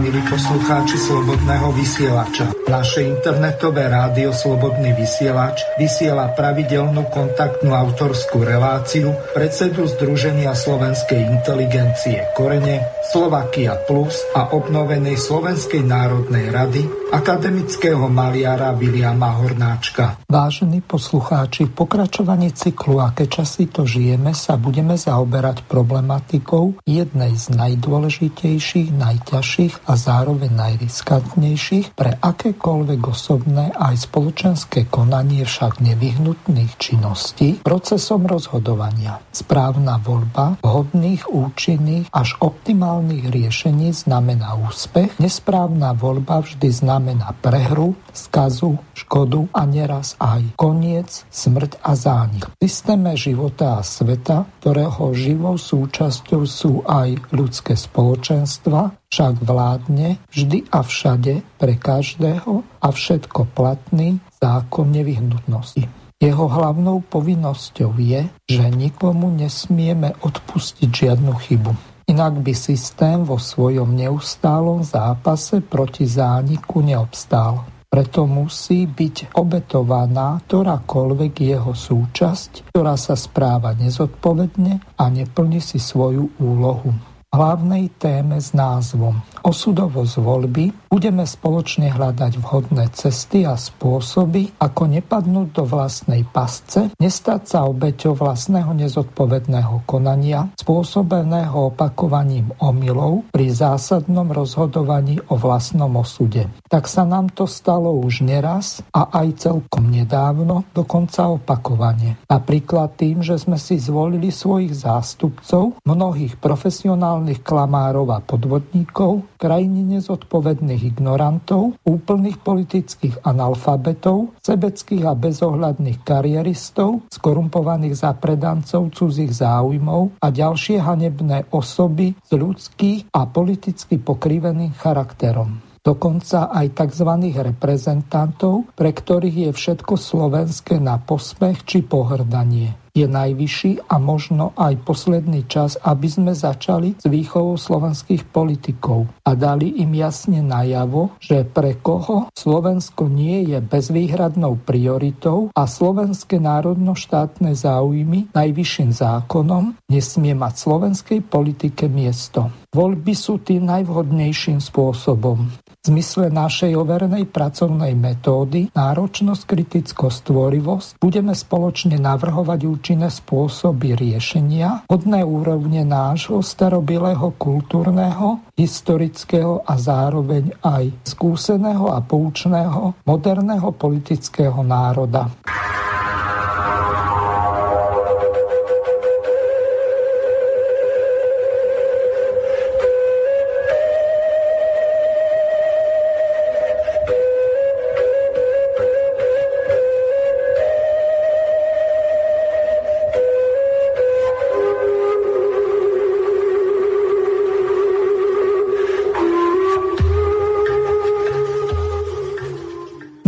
Milí poslucháči Slobodného vysielača, naše internetové rádio Slobodný vysielač vysiela pravidelnú kontaktnú autorskú reláciu predsedu Združenia slovenskej inteligencie Korene, Slovakia Plus a obnovenej Slovenskej národnej rady akademického maliara Viliama Hornáčka. Vážení poslucháči, v pokračovaní cyklu Aké časy to žijeme sa budeme zaoberať problematikou jednej z najdôležitejších, najťažších a zároveň najriskantnejších pre akékoľvek osobné aj spoločenské konanie však nevyhnutných činností procesom rozhodovania. Správna voľba vhodných, účinných až optimálnych riešení znamená úspech, nesprávna voľba vždy znamená prehru, skazu, škodu a neraz aj koniec, smrť a zánik. V systéme života a sveta, ktorého živou súčasťou sú aj ľudské spoločenstva, však vládne vždy a všade pre každého a všetko platný zákon nevyhnutnosti. Jeho hlavnou povinnosťou je, že nikomu nesmieme odpustiť žiadnu chybu. Inak by systém vo svojom neustálom zápase proti zániku neobstál. Preto musí byť obetovaná ktorákoľvek jeho súčasť, ktorá sa správa nezodpovedne a neplní si svoju úlohu hlavnej téme s názvom Osudovosť voľby budeme spoločne hľadať vhodné cesty a spôsoby, ako nepadnúť do vlastnej pasce, nestať sa obeťou vlastného nezodpovedného konania, spôsobeného opakovaním omylov pri zásadnom rozhodovaní o vlastnom osude. Tak sa nám to stalo už neraz a aj celkom nedávno, dokonca opakovane. Napríklad tým, že sme si zvolili svojich zástupcov, mnohých profesionálnych totálnych klamárov a podvodníkov, krajine nezodpovedných ignorantov, úplných politických analfabetov, sebeckých a bezohľadných karieristov, skorumpovaných zapredancov cudzích záujmov a ďalšie hanebné osoby s ľudských a politicky pokriveným charakterom dokonca aj tzv. reprezentantov, pre ktorých je všetko slovenské na posmech či pohrdanie je najvyšší a možno aj posledný čas, aby sme začali s výchovou slovenských politikov a dali im jasne najavo, že pre koho Slovensko nie je bezvýhradnou prioritou a slovenské národno-štátne záujmy najvyšším zákonom nesmie mať slovenskej politike miesto. Voľby sú tým najvhodnejším spôsobom. V zmysle našej overenej pracovnej metódy náročnosť, kritickosť, tvorivosť budeme spoločne navrhovať účinné spôsoby riešenia, hodné úrovne nášho starobilého kultúrneho, historického a zároveň aj skúseného a poučného moderného politického národa.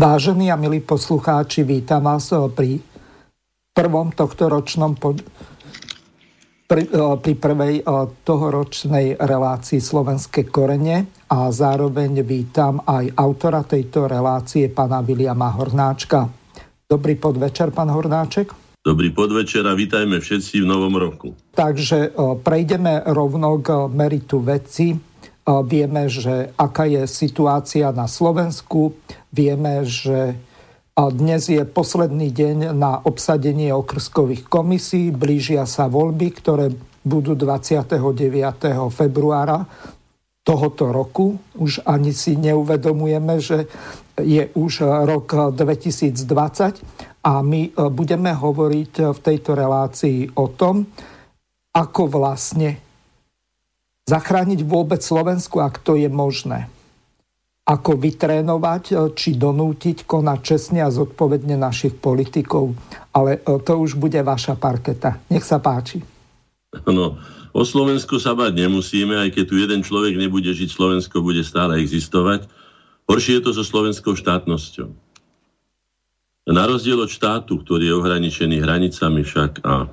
Vážení a milí poslucháči, vítam vás eh, pri prvom tohto ročnom pod... pri, eh, pri prvej eh, tohoročnej relácii Slovenské korene a zároveň vítam aj autora tejto relácie, pana Viliama Hornáčka. Dobrý podvečer, pán Hornáček. Dobrý podvečer a vítajme všetci v novom roku. Takže prejdeme rovno k meritu veci Vieme, že aká je situácia na Slovensku. Vieme, že dnes je posledný deň na obsadenie okrskových komisí. Blížia sa voľby, ktoré budú 29. februára tohoto roku. Už ani si neuvedomujeme, že je už rok 2020 a my budeme hovoriť v tejto relácii o tom, ako vlastne zachrániť vôbec Slovensku, ak to je možné. Ako vytrénovať e, či donútiť konať čestne a zodpovedne našich politikov. Ale e, to už bude vaša parketa. Nech sa páči. No, o Slovensku sa bať nemusíme, aj keď tu jeden človek nebude žiť, Slovensko bude stále existovať. Horšie je to so slovenskou štátnosťou. Na rozdiel od štátu, ktorý je ohraničený hranicami však a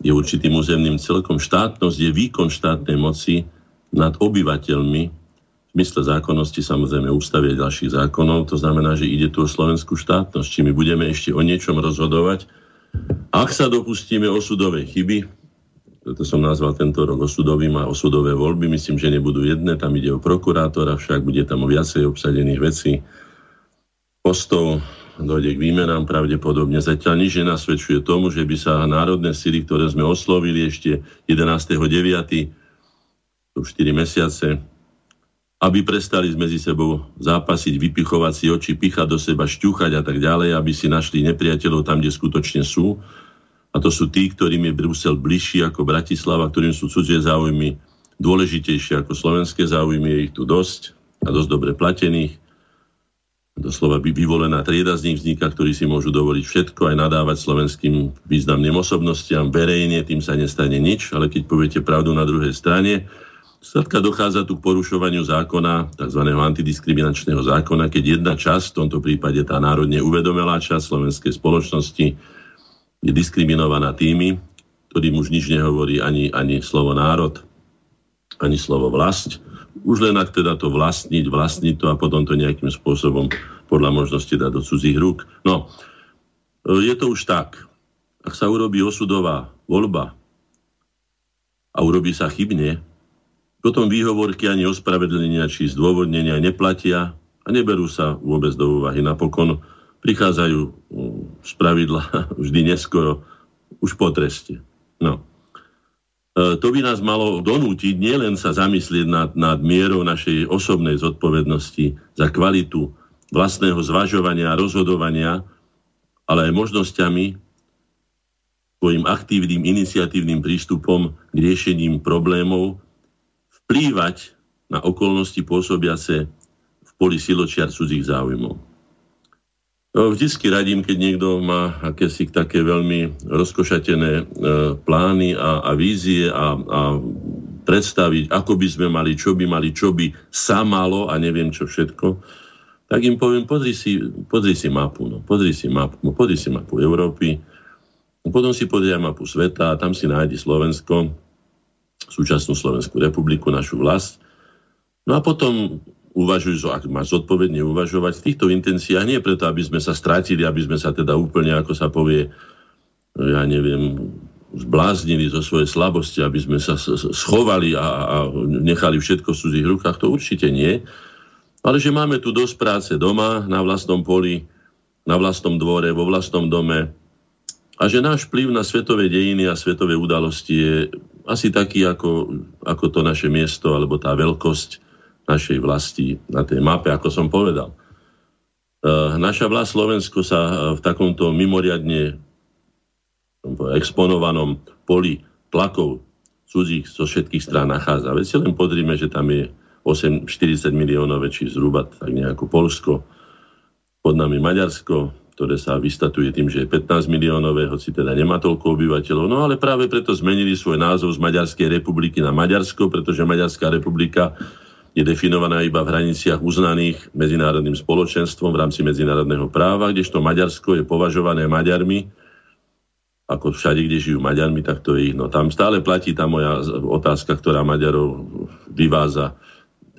je určitým územným celkom. Štátnosť je výkon štátnej moci nad obyvateľmi v mysle zákonnosti samozrejme ústavy a ďalších zákonov. To znamená, že ide tu o slovenskú štátnosť, či my budeme ešte o niečom rozhodovať. Ak sa dopustíme osudovej chyby, preto som nazval tento rok osudovým a osudové voľby, myslím, že nebudú jedné, tam ide o prokurátora, však bude tam o viacej obsadených vecí, postov, dojde k výmenám pravdepodobne. Zatiaľ nič nenasvedčuje tomu, že by sa národné síly, ktoré sme oslovili ešte 11.9., to 4 mesiace, aby prestali medzi sebou zápasiť, vypichovať si oči, pichať do seba, šťuchať a tak ďalej, aby si našli nepriateľov tam, kde skutočne sú. A to sú tí, ktorým je Brusel bližší ako Bratislava, ktorým sú cudzie záujmy dôležitejšie ako slovenské záujmy, je ich tu dosť a dosť dobre platených. Doslova by vyvolená trieda z nich vzniká, ktorí si môžu dovoliť všetko, aj nadávať slovenským významným osobnostiam verejne, tým sa nestane nič, ale keď poviete pravdu na druhej strane, Skladka dochádza tu k porušovaniu zákona, tzv. antidiskriminačného zákona, keď jedna časť, v tomto prípade tá národne uvedomelá časť slovenskej spoločnosti, je diskriminovaná tými, ktorým už nič nehovorí ani, ani slovo národ, ani slovo vlast. Už len ak teda to vlastniť, vlastniť to a potom to nejakým spôsobom podľa možnosti dať do cudzích rúk. No, je to už tak. Ak sa urobí osudová voľba a urobí sa chybne, potom výhovorky ani ospravedlenia či zdôvodnenia neplatia a neberú sa vôbec do úvahy. Napokon prichádzajú z pravidla vždy neskoro, už po treste. No. E, to by nás malo donútiť nielen sa zamyslieť nad, nad mierou našej osobnej zodpovednosti za kvalitu vlastného zvažovania a rozhodovania, ale aj možnosťami svojim aktívnym, iniciatívnym prístupom k riešením problémov, vplývať na okolnosti pôsobiace v poli siločiar cudzích záujmov. Vždycky radím, keď niekto má akési také veľmi rozkošatené e, plány a, a vízie a, a predstaviť, ako by sme mali, čo by mali, čo by sa malo a neviem čo všetko, tak im poviem, pozri si, pozri si mapu, no, pozri si mapu, no, pozri si mapu Európy, potom si pozri mapu sveta a tam si nájdi Slovensko, súčasnú Slovenskú republiku, našu vlast. No a potom uvažujú, ak máš zodpovedne uvažovať v týchto intenciách, nie preto, aby sme sa strátili, aby sme sa teda úplne, ako sa povie, ja neviem, zbláznili zo svojej slabosti, aby sme sa schovali a, a nechali všetko v cudzích rukách, to určite nie. Ale že máme tu dosť práce doma, na vlastnom poli, na vlastnom dvore, vo vlastnom dome a že náš vplyv na svetové dejiny a svetové udalosti je asi taký ako, ako to naše miesto alebo tá veľkosť našej vlasti na tej mape, ako som povedal. E, naša vlast Slovensko sa v takomto mimoriadne exponovanom poli tlakov cudzích zo všetkých strán nachádza. Veď si len podrime, že tam je 8, 40 miliónov väčší zhruba tak nejako Polsko, pod nami Maďarsko, ktoré sa vystatuje tým, že je 15 miliónové, hoci teda nemá toľko obyvateľov. No ale práve preto zmenili svoj názov z Maďarskej republiky na Maďarsko, pretože Maďarská republika je definovaná iba v hraniciach uznaných medzinárodným spoločenstvom v rámci medzinárodného práva, kdežto Maďarsko je považované Maďarmi, ako všade, kde žijú Maďarmi, tak to je ich. No tam stále platí tá moja otázka, ktorá Maďarov vyváza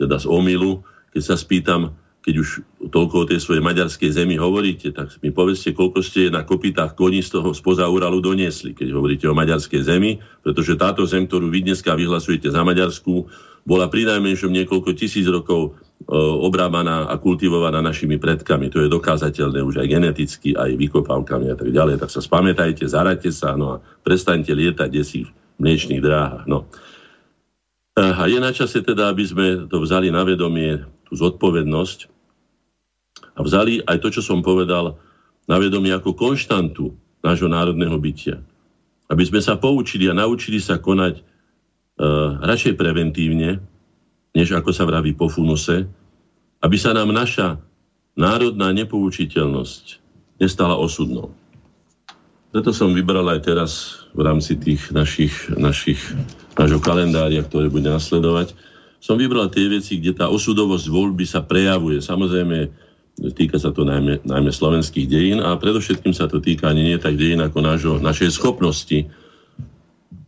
teda z omilu. Keď sa spýtam, keď už toľko o tej svojej maďarskej zemi hovoríte, tak mi povedzte, koľko ste na kopitách koní z toho spoza Uralu doniesli, keď hovoríte o maďarskej zemi, pretože táto zem, ktorú vy dneska vyhlasujete za Maďarsku, bola pri najmenšom niekoľko tisíc rokov e, obrábaná a kultivovaná našimi predkami. To je dokázateľné už aj geneticky, aj vykopávkami a tak ďalej. Tak sa spamätajte, zaraďte sa no a prestaňte lietať desi v mliečných dráhach. No. E, a je na čase teda, aby sme to vzali na vedomie, tú zodpovednosť a vzali aj to, čo som povedal, na vedomie ako konštantu nášho národného bytia. Aby sme sa poučili a naučili sa konať e, radšej preventívne, než ako sa vraví po funuse, aby sa nám naša národná nepoučiteľnosť nestala osudnou. Preto som vybral aj teraz v rámci tých našich, našich, nášho kalendária, ktoré bude nasledovať, som vybral tie veci, kde tá osudovosť voľby sa prejavuje. Samozrejme, Týka sa to najmä, najmä slovenských dejín a predovšetkým sa to týka ani nie tak dejín ako nášho, našej schopnosti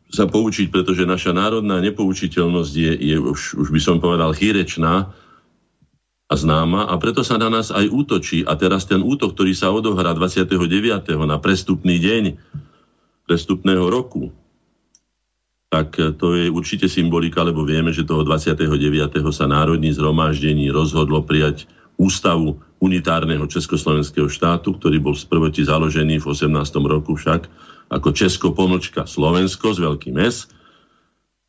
sa poučiť, pretože naša národná nepoučiteľnosť je, je už, už by som povedal chýrečná a známa a preto sa na nás aj útočí. A teraz ten útok, ktorý sa odohrá 29. na prestupný deň prestupného roku, tak to je určite symbolika, lebo vieme, že toho 29. sa Národní zhromaždení rozhodlo prijať ústavu unitárneho Československého štátu, ktorý bol v prvoti založený v 18. roku však ako Česko pomlčka Slovensko z veľkým S.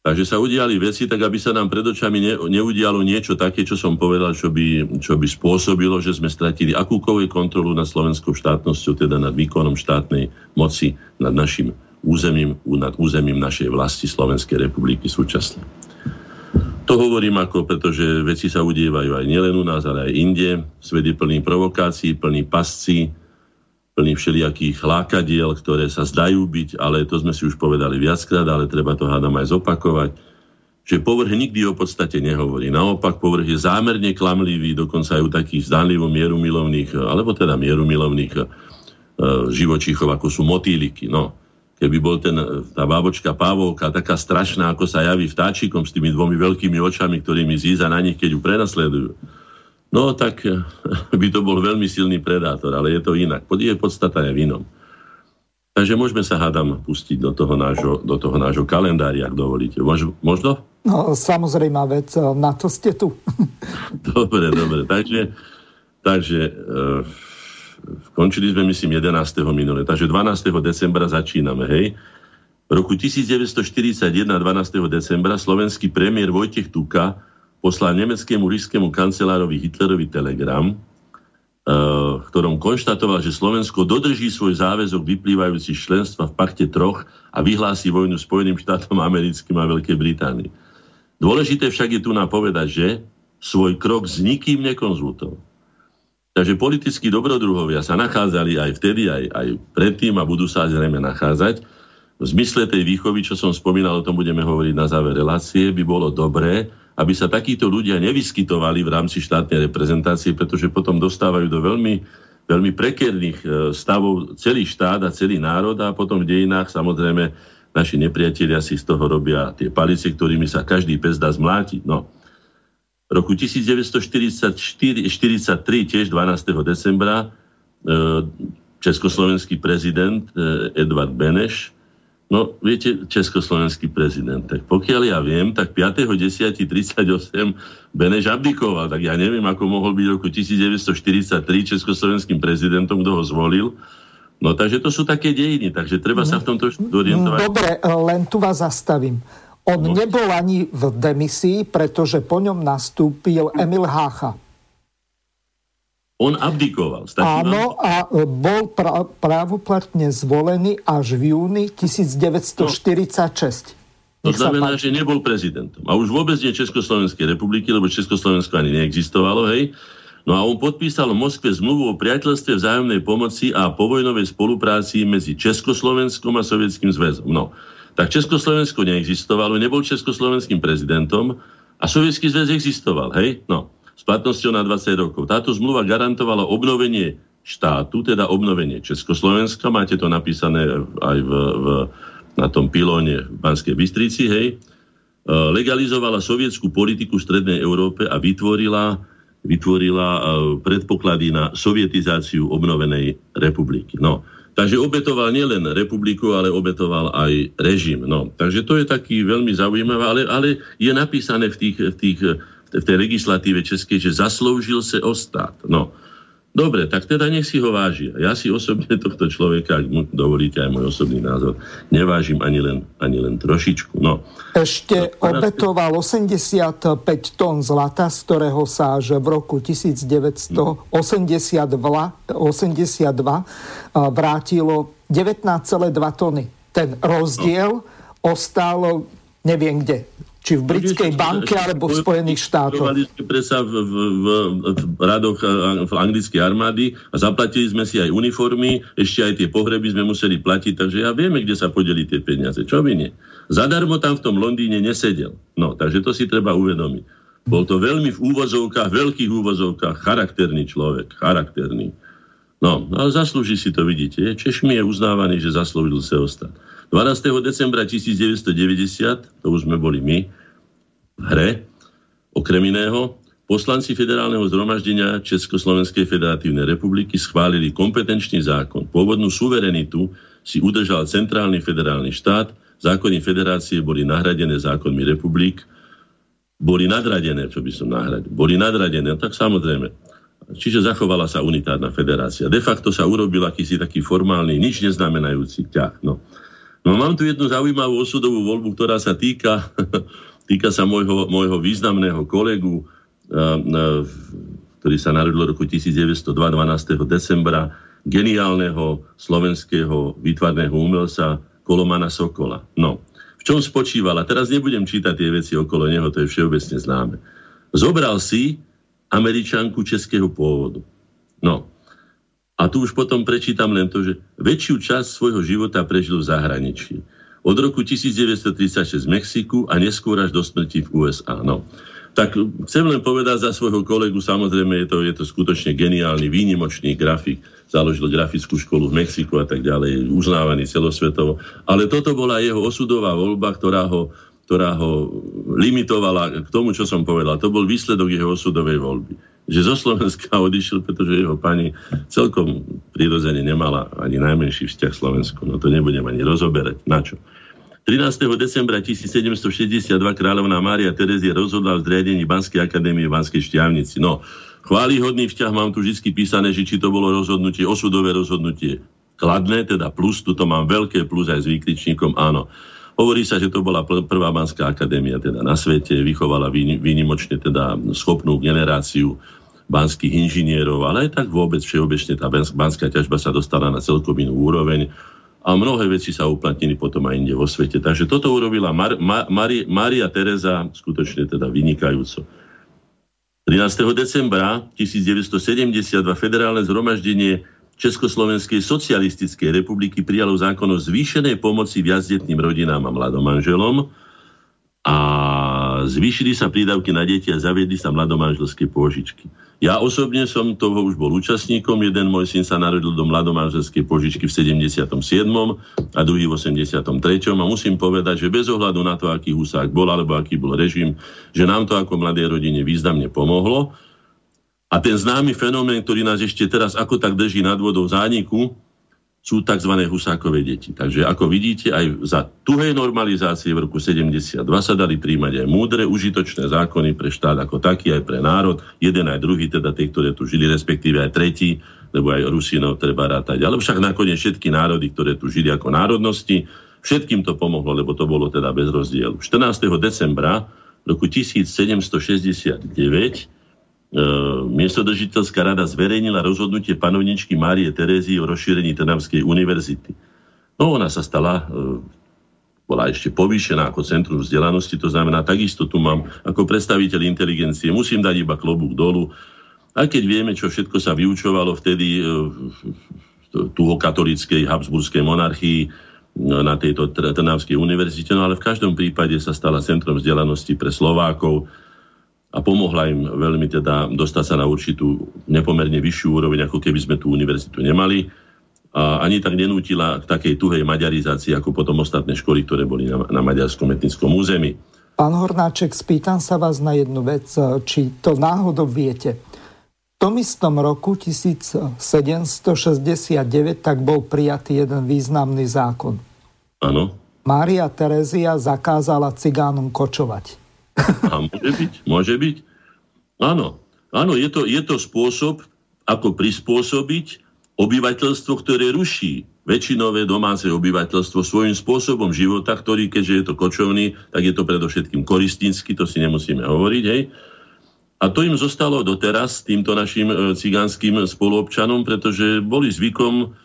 Takže sa udiali veci, tak aby sa nám pred očami ne, neudialo niečo také, čo som povedal, čo by, čo by spôsobilo, že sme stratili akúkoľvek kontrolu nad slovenskou štátnosťou, teda nad výkonom štátnej moci, nad našim územím, nad územím našej vlasti Slovenskej republiky súčasne. To hovorím ako, pretože veci sa udievajú aj nielen u nás, ale aj inde. Svet je plný provokácií, plný pascí, plný všelijakých lákadiel, ktoré sa zdajú byť, ale to sme si už povedali viackrát, ale treba to hádam aj zopakovať, že povrch nikdy o podstate nehovorí. Naopak, povrch je zámerne klamlivý, dokonca aj u takých zdánlivo mierumilovných, alebo teda mierumilovných e, živočíchov, ako sú motýliky. No, keby bol ten, tá bábočka pávovka taká strašná, ako sa javí vtáčikom s tými dvomi veľkými očami, ktorými zíza na nich, keď ju prenasledujú, No tak by to bol veľmi silný predátor, ale je to inak. Je podstata je v inom. Takže môžeme sa hádam pustiť do toho nášho, do toho nášho kalendária, ak dovolíte. Možno? No, samozrejme vec, eh, na to ste tu. dobre, dobre. Takže, takže uh, končili sme, myslím, 11. minule. Takže 12. decembra začíname, hej? V roku 1941, 12. decembra, slovenský premiér Vojtech Tuka poslal nemeckému ríšskému kancelárovi Hitlerovi telegram, eh, v ktorom konštatoval, že Slovensko dodrží svoj záväzok vyplývajúci z členstva v pakte troch a vyhlási vojnu Spojeným štátom americkým a Veľkej Británii. Dôležité však je tu nám povedať, že svoj krok s nikým nekonzultoval. Takže politickí dobrodruhovia sa nachádzali aj vtedy, aj, aj predtým a budú sa zrejme nachádzať. V zmysle tej výchovy, čo som spomínal, o tom budeme hovoriť na záver relácie, by bolo dobré, aby sa takíto ľudia nevyskytovali v rámci štátnej reprezentácie, pretože potom dostávajú do veľmi, veľmi prekerných e, stavov celý štát a celý národ a potom v dejinách samozrejme naši nepriatelia si z toho robia tie palice, ktorými sa každý pes dá zmlátiť. No. Roku 1943, tiež 12. decembra, e, československý prezident e, Edvard Beneš No, viete, československý prezident, tak pokiaľ ja viem, tak 5.10.38 Beneš abdikoval, tak ja neviem, ako mohol byť v roku 1943 československým prezidentom, kto ho zvolil. No, takže to sú také dejiny, takže treba sa v tomto orientovať. Dobre, len tu vás zastavím. On no. nebol ani v demisii, pretože po ňom nastúpil Emil Hácha. On abdikoval. Stačí Áno, vám? a bol pra- právoplatne zvolený až v júni 1946. No. To znamená, že nebol prezidentom. A už vôbec nie Československej republiky, lebo Československo ani neexistovalo, hej. No a on podpísal v Moskve zmluvu o priateľstve vzájomnej pomoci a povojnovej spolupráci medzi Československom a Sovietským zväzom. No, tak Československo neexistovalo, nebol československým prezidentom a Sovietský zväz existoval, hej? No s platnosťou na 20 rokov. Táto zmluva garantovala obnovenie štátu, teda obnovenie Československa. Máte to napísané aj v, v, na tom pilóne v Banskej Bystrici, hej. E, legalizovala sovietskú politiku v Strednej Európe a vytvorila, vytvorila e, predpoklady na sovietizáciu obnovenej republiky. No, takže obetoval nielen republiku, ale obetoval aj režim. No, takže to je taký veľmi zaujímavé, ale, ale je napísané v tých, v tých v tej legislatíve českej, že zasloužil sa o stát. No, dobre, tak teda nech si ho vážia. Ja si osobne tohto človeka, ak mu dovolíte aj môj osobný názor, nevážim ani len, ani len trošičku. No. Ešte no, obetoval 85 tón zlata, z ktorého sa až v roku 1982 vrátilo 19,2 tony. Ten rozdiel no. ostal neviem kde, či v britskej banke, alebo v Spojených štátoch. sme presa v, v, v, v radoch v anglickej armády a zaplatili sme si aj uniformy, ešte aj tie pohreby sme museli platiť, takže ja vieme, kde sa podeli tie peniaze. Čo by nie? Zadarmo tam v tom Londýne nesedel. No, takže to si treba uvedomiť. Bol to veľmi v úvozovkách, veľkých úvozovkách, charakterný človek, charakterný. No, ale zaslúži si to, vidíte. Češmi je uznávaný, že zaslúžil sa ostať. 12. decembra 1990, to už sme boli my, v hre, okrem iného, poslanci federálneho zhromaždenia Československej federatívnej republiky schválili kompetenčný zákon. Pôvodnú suverenitu si udržal centrálny federálny štát, zákony federácie boli nahradené zákonmi republik, boli nadradené, čo by som nahradil, boli nadradené, tak samozrejme. Čiže zachovala sa unitárna federácia. De facto sa urobil akýsi taký formálny, nič neznamenajúci ťah. No. No mám tu jednu zaujímavú osudovú voľbu, ktorá sa týka, týka sa môjho, môjho významného kolegu, ktorý sa narodil v roku 1902, 12. decembra, geniálneho slovenského výtvarného umelca Kolomana Sokola. No, v čom spočívala? Teraz nebudem čítať tie veci okolo neho, to je všeobecne známe. Zobral si američanku českého pôvodu. No, a tu už potom prečítam len to, že väčšiu časť svojho života prežil v zahraničí. Od roku 1936 v Mexiku a neskôr až do smrti v USA. No. Tak chcem len povedať za svojho kolegu, samozrejme je to, je to skutočne geniálny, výnimočný grafik, založil grafickú školu v Mexiku a tak ďalej, uznávaný celosvetovo. Ale toto bola jeho osudová voľba, ktorá ho, ktorá ho limitovala k tomu, čo som povedal. To bol výsledok jeho osudovej voľby že zo Slovenska odišiel, pretože jeho pani celkom prirodzene nemala ani najmenší vzťah Slovensku. No to nebudem ani rozoberať. Na čo? 13. decembra 1762 kráľovná Mária Terezia rozhodla v zriadení Banskej akadémie v Banskej Šťavnici. No, chválihodný vzťah mám tu vždy písané, že či to bolo rozhodnutie, osudové rozhodnutie kladné, teda plus, tu to mám veľké plus aj s výkričníkom, áno. Hovorí sa, že to bola prvá Banská akadémia teda na svete, vychovala výnimočne teda schopnú generáciu banských inžinierov, ale aj tak vôbec všeobecne tá banská ťažba sa dostala na celkom inú úroveň a mnohé veci sa uplatnili potom aj inde vo svete. Takže toto urobila Mar- Ma- Mari- Maria Teresa skutočne teda vynikajúco. 13. decembra 1972 federálne zhromaždenie Československej socialistickej republiky prijalo zákon o zvýšenej pomoci viacdetným rodinám a mladomanželom a zvýšili sa prídavky na deti a zaviedli sa mladomanželské pôžičky. Ja osobne som toho už bol účastníkom. Jeden môj syn sa narodil do mladomanželskej požičky v 77. a druhý v 83. A musím povedať, že bez ohľadu na to, aký husák bol alebo aký bol režim, že nám to ako mladej rodine významne pomohlo. A ten známy fenomén, ktorý nás ešte teraz ako tak drží nad vodou zániku, sú tzv. husákové deti. Takže ako vidíte, aj za tuhej normalizácie v roku 72 sa dali príjmať aj múdre, užitočné zákony pre štát ako taký, aj pre národ. Jeden aj druhý, teda tí, ktoré tu žili, respektíve aj tretí, lebo aj Rusinov treba rátať. Ale však nakoniec všetky národy, ktoré tu žili ako národnosti, všetkým to pomohlo, lebo to bolo teda bez rozdielu. 14. decembra roku 1769 E, miestodržiteľská rada zverejnila rozhodnutie panovničky Márie Terézy o rozšírení Trnavskej univerzity. No ona sa stala, e, bola ešte povýšená ako centrum vzdelanosti, to znamená, takisto tu mám ako predstaviteľ inteligencie, musím dať iba klobúk dolu, aj keď vieme, čo všetko sa vyučovalo vtedy e, tu o katolíckej Habsburskej monarchii na tejto Trnavskej univerzite, no ale v každom prípade sa stala centrom vzdelanosti pre Slovákov, a pomohla im veľmi teda dostať sa na určitú nepomerne vyššiu úroveň, ako keby sme tú univerzitu nemali. A ani tak nenútila k takej tuhej maďarizácii, ako potom ostatné školy, ktoré boli na, na maďarskom etnickom území. Pán Hornáček, spýtam sa vás na jednu vec, či to náhodou viete. V tom istom roku 1769 tak bol prijatý jeden významný zákon. Áno. Mária Terezia zakázala cigánom kočovať. A môže byť, môže byť. Áno, áno, je to, je to spôsob, ako prispôsobiť obyvateľstvo, ktoré ruší väčšinové domáce obyvateľstvo svojím spôsobom života, ktorý, keďže je to kočovný, tak je to predovšetkým koristínsky, to si nemusíme hovoriť, hej. A to im zostalo doteraz, týmto našim e, cigánskym spoluobčanom, pretože boli zvykom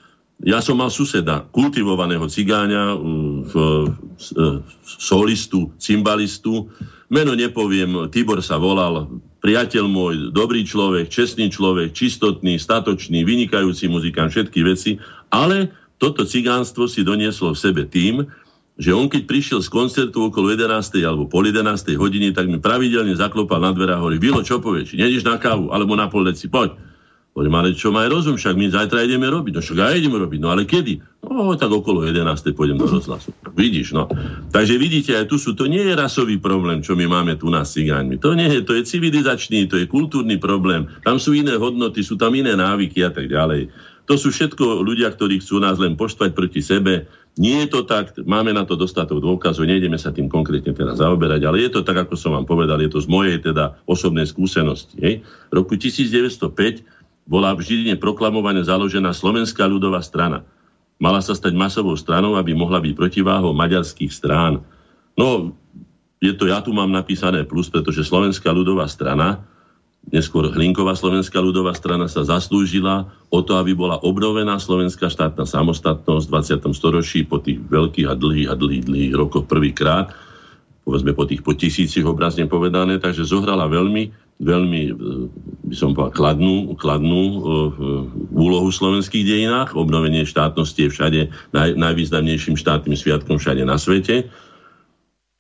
ja som mal suseda, kultivovaného cigáňa, v, solistu, cymbalistu. Meno nepoviem, Tibor sa volal, priateľ môj, dobrý človek, čestný človek, čistotný, statočný, vynikajúci muzikant, všetky veci, ale toto cigánstvo si donieslo v sebe tým, že on keď prišiel z koncertu okolo 11. alebo pol 11. hodiny, tak mi pravidelne zaklopal na dvere a hovorí, Vilo, čo povieš, nedeš na kávu alebo na poldeci, poď. Hovorím, ale čo aj rozum, však my zajtra ideme robiť. No však ja idem robiť, no ale kedy? No tak okolo 11. pôjdem do rozhlasu. Vidíš, no. Takže vidíte, aj tu sú, to nie je rasový problém, čo my máme tu na cigáňmi. To nie je, to je civilizačný, to je kultúrny problém. Tam sú iné hodnoty, sú tam iné návyky a tak ďalej. To sú všetko ľudia, ktorí chcú nás len poštvať proti sebe. Nie je to tak, máme na to dostatok dôkazov, nejdeme sa tým konkrétne teraz zaoberať, ale je to tak, ako som vám povedal, je to z mojej teda osobnej skúsenosti. Hej. Roku 1905 bola v Žiline proklamovane založená Slovenská ľudová strana. Mala sa stať masovou stranou, aby mohla byť protiváhou maďarských strán. No, je to, ja tu mám napísané plus, pretože Slovenská ľudová strana, neskôr Hlinková Slovenská ľudová strana sa zaslúžila o to, aby bola obnovená slovenská štátna samostatnosť v 20. storočí po tých veľkých a dlhých a dlhých, dlhých rokoch prvýkrát, povedzme po tých po tisícich obrazne povedané, takže zohrala veľmi veľmi, e, by som povedal, kladnú, kladnú uh, úlohu v slovenských dejinách. Obnovenie štátnosti je všade naj, najvýznamnejším štátnym sviatkom všade na svete.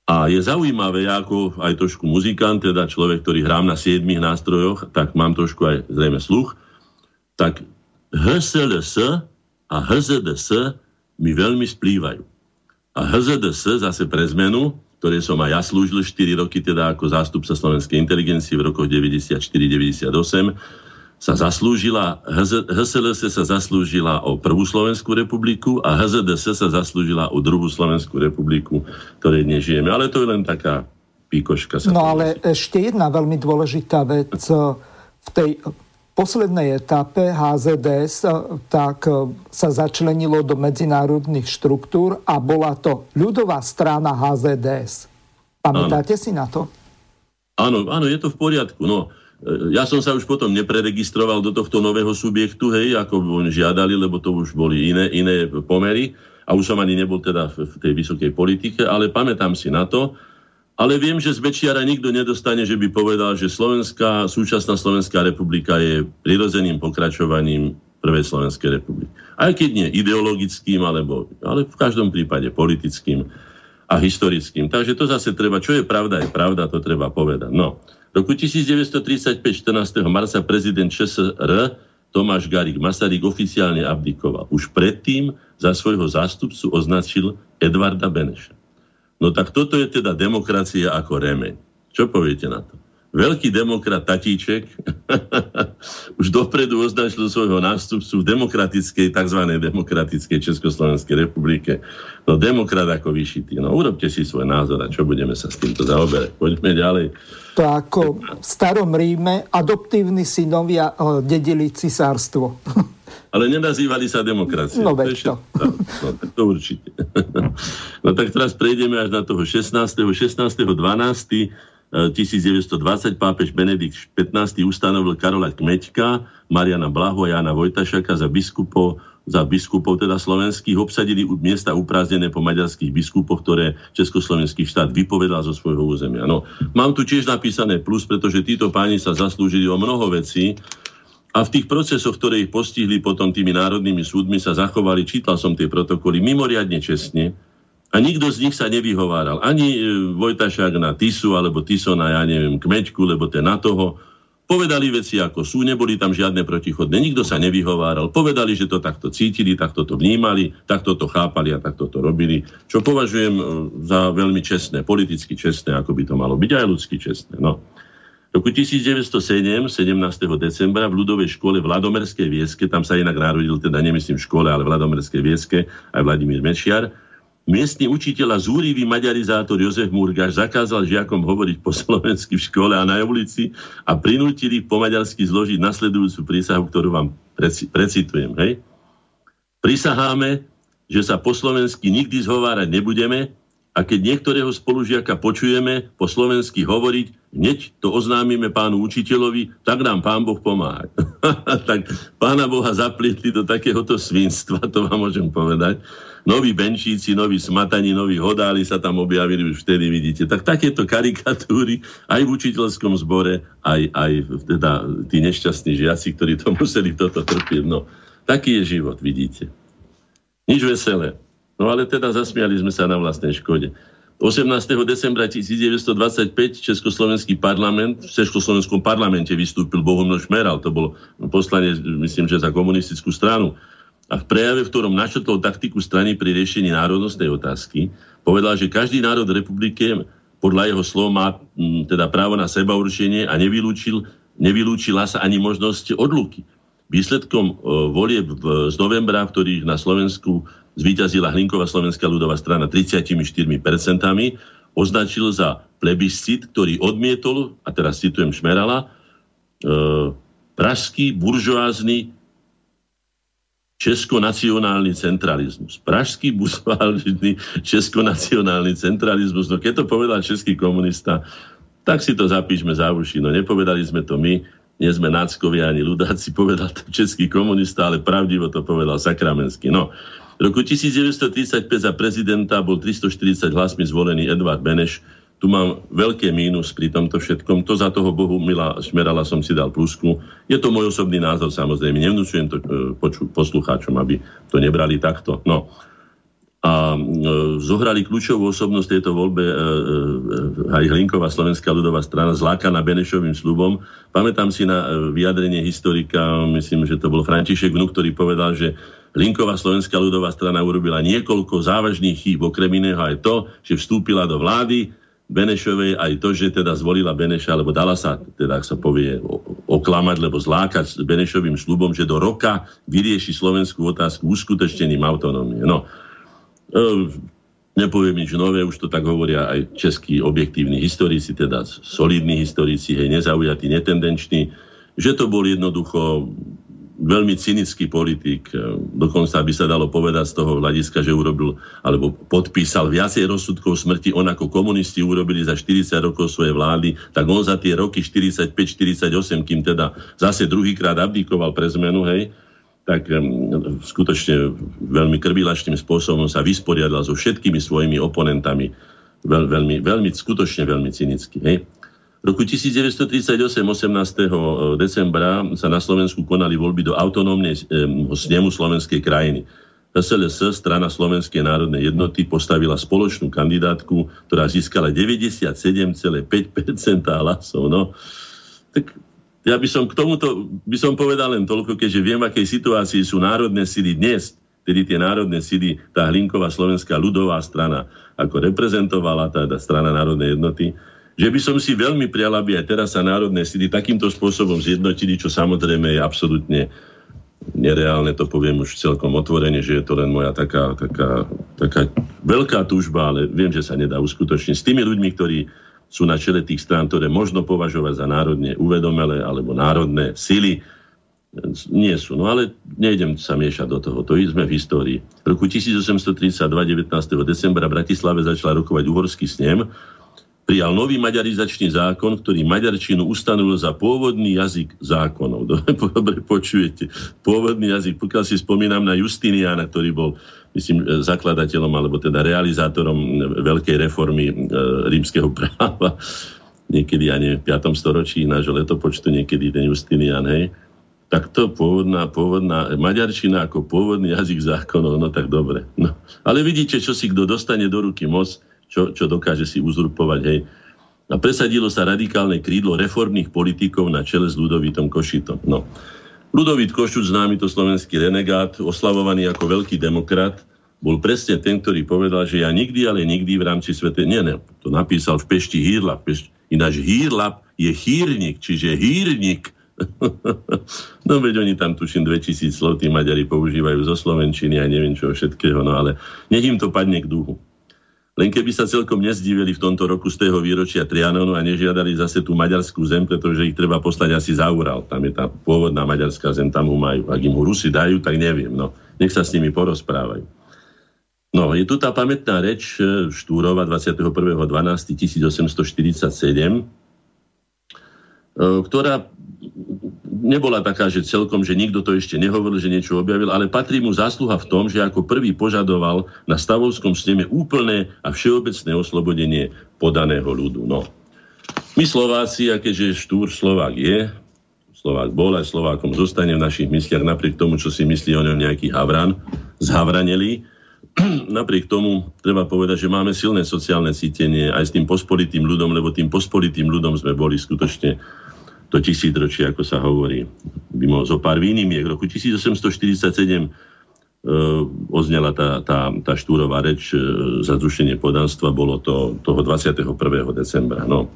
A je zaujímavé, ja ako aj trošku muzikant, teda človek, ktorý hrám na siedmých nástrojoch, tak mám trošku aj zrejme sluch, tak HSLS a HZDS mi veľmi splývajú. A HZDS zase pre zmenu ktoré som aj ja slúžil 4 roky teda ako zástupca slovenskej inteligencie v rokoch 94-98, sa zaslúžila, HSLS sa zaslúžila o prvú Slovenskú republiku a HZDS sa zaslúžila o druhú Slovenskú republiku, ktorej dnes žijeme. Ale to je len taká píkoška. Sa no ale ešte jedna veľmi dôležitá vec. V tej poslednej etape HZDS eh, tak eh, sa začlenilo do medzinárodných štruktúr a bola to ľudová strana HZDS. Pamätáte ano. si na to? Áno, áno, je to v poriadku. No, eh, ja som sa už potom nepreregistroval do tohto nového subjektu, hej, ako oni žiadali, lebo to už boli iné, iné pomery a už som ani nebol teda v tej vysokej politike, ale pamätám si na to, ale viem, že z Bečiara nikto nedostane, že by povedal, že Slovenská, súčasná Slovenská republika je prirodzeným pokračovaním Prvej Slovenskej republiky. Aj keď nie ideologickým, alebo, ale v každom prípade politickým a historickým. Takže to zase treba, čo je pravda, je pravda, to treba povedať. No, roku 1935, 14. marca, prezident ČSR Tomáš Garik Masaryk oficiálne abdikoval. Už predtým za svojho zástupcu označil Edvarda Beneša. No tak toto je teda demokracia ako remeň. Čo poviete na to? Veľký demokrat Tatíček už dopredu označil svojho nástupcu v demokratickej, tzv. demokratickej Československej republike. No demokrat ako vyšitý. No urobte si svoj názor a čo budeme sa s týmto zaoberať. Poďme ďalej. To ako v starom Ríme adoptívni synovia eh, dedili cisárstvo. ale nenazývali sa demokraciou. No, to, to. No, no, to určite. no tak teraz prejdeme až na toho 16. 16. 12. 1920 pápež Benedikt XV ustanovil Karola Kmeďka, Mariana Blaho a Jana Vojtašaka za biskupov za biskupov teda slovenských obsadili miesta upráznené po maďarských biskupoch, ktoré Československý štát vypovedal zo svojho územia. No, mám tu tiež napísané plus, pretože títo páni sa zaslúžili o mnoho vecí, a v tých procesoch, ktoré ich postihli potom tými národnými súdmi, sa zachovali, čítal som tie protokoly, mimoriadne čestne. A nikto z nich sa nevyhováral. Ani e, Vojtašák na Tisu, alebo Tiso na, ja neviem, Kmeďku, lebo ten na toho. Povedali veci ako sú, neboli tam žiadne protichodné, nikto sa nevyhováral. Povedali, že to takto cítili, takto to vnímali, takto to chápali a takto to robili. Čo považujem e, za veľmi čestné, politicky čestné, ako by to malo byť, aj ľudsky čestné. No roku 1907, 17. decembra, v ľudovej škole v Ladomerskej Vieske, tam sa inak narodil, teda nemyslím v škole, ale v Ladomerskej Vieske, aj Vladimír Mečiar, Miestny učiteľ a zúrivý maďarizátor Jozef Murgáš zakázal žiakom hovoriť po slovensky v škole a na ulici a prinútili ich po maďarsky zložiť nasledujúcu prísahu, ktorú vám precitujem. Hej? Prisaháme, že sa po slovensky nikdy zhovárať nebudeme a keď niektorého spolužiaka počujeme po slovensky hovoriť, hneď to oznámime pánu učiteľovi, tak nám pán Boh pomáha. tak pána Boha zaplietli do takéhoto svinstva, to vám môžem povedať. Noví benčíci, noví smatani, noví hodáli sa tam objavili už vtedy, vidíte. Tak takéto karikatúry aj v učiteľskom zbore, aj, aj teda tí nešťastní žiaci, ktorí to museli toto trpieť. No, taký je život, vidíte. Nič veselé. No ale teda zasmiali sme sa na vlastnej škode. 18. decembra 1925 Československý parlament, v Československom parlamente vystúpil Bohumil Šmeral, to bol poslanie, myslím, že za komunistickú stranu. A v prejave, v ktorom načrtol taktiku strany pri riešení národnostnej otázky, povedal, že každý národ v republike podľa jeho slov má m, teda právo na seba určenie a nevylúčil, nevylúčila sa ani možnosť odluky. Výsledkom e, volieb z novembra, v ktorých na Slovensku zvíťazila Hlinková slovenská ľudová strana 34%, označil za plebiscit, ktorý odmietol, a teraz citujem Šmerala, e, pražský buržoázny českonacionálny centralizmus. Pražský buržoázny českonacionálny centralizmus. No keď to povedal český komunista, tak si to zapíšme za uši. No nepovedali sme to my, nie sme náckovia ani ľudáci, povedal to český komunista, ale pravdivo to povedal Sakramenský. No, v roku 1935 za prezidenta bol 340 hlasmi zvolený Edvard Beneš. Tu mám veľké mínus pri tomto všetkom. To za toho Bohu Mila Šmerala som si dal plusku. Je to môj osobný názor, samozrejme. Nevnúčujem to e, poslucháčom, aby to nebrali takto. No a e, zohrali kľúčovú osobnosť tejto voľbe e, e, aj Hlinková slovenská ľudová strana zlákaná Benešovým slubom. Pamätám si na vyjadrenie historika, myslím, že to bol František Vnuk, ktorý povedal, že Hlinková slovenská ľudová strana urobila niekoľko závažných chýb, okrem iného aj to, že vstúpila do vlády Benešovej, aj to, že teda zvolila Beneša, alebo dala sa, teda ak sa povie, oklamať, lebo zlákať s Benešovým slubom, že do roka vyrieši slovenskú otázku uskutočnením autonómie. No, Ehm, nepoviem nič nové, už to tak hovoria aj českí objektívni historici, teda solidní historici, hej, nezaujatí, netendenční, že to bol jednoducho veľmi cynický politik. Ehm, dokonca by sa dalo povedať z toho hľadiska, že urobil alebo podpísal viacej rozsudkov smrti. On ako komunisti urobili za 40 rokov svoje vlády, tak on za tie roky 45-48, kým teda zase druhýkrát abdikoval pre zmenu, hej, tak skutočne veľmi krvilačným spôsobom sa vysporiadal so všetkými svojimi oponentami. Veľ, veľmi, veľmi, skutočne veľmi cynicky. Hej. V roku 1938, 18. decembra, sa na Slovensku konali voľby do autonómnej snemu slovenskej krajiny. SLS, strana Slovenskej národnej jednoty, postavila spoločnú kandidátku, ktorá získala 97,5% hlasov. No, tak ja by som k tomuto by som povedal len toľko, keďže viem, v akej situácii sú národné síly dnes, tedy tie národné síly, tá Hlinková slovenská ľudová strana, ako reprezentovala tá, tá strana národnej jednoty, že by som si veľmi prial, aby aj teraz sa národné síly takýmto spôsobom zjednotili, čo samozrejme je absolútne nereálne, to poviem už celkom otvorene, že je to len moja taká, taká, taká veľká túžba, ale viem, že sa nedá uskutočniť. S tými ľuďmi, ktorí sú na čele tých strán, ktoré možno považovať za národne uvedomelé alebo národné sily. Nie sú. No ale nejdem sa miešať do toho. To sme v histórii. V roku 1832, 19. decembra v Bratislave začal rokovať uhorský snem, prijal nový maďarizačný zákon, ktorý maďarčinu ustanovil za pôvodný jazyk zákonov. Dobre počujete. Pôvodný jazyk. Pokiaľ si spomínam na Justiniana, ktorý bol myslím, e, zakladateľom alebo teda realizátorom veľkej reformy e, rímskeho práva niekedy ani v 5. storočí nášho letopočtu, niekedy ten Justinian, hej, tak to pôvodná, pôvodná maďarčina ako pôvodný jazyk zákonov, no tak dobre. No. Ale vidíte, čo si kto dostane do ruky moc, čo, čo dokáže si uzurpovať, hej. A presadilo sa radikálne krídlo reformných politikov na čele s Ludovitom Košitom. No. Ludovít Košuc, známy to slovenský renegát, oslavovaný ako veľký demokrat, bol presne ten, ktorý povedal, že ja nikdy, ale nikdy v rámci svete... Nie, ne, to napísal v Pešti Hírlap. Pešti, ináč Hírlap je hírnik, čiže hírnik. no veď oni tam tuším 2000 slov, tí Maďari používajú zo Slovenčiny a neviem čo všetkého, no ale nech im to padne k duchu. Len keby sa celkom nezdívili v tomto roku z tého výročia Trianonu a nežiadali zase tú maďarskú zem, pretože ich treba poslať asi za Ural. Tam je tá pôvodná maďarská zem, tam ho majú. Ak im ho Rusi dajú, tak neviem. No, nech sa s nimi porozprávajú. No, je tu tá pamätná reč e, Štúrova 21.12.1847, e, ktorá nebola taká, že celkom, že nikto to ešte nehovoril, že niečo objavil, ale patrí mu zásluha v tom, že ako prvý požadoval na stavovskom sneme úplné a všeobecné oslobodenie podaného ľudu. No. My Slováci, a keďže Štúr Slovák je, Slovák bol aj Slovákom zostane v našich mysliach napriek tomu, čo si myslí o ňom nejaký Havran, zhavraneli, napriek tomu treba povedať, že máme silné sociálne cítenie aj s tým pospolitým ľudom, lebo tým pospolitým ľudom sme boli skutočne to tisícročie, ako sa hovorí. Mohol zo pár výnimiek. V roku 1847 e, oznela tá, tá, tá štúrová reč e, za zrušenie podanstva, bolo to toho 21. decembra. No.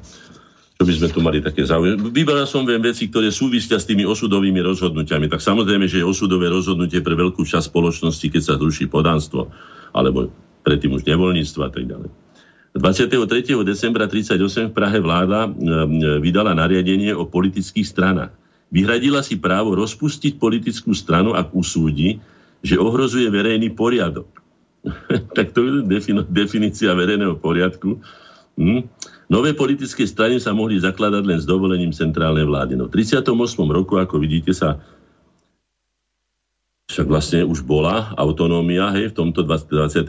Čo by sme tu mali také záujem. Vyberal som viem veci, ktoré súvisia s tými osudovými rozhodnutiami. Tak samozrejme, že je osudové rozhodnutie pre veľkú časť spoločnosti, keď sa zruší podanstvo, alebo predtým už nevoľníctvo a tak ďalej. 23. decembra 1938 v Prahe vláda vydala nariadenie o politických stranách. Vyhradila si právo rozpustiť politickú stranu, ak usúdi, že ohrozuje verejný poriadok. tak to je definícia verejného poriadku. Hm? Nové politické strany sa mohli zakladať len s dovolením centrálnej vlády. No, v 38. roku, ako vidíte, sa však vlastne už bola autonómia, hej, v tomto 23.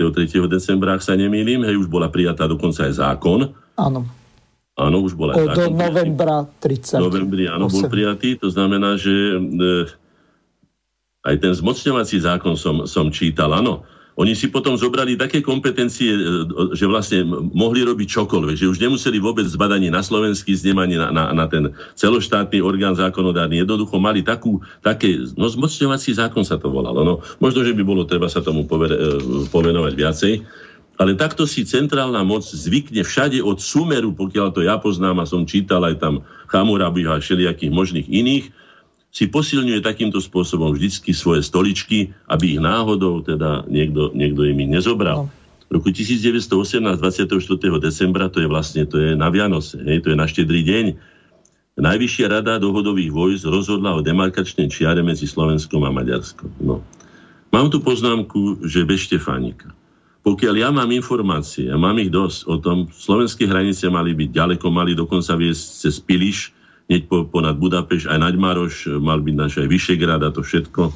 decembra, ak sa nemýlim, hej, už bola prijatá dokonca aj zákon. Áno. Áno, už bola aj zákon. Do novembra 30. novembri, áno, bol prijatý. To znamená, že e, aj ten zmocňovací zákon som, som čítal, áno. Oni si potom zobrali také kompetencie, e, že vlastne mohli robiť čokoľvek, že už nemuseli vôbec zbadanie na slovenský znemaní na, na, na ten celoštátny orgán zákonodárny. Jednoducho mali takú, také, no zmocňovací zákon sa to volalo. No, možno, že by bolo treba sa tomu povere, e, povenovať viacej. Ale takto si centrálna moc zvykne všade od Sumeru, pokiaľ to ja poznám a som čítal aj tam Chamurabi a všelijakých možných iných, si posilňuje takýmto spôsobom vždycky svoje stoličky, aby ich náhodou teda niekto, niekto im ich nezobral. No. V roku 1918, 24. decembra, to je vlastne to je na Vianoce, hej, to je na štedrý deň, Najvyššia rada dohodových vojsk rozhodla o demarkačnej čiare medzi Slovenskom a Maďarskom. No. Mám tu poznámku, že bez Štefánika. Pokiaľ ja mám informácie, a mám ich dosť o tom, slovenské hranice mali byť ďaleko, mali dokonca viesť cez Piliš, hneď po, ponad Budapeš, aj Naďmaroš, mal byť naš aj Vyšegrad a to všetko.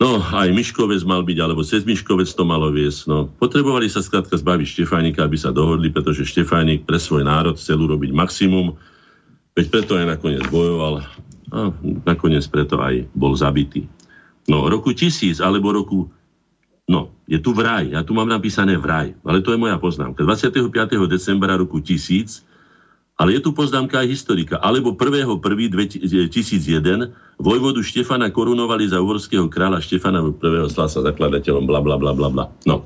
No, aj Miškovec mal byť, alebo cez Miškovec to malo viesť. No, potrebovali sa skrátka zbaviť Štefánika, aby sa dohodli, pretože Štefánik pre svoj národ chcel urobiť maximum, veď preto aj nakoniec bojoval a nakoniec preto aj bol zabitý. No, roku tisíc, alebo roku No, je tu vraj. Ja tu mám napísané vraj, ale to je moja poznámka. 25. decembra roku 1000 ale je tu poznámka aj historika. Alebo 1.1.2001 vojvodu Štefana korunovali za uhorského kráľa Štefana I. stal sa zakladateľom, bla, bla, bla, bla, bla. No.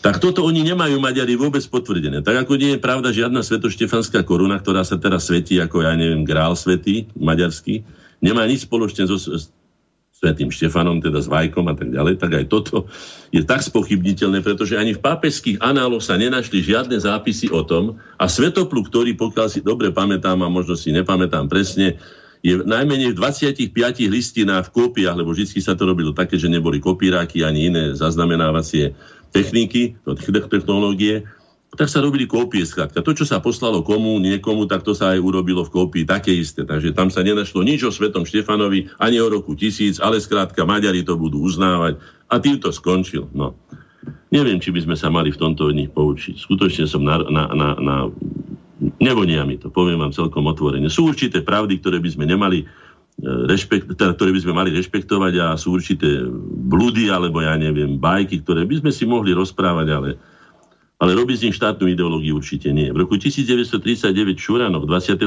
Tak toto oni nemajú Maďari vôbec potvrdené. Tak ako nie je pravda žiadna svetoštefanská koruna, ktorá sa teraz svetí ako, ja neviem, grál svetý maďarský, nemá nič spoločné so, svetým Štefanom, teda s Vajkom a tak ďalej, tak aj toto je tak spochybniteľné, pretože ani v pápežských análoch sa nenašli žiadne zápisy o tom a Svetopluk, ktorý, pokiaľ si dobre pamätám a možno si nepamätám presne, je najmenej v 25 listinách v kópiách, lebo vždy sa to robilo také, že neboli kopíráky ani iné zaznamenávacie techniky, technológie, tak sa robili kópie skrátka. To, čo sa poslalo komu, niekomu, tak to sa aj urobilo v kópii také isté. Takže tam sa nenašlo nič o Svetom Štefanovi, ani o roku tisíc, ale skrátka Maďari to budú uznávať a tým to skončil. No. Neviem, či by sme sa mali v tomto od nich poučiť. Skutočne som na, na, na, na nevonia mi to, poviem vám celkom otvorene. Sú určité pravdy, ktoré by sme nemali e, rešpekt, teda, ktoré by sme mali rešpektovať a sú určité blúdy alebo ja neviem, bajky, ktoré by sme si mohli rozprávať, ale ale robiť z nich štátnu ideológiu určite nie. V roku 1939 Šuranov 25.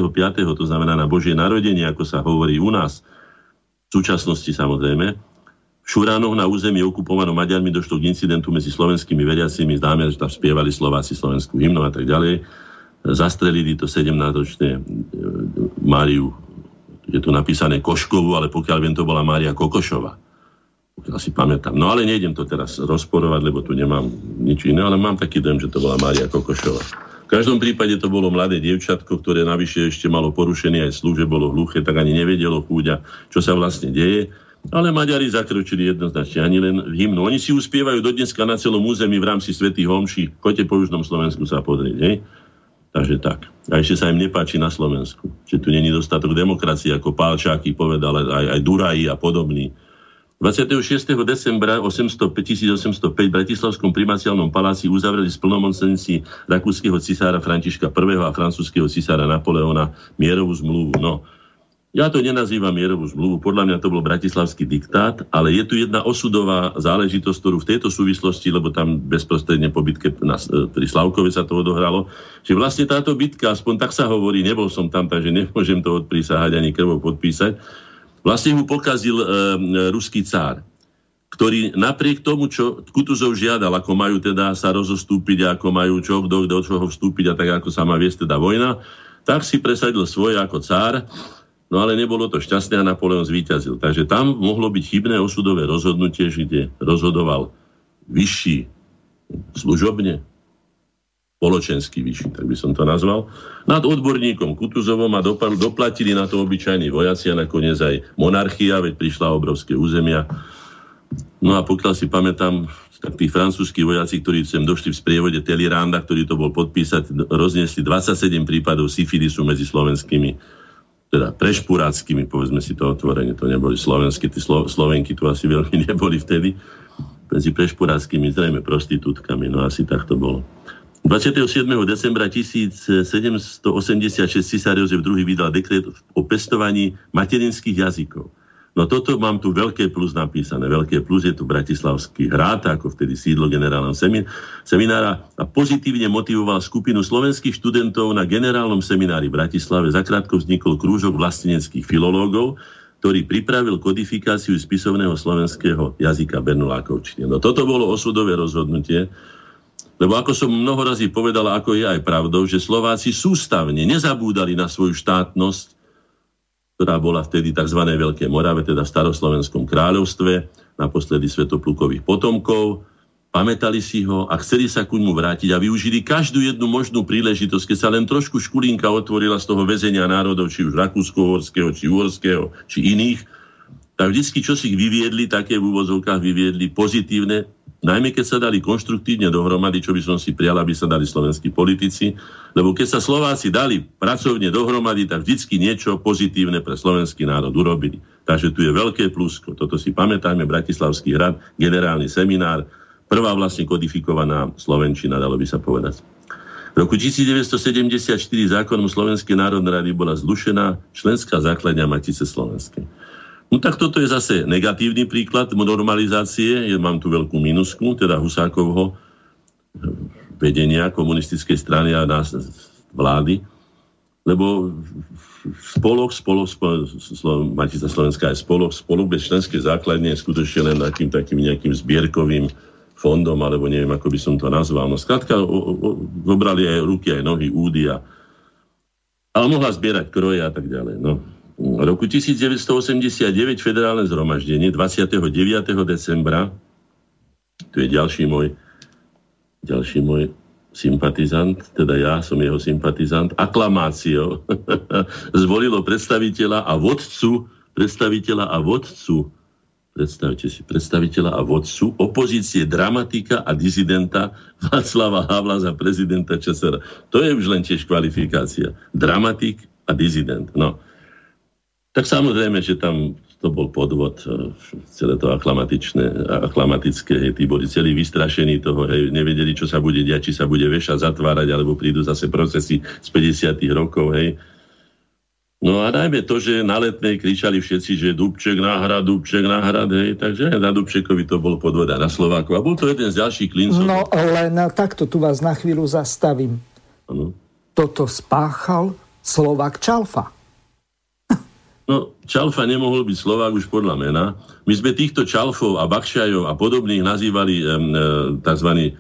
to znamená na Božie narodenie, ako sa hovorí u nás, v súčasnosti samozrejme, v Šuranoch na území okupovanom Maďarmi došlo k incidentu medzi slovenskými veriacimi, známe, že tam spievali Slováci slovenskú hymnu a tak ďalej. Zastrelili to 17-ročné e, Máriu, je tu napísané Koškovu, ale pokiaľ viem, to bola Mária Kokošova pokiaľ si pamätám. No ale nejdem to teraz rozporovať, lebo tu nemám nič iné, ale mám taký dojem, že to bola Mária Kokošova. V každom prípade to bolo mladé dievčatko, ktoré navyše ešte malo porušený aj sluh, že bolo hluché, tak ani nevedelo chúďa, čo sa vlastne deje. Ale Maďari zakročili jednoznačne, ani len v hymnu. Oni si uspievajú do dneska na celom území v rámci Svetých homší. Choďte po Južnom Slovensku sa pozrieť, hej? Takže tak. A ešte sa im nepáči na Slovensku. Že tu není dostatok demokracie, ako Pálčáky povedal, aj, aj Duraji a podobní 26. decembra 805, 1805 v Bratislavskom primaciálnom paláci uzavreli splnomocnenci rakúskeho cisára Františka I. a francúzského cisára Napoleona mierovú zmluvu. No, Ja to nenazývam mierovú zmluvu, podľa mňa to bol bratislavský diktát, ale je tu jedna osudová záležitosť, ktorú v tejto súvislosti, lebo tam bezprostredne po bitke na, pri Slavkove sa to odohralo, že vlastne táto bitka, aspoň tak sa hovorí, nebol som tam, takže nemôžem to odprísahať ani krvou podpísať, vlastne mu pokazil e, ruský cár ktorý napriek tomu, čo Kutuzov žiadal, ako majú teda sa rozostúpiť ako majú čo, kto do čoho vstúpiť a tak, ako sa má viesť teda vojna, tak si presadil svoje ako cár No ale nebolo to šťastné a Napoleon zvíťazil. Takže tam mohlo byť chybné osudové rozhodnutie, kde rozhodoval vyšší služobne, spoločenský vyšší, tak by som to nazval, nad odborníkom Kutuzovom a doplatili na to obyčajní vojaci a nakoniec aj monarchia, veď prišla obrovské územia. No a pokiaľ si pamätám, tak tí francúzskí vojaci, ktorí sem došli v sprievode Teliranda, ktorý to bol podpísať, rozniesli 27 prípadov syfilisu medzi slovenskými teda prešpuráckými, povedzme si to otvorene, to neboli slovenskí, tí Slo- Slovenky tu asi veľmi neboli vtedy, medzi prešpuráckými zrejme prostitútkami, no asi tak to bolo. 27. decembra 1786 císar Jozef II vydal dekret o pestovaní materinských jazykov. No toto mám tu veľké plus napísané. Veľké plus je tu Bratislavský hrad, ako vtedy sídlo generálneho seminára a pozitívne motivoval skupinu slovenských študentov na generálnom seminári v Bratislave. Zakrátko vznikol krúžok vlasteneckých filológov, ktorý pripravil kodifikáciu spisovného slovenského jazyka Bernolákovčine. No toto bolo osudové rozhodnutie, lebo ako som mnoho razy povedala, ako je aj pravdou, že Slováci sústavne nezabúdali na svoju štátnosť, ktorá bola vtedy tzv. Veľké Morave, teda v staroslovenskom kráľovstve, naposledy Svetoplukových potomkov, pamätali si ho a chceli sa ku ňmu vrátiť a využili každú jednu možnú príležitosť, keď sa len trošku škulinka otvorila z toho väzenia národov, či už rakúsko-horského, či uhorského, či iných, tak vždycky čo si vyviedli, také v úvozovkách vyviedli pozitívne Najmä keď sa dali konštruktívne dohromady, čo by som si prijal, aby sa dali slovenskí politici, lebo keď sa Slováci dali pracovne dohromady, tak vždycky niečo pozitívne pre slovenský národ urobili. Takže tu je veľké plusko. Toto si pamätajme, Bratislavský hrad, generálny seminár, prvá vlastne kodifikovaná Slovenčina, dalo by sa povedať. V roku 1974 zákonom Slovenskej národnej rady bola zlušená členská základňa Matice Slovenskej. No tak toto je zase negatívny príklad normalizácie. Ja mám tu veľkú minusku, teda Husákovho vedenia komunistickej strany a nás vlády, lebo spolok, spolok, spolok Matica Slovenská je spolok, spolok bez členskej základne je skutočne len takým, takým nejakým zbierkovým fondom, alebo neviem, ako by som to nazval. No skrátka, zobrali aj ruky, aj nohy, údy a, ale mohla zbierať kroje a tak ďalej. No roku 1989 federálne zhromaždenie 29. decembra, tu je ďalší môj, ďalší môj sympatizant, teda ja som jeho sympatizant, aklamáciou zvolilo predstaviteľa a vodcu, predstaviteľa a vodcu, predstavte si, predstaviteľa a vodcu opozície dramatika a dizidenta Václava Havla za prezidenta ČSR. To je už len tiež kvalifikácia. Dramatik a dizident. No. Tak samozrejme, že tam to bol podvod, e, celé to aklamatičné, aklamatické, hej, tí boli celí vystrašení toho, hej, nevedeli, čo sa bude diať, či sa bude vešať, zatvárať, alebo prídu zase procesy z 50 rokov, hej. No a najmä to, že na letnej kričali všetci, že Dubček náhrad, Dubček náhrad, hej, takže na Dubčekovi to bol podvod na Slováku. A bol to jeden z ďalších klincov. No len takto tu vás na chvíľu zastavím. Ano. Toto spáchal Slovak Čalfa. No, Čalfa nemohol byť Slovák už podľa mena. My sme týchto Čalfov a Bakšajov a podobných nazývali e, tzv. E,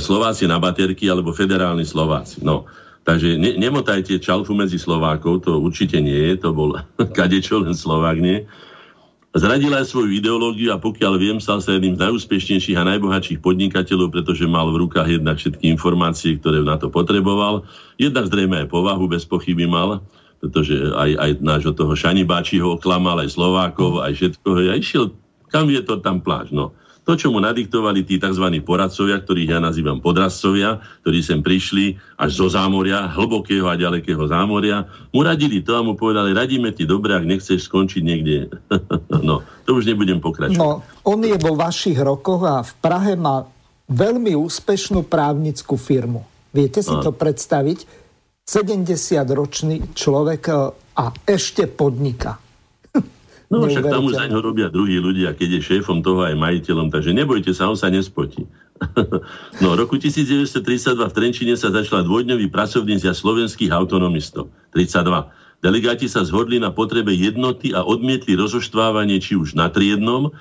Slováci na baterky alebo federálni Slováci. No, takže ne, nemotajte Čalfu medzi Slovákov, to určite nie je, to bol kadečo, len Slovák nie. Zradila aj svoju ideológiu a pokiaľ viem, stal sa jedným z najúspešnejších a najbohatších podnikateľov, pretože mal v rukách jednak všetky informácie, ktoré na to potreboval. Jednak zrejme aj povahu bez pochyby mal pretože aj, aj nášho toho Šanibáčiho oklamal, aj Slovákov, aj všetko. Ja išiel, kam je to tam pláž. No. To, čo mu nadiktovali tí tzv. poradcovia, ktorých ja nazývam podrazcovia, ktorí sem prišli až zo zámoria, hlbokého a ďalekého zámoria, mu radili to a mu povedali, radíme ti dobre, ak nechceš skončiť niekde. no, to už nebudem pokračovať. No, on je vo vašich rokoch a v Prahe má veľmi úspešnú právnickú firmu. Viete si a. to predstaviť? 70-ročný človek, e, a ešte podniká. No však tam už za ňo robia druhí ľudia, keď je šéfom toho aj majiteľom, takže nebojte sa, on sa nespotí. no, roku 1932 v Trenčine sa začala dvojdňový pracovný zjazd slovenských autonomistov. 32. Delegáti sa zhodli na potrebe jednoty a odmietli rozoštvávanie či už na triednom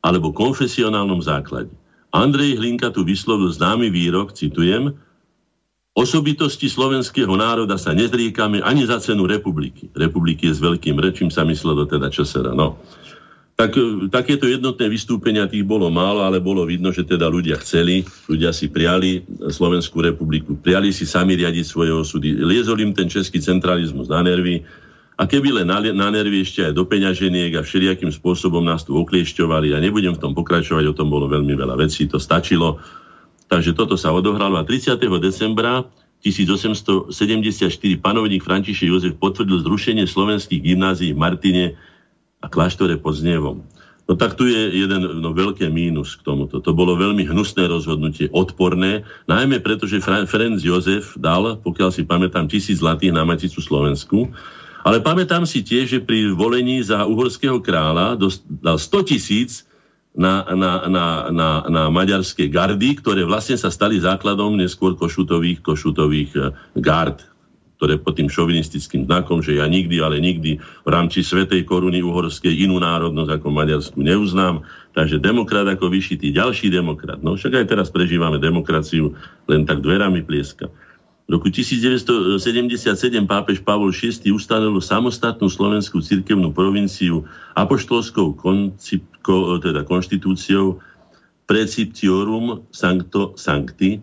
alebo konfesionálnom základe. Andrej Hlinka tu vyslovil známy výrok, citujem, Osobitosti slovenského národa sa nezriekame ani za cenu republiky. Republiky je s veľkým rečím sa myslelo teda Česera. No. Tak, takéto jednotné vystúpenia tých bolo málo, ale bolo vidno, že teda ľudia chceli, ľudia si priali Slovenskú republiku, priali si sami riadiť svoje osudy. Liezol im ten český centralizmus na nervy a keby len na, na nervy ešte aj do peňaženiek a všelijakým spôsobom nás tu okliešťovali a nebudem v tom pokračovať, o tom bolo veľmi veľa vecí, to stačilo Takže toto sa odohralo a 30. decembra 1874 panovník František Jozef potvrdil zrušenie slovenských gymnázií v Martine a kláštore pod Znievom. No tak tu je jeden no, veľké mínus k tomuto. To bolo veľmi hnusné rozhodnutie, odporné, najmä preto, že Ferenc Jozef dal, pokiaľ si pamätám, tisíc zlatých na Maticu Slovensku, ale pamätám si tiež, že pri volení za uhorského kráľa dal 100 tisíc na, na, na, na, na maďarské gardy, ktoré vlastne sa stali základom neskôr košutových, košutových e, gard, ktoré pod tým šovinistickým znakom, že ja nikdy, ale nikdy v rámci Svetej koruny uhorskej inú národnosť ako Maďarsku neuznám. Takže demokrat ako vyšitý, ďalší demokrat. No však aj teraz prežívame demokraciu, len tak dverami plieska. V roku 1977 pápež Pavol VI ustanovil samostatnú slovenskú cirkevnú provinciu apoštolskou koncipko, teda konštitúciou Preciptiorum Sancto Sancti, e,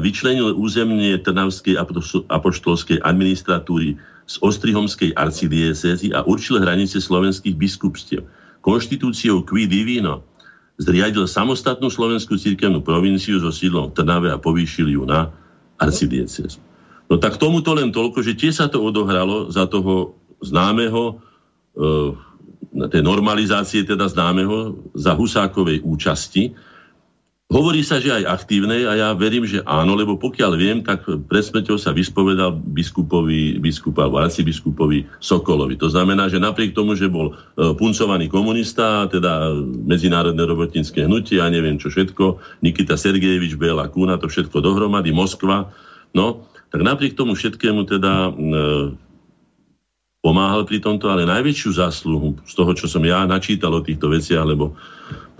vyčlenil územie Trnavskej apoštolskej administratúry z Ostrihomskej arcidiecezy a určil hranice slovenských biskupstiev. Konštitúciou Qui Divino zriadil samostatnú slovenskú cirkevnú provinciu so sídlom v Trnave a povýšil ju na arcidiecez. No tak tomuto len toľko, že tiež sa to odohralo za toho známeho, e, tej normalizácie teda známeho, za Husákovej účasti. Hovorí sa, že aj aktívnej a ja verím, že áno, lebo pokiaľ viem, tak pred smrťou sa vyspovedal biskupovi, biskupa, arcibiskupovi Sokolovi. To znamená, že napriek tomu, že bol e, puncovaný komunista, teda medzinárodné robotnícke hnutie a neviem čo všetko, Nikita Sergejevič, Bela Kuna, to všetko dohromady, Moskva, no, tak napriek tomu všetkému teda e, pomáhal pri tomto, ale najväčšiu zásluhu z toho, čo som ja načítal o týchto veciach, lebo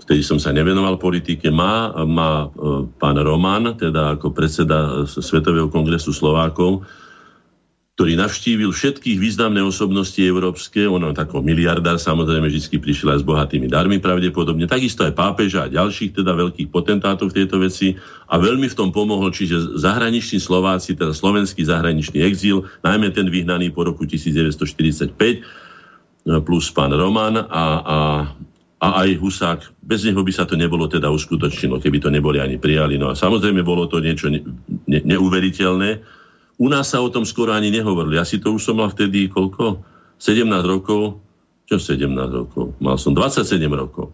vtedy som sa nevenoval politike, má, má e, pán Roman, teda ako predseda Svetového kongresu Slovákov, ktorý navštívil všetkých významné osobnosti európske, ono ako miliardár samozrejme vždy prišiel aj s bohatými darmi pravdepodobne, takisto aj pápeža a ďalších teda veľkých potentátov v tejto veci a veľmi v tom pomohol, čiže zahraniční Slováci, teda slovenský zahraničný exíl, najmä ten vyhnaný po roku 1945, plus pán Roman a, a a aj Husák. Bez neho by sa to nebolo teda uskutočnilo, keby to neboli ani prijali. No a samozrejme bolo to niečo ne, ne, neuveriteľné. U nás sa o tom skoro ani nehovorili. Ja si to už som mal vtedy koľko? 17 rokov. Čo 17 rokov? Mal som 27 rokov.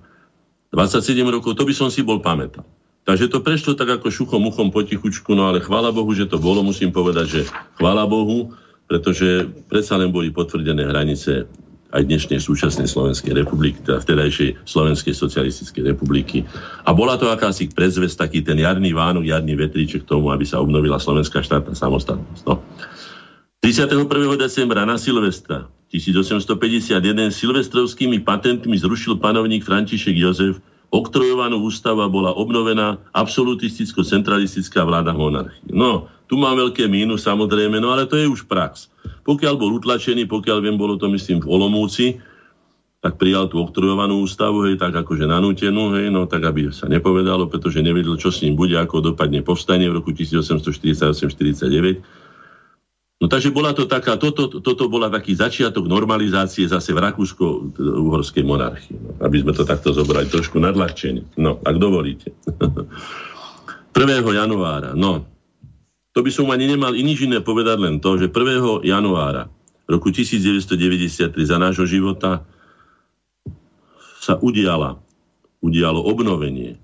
27 rokov, to by som si bol pamätal. Takže to prešlo tak ako šuchom, uchom, potichučku, no ale chvála Bohu, že to bolo. Musím povedať, že chvála Bohu, pretože predsa len boli potvrdené hranice aj dnešnej súčasnej Slovenskej republiky, teda vtedajšej Slovenskej socialistickej republiky. A bola to akási predzvesť, taký ten jarný Vánok, jarný vetríček k tomu, aby sa obnovila slovenská štátna samostatnosť. No. 31. decembra na Silvestra 1851 silvestrovskými patentmi zrušil panovník František Jozef oktrojovanú ústava bola obnovená absolutisticko-centralistická vláda monarchie. No, tu má veľké mínus samozrejme, no ale to je už prax. Pokiaľ bol utlačený, pokiaľ viem, bolo to myslím v Olomúci, tak prijal tú oktrojovanú ústavu, hej, tak akože nanútenú, hej, no tak aby sa nepovedalo, pretože nevedel, čo s ním bude, ako dopadne povstanie v roku 1848-49 No takže bola to taká, toto, toto bola taký začiatok normalizácie zase v Rakúsko-Uhorskej monarchii. No, aby sme to takto zobrali trošku nadľahčenie. No, ak dovolíte. 1. januára, no, to by som ani nemal nič iné povedať len to, že 1. januára roku 1993 za nášho života sa udiala, udialo obnovenie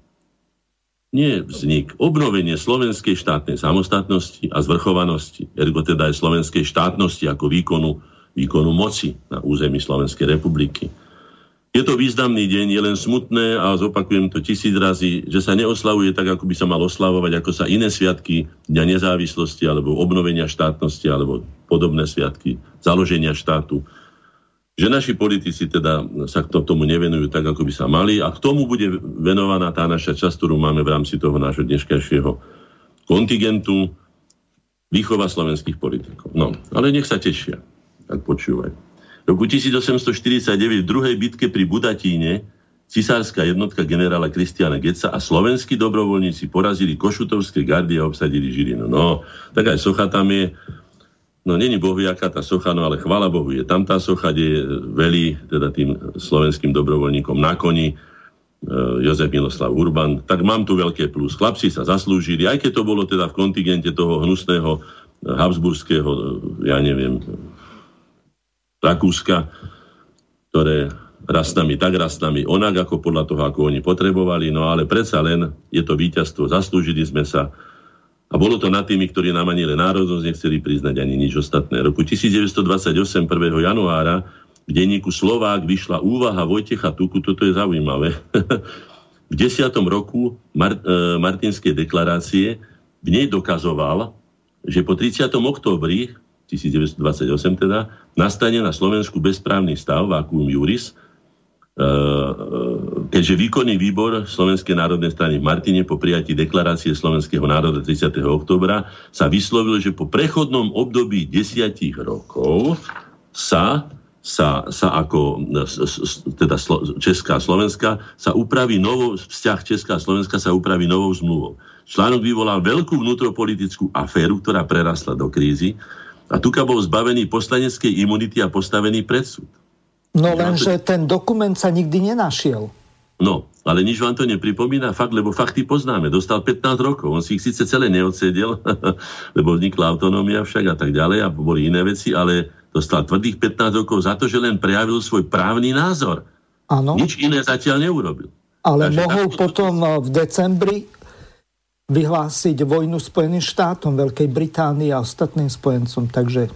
nie vznik, obnovenie slovenskej štátnej samostatnosti a zvrchovanosti, ergo teda aj slovenskej štátnosti ako výkonu výkonu moci na území Slovenskej republiky. Je to významný deň, je len smutné a zopakujem to tisíc razy, že sa neoslavuje tak, ako by sa mal oslavovať, ako sa iné sviatky Dňa nezávislosti alebo obnovenia štátnosti alebo podobné sviatky založenia štátu. Že naši politici teda sa k tomu nevenujú tak, ako by sa mali a k tomu bude venovaná tá naša časť, ktorú máme v rámci toho nášho dneškajšieho kontingentu výchova slovenských politikov. No, ale nech sa tešia, tak počúvajú roku 1849 v druhej bitke pri Budatíne cisárska jednotka generála Kristiana Geca a slovenskí dobrovoľníci porazili košutovské gardy a obsadili Žilinu. No, tak aj socha tam je. No, není bohu, jaká tá socha, no ale chvála Bohu, je tam tá socha, kde velí teda tým slovenským dobrovoľníkom na koni e, Jozef Miloslav Urban. Tak mám tu veľké plus. Chlapci sa zaslúžili, aj keď to bolo teda v kontingente toho hnusného habsburského, ja neviem, Rakúska, ktoré rastami tak, rastami onak, ako podľa toho, ako oni potrebovali, no ale predsa len je to víťazstvo, zaslúžili sme sa a bolo to na tými, ktorí nám ani len národnosť nechceli priznať ani nič ostatné. Roku 1928, 1. januára, v denníku Slovák vyšla úvaha Vojtecha Tuku, toto je zaujímavé. v desiatom roku Mar- e, Martinskej deklarácie v nej dokazoval, že po 30. októbri 1928 teda, nastane na Slovensku bezprávny stav, vakuum juris, e, e, keďže výkonný výbor Slovenskej národnej strany v Martine po prijatí deklarácie Slovenského národa 30. oktobra sa vyslovil, že po prechodnom období desiatich rokov sa sa, sa ako teda Česká Slovenska sa upraví novou, vzťah Česká a Slovenska sa upraví novou zmluvou. Článok vyvolal veľkú vnútropolitickú aféru, ktorá prerastla do krízy a Tuka bol zbavený poslaneckej imunity a postavený pred súd. No lenže ten dokument sa nikdy nenašiel. No, ale nič vám to nepripomína fakt, lebo fakty poznáme. Dostal 15 rokov, on si ich síce celé neodsedel, lebo vznikla autonómia však a tak ďalej a boli iné veci, ale dostal tvrdých 15 rokov za to, že len prejavil svoj právny názor. Áno. Nič iné zatiaľ neurobil. Ale Takže mohol potom v decembri vyhlásiť vojnu Spojeným štátom, Veľkej Británii a ostatným spojencom. Takže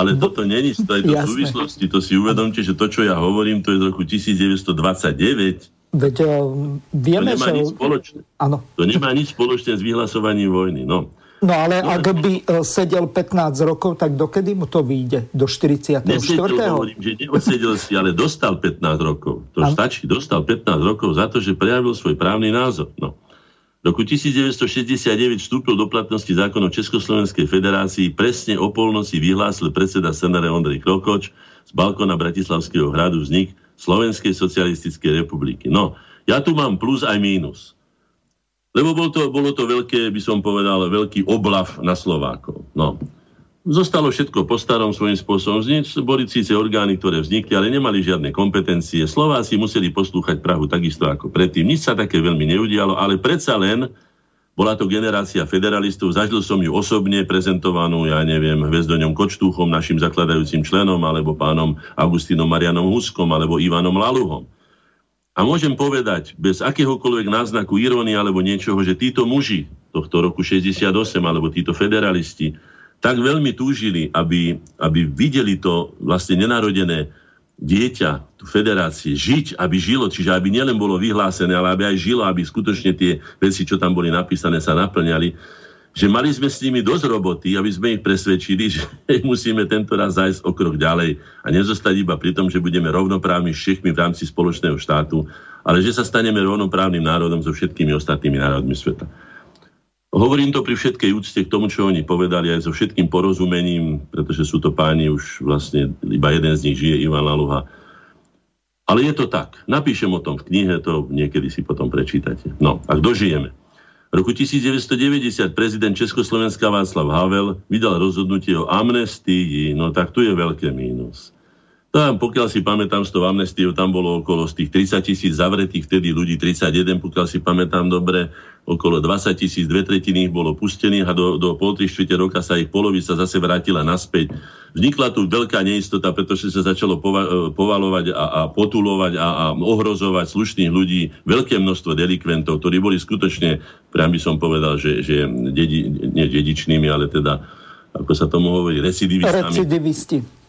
ale toto není z tejto Jasné. súvislosti. To si uvedomte, že to, čo ja hovorím, to je z roku 1929. Veď eh, vieme, to nemá že... nič spoločné. Ano. To nemá nič spoločné s vyhlasovaním vojny. No. No ale no, ak by eh, sedel 15 rokov, tak dokedy mu to vyjde? Do 44. Nesedel, hovorím, že neosedel si, ale dostal 15 rokov. To ano. stačí. Dostal 15 rokov za to, že prejavil svoj právny názor. No. Roku 1969 vstúpil do platnosti zákon o Československej federácii. Presne o polnoci vyhlásil predseda Senare Ondrej Krokoč z balkona Bratislavského hradu vznik Slovenskej socialistickej republiky. No, ja tu mám plus aj mínus. Lebo bol to, bolo to veľké, by som povedal, veľký oblav na Slovákov. No, Zostalo všetko po starom svojím spôsobom. Boli síce orgány, ktoré vznikli, ale nemali žiadne kompetencie. Slováci museli poslúchať Prahu takisto ako predtým. Nič sa také veľmi neudialo, ale predsa len bola to generácia federalistov. Zažil som ju osobne prezentovanú, ja neviem, Hvezdoňom Kočtúchom, našim zakladajúcim členom, alebo pánom Augustínom Marianom Huskom, alebo Ivanom Laluhom. A môžem povedať, bez akéhokoľvek náznaku irónie alebo niečoho, že títo muži tohto roku 68, alebo títo federalisti, tak veľmi túžili, aby, aby videli to vlastne nenarodené dieťa, tú federácie, žiť, aby žilo, čiže aby nielen bolo vyhlásené, ale aby aj žilo, aby skutočne tie veci, čo tam boli napísané, sa naplňali, že mali sme s nimi dosť roboty, aby sme ich presvedčili, že musíme tento raz zajsť o krok ďalej a nezostať iba pri tom, že budeme rovnoprávni s v rámci spoločného štátu, ale že sa staneme rovnoprávnym národom so všetkými ostatnými národmi sveta. Hovorím to pri všetkej úcte k tomu, čo oni povedali, aj so všetkým porozumením, pretože sú to páni, už vlastne iba jeden z nich žije, Ivan Laluha. Ale je to tak. Napíšem o tom v knihe, to niekedy si potom prečítate. No, ak dožijeme. V roku 1990 prezident Československa Václav Havel vydal rozhodnutie o amnestii, no tak tu je veľké mínus. Tam, pokiaľ si pamätám s tou amnestiou, tam bolo okolo z tých 30 tisíc zavretých vtedy ľudí, 31, pokiaľ si pamätám dobre, okolo 20 tisíc, dve tretiny ich bolo pustených a do, do pol roka sa ich polovica zase vrátila naspäť. Vznikla tu veľká neistota, pretože sa začalo pova- e, povalovať a, a potulovať a, a ohrozovať slušných ľudí, veľké množstvo delikventov, ktorí boli skutočne, priam by som povedal, že, že dedi, nie dedičnými, ale teda, ako sa tomu hovorí, recidivistami. Recidivisti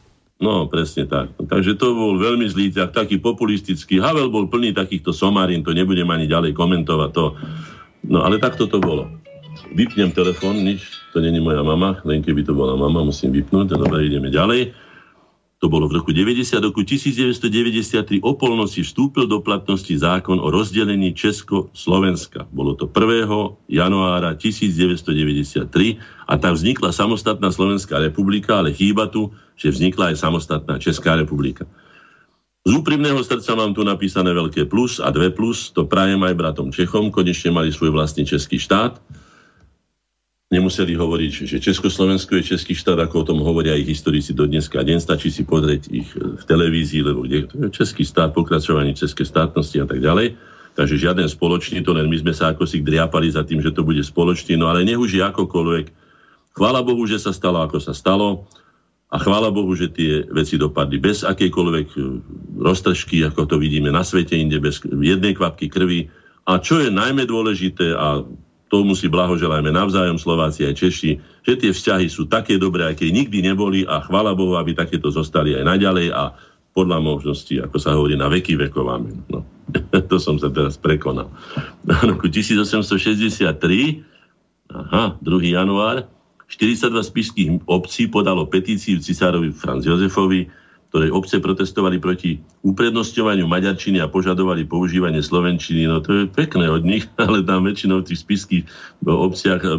No, presne tak. Takže to bol veľmi zlý, tak, taký populistický. Havel bol plný takýchto somarín, to nebudem ani ďalej komentovať. To. No, ale takto to bolo. Vypnem telefón, nič, to není moja mama, len keby to bola mama, musím vypnúť. Dobre, ideme ďalej to bolo v roku 90, roku 1993 o polnoci vstúpil do platnosti zákon o rozdelení Česko-Slovenska. Bolo to 1. januára 1993 a tam vznikla samostatná Slovenská republika, ale chýba tu, že vznikla aj samostatná Česká republika. Z úprimného srdca mám tu napísané veľké plus a dve plus, to prajem aj bratom Čechom, konečne mali svoj vlastný český štát nemuseli hovoriť, že Československo je český štát, ako o tom hovoria aj historici do dneska deň. Stačí si pozrieť ich v televízii, lebo kde, to je český stát, pokračovanie českej státnosti a tak ďalej. Takže žiaden spoločný, to len my sme sa ako si driapali za tým, že to bude spoločný, no ale nech už je akokoľvek. Chvála Bohu, že sa stalo, ako sa stalo a chvála Bohu, že tie veci dopadli bez akejkoľvek e, roztržky, ako to vidíme na svete inde, bez jednej kvapky krvi. A čo je najmä dôležité a tomu si blahoželajme navzájom Slováci aj Češi, že tie vzťahy sú také dobré, aké nikdy neboli a chvala Bohu, aby takéto zostali aj naďalej a podľa možností, ako sa hovorí, na veky vekov. No. to som sa teraz prekonal. V roku 1863, aha, 2. január, 42 spišských obcí podalo petíciu cisárovi Franz Jozefovi, ktoré obce protestovali proti uprednostňovaniu maďarčiny a požadovali používanie slovenčiny. No to je pekné od nich, ale tam väčšinou v tých spiských obciach e,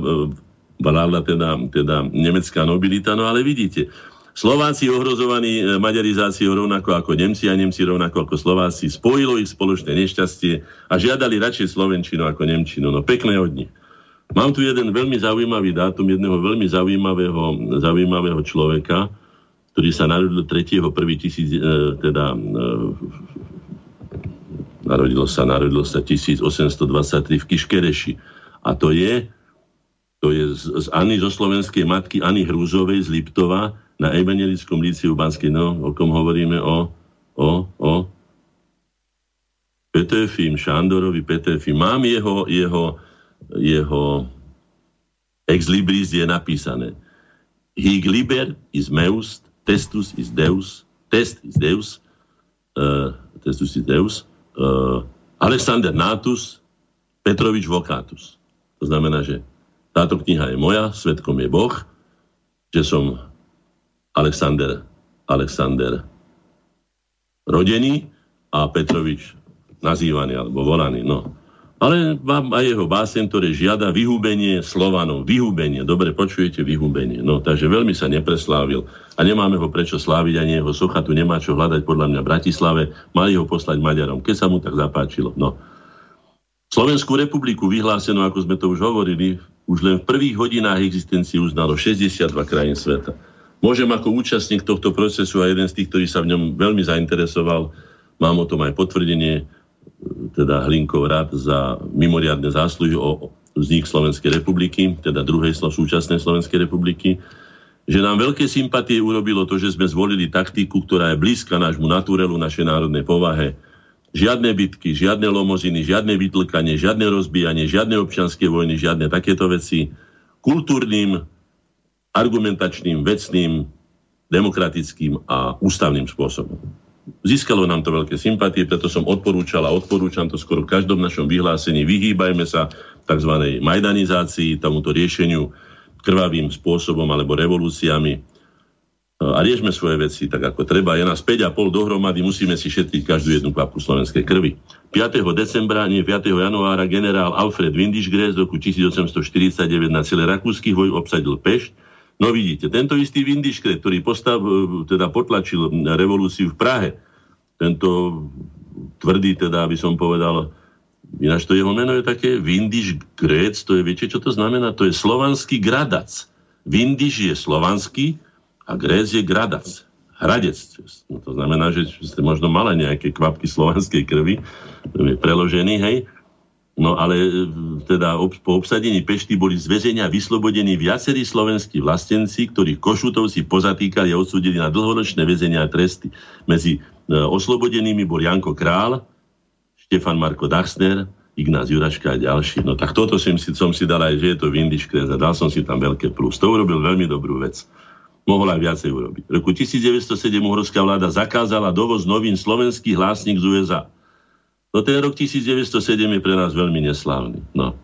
vládla teda, teda nemecká nobilita. No ale vidíte, Slováci ohrozovaní e, maďarizáciou rovnako ako Nemci a Nemci rovnako ako Slováci. Spojilo ich spoločné nešťastie a žiadali radšej Slovenčinu ako Nemčinu. No pekné od nich. Mám tu jeden veľmi zaujímavý dátum jedného veľmi zaujímavého, zaujímavého človeka, ktorý sa narodil 3. 1. Tisíc, e, teda e, narodil sa, narodil sa 1823 v Kiškereši. A to je, to je z, zAny, zo slovenskej matkyAny Hrúzovej z Liptova na Evangelickom líciu Banskej, no, o kom hovoríme o, o, o Petefim, Šandorovi Petefim. Mám jeho, jeho, jeho ex libris je napísané. Hig liber is meus testus is Deus, test is Deus, uh, testus is Deus, uh, Alexander Natus, Petrovič Vokatus. To znamená, že táto kniha je moja, svetkom je Boh, že som Alexander, Alexander rodený a Petrovič nazývaný alebo volaný. No ale mám aj jeho básen, ktoré žiada vyhubenie Slovanov. Vyhubenie, dobre počujete, vyhubenie. No, takže veľmi sa nepreslávil a nemáme ho prečo sláviť, ani jeho socha tu nemá čo hľadať podľa mňa v Bratislave. Mali ho poslať Maďarom, keď sa mu tak zapáčilo. No. Slovenskú republiku vyhlásenú, ako sme to už hovorili, už len v prvých hodinách existencie uznalo 62 krajín sveta. Môžem ako účastník tohto procesu a jeden z tých, ktorý sa v ňom veľmi zainteresoval, mám o tom aj potvrdenie, teda Hlinkov rad za mimoriadne zásluhy o vznik Slovenskej republiky, teda druhej súčasnej Slovenskej republiky, že nám veľké sympatie urobilo to, že sme zvolili taktiku, ktorá je blízka nášmu naturelu, našej národnej povahe. Žiadne bitky, žiadne lomoziny, žiadne vytlkanie, žiadne rozbijanie, žiadne občianské vojny, žiadne takéto veci. Kultúrnym, argumentačným, vecným, demokratickým a ústavným spôsobom. Získalo nám to veľké sympatie, preto som odporúčal a odporúčam to skoro v každom našom vyhlásení. Vyhýbajme sa tzv. majdanizácii, tomuto riešeniu krvavým spôsobom alebo revolúciami a riešme svoje veci tak, ako treba. Je nás 5,5 dohromady, musíme si šetriť každú jednu kvapku slovenskej krvi. 5. decembra, nie 5. januára generál Alfred Windischgräs z roku 1849 na celé rakúskych voj obsadil Pešť No vidíte, tento istý Vindiškret, ktorý postav, teda potlačil revolúciu v Prahe, tento tvrdý, teda, aby som povedal, ináč to jeho meno je také Vindiš Gréc, to je, viete, čo to znamená? To je slovanský gradac. Vindiš je slovanský a Gréc je gradac. Hradec. No, to znamená, že ste možno mali nejaké kvapky slovanskej krvi, preložený, hej. No ale e, teda po obsadení Pešty boli z väzenia vyslobodení viacerí slovenskí vlastenci, ktorých Košutovci pozatýkali a odsúdili na dlhoročné väzenia a tresty. Medzi e, oslobodenými bol Janko Král, Štefan Marko Dachsner, Ignác Juraška a ďalší. No tak toto som si, som si dal aj, že je to Vindiš a dal som si tam veľké plus. To urobil veľmi dobrú vec. Mohol aj viacej urobiť. V roku 1907 uhorská vláda zakázala dovoz novín slovenských hlásnik z USA. No ten rok 1907 je pre nás veľmi neslávny. No.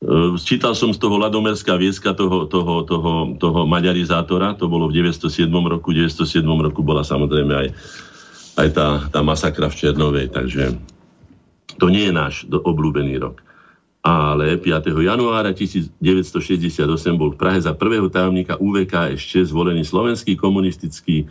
E, čítal som z toho Ladomerská vieska toho, toho, toho, toho maďarizátora, to bolo v 907 roku. V 907 roku bola samozrejme aj, aj tá, tá masakra v Černovej, takže to nie je náš obľúbený rok ale 5. januára 1968 bol v Prahe za prvého tajomníka UVKSČ zvolený slovenský komunistický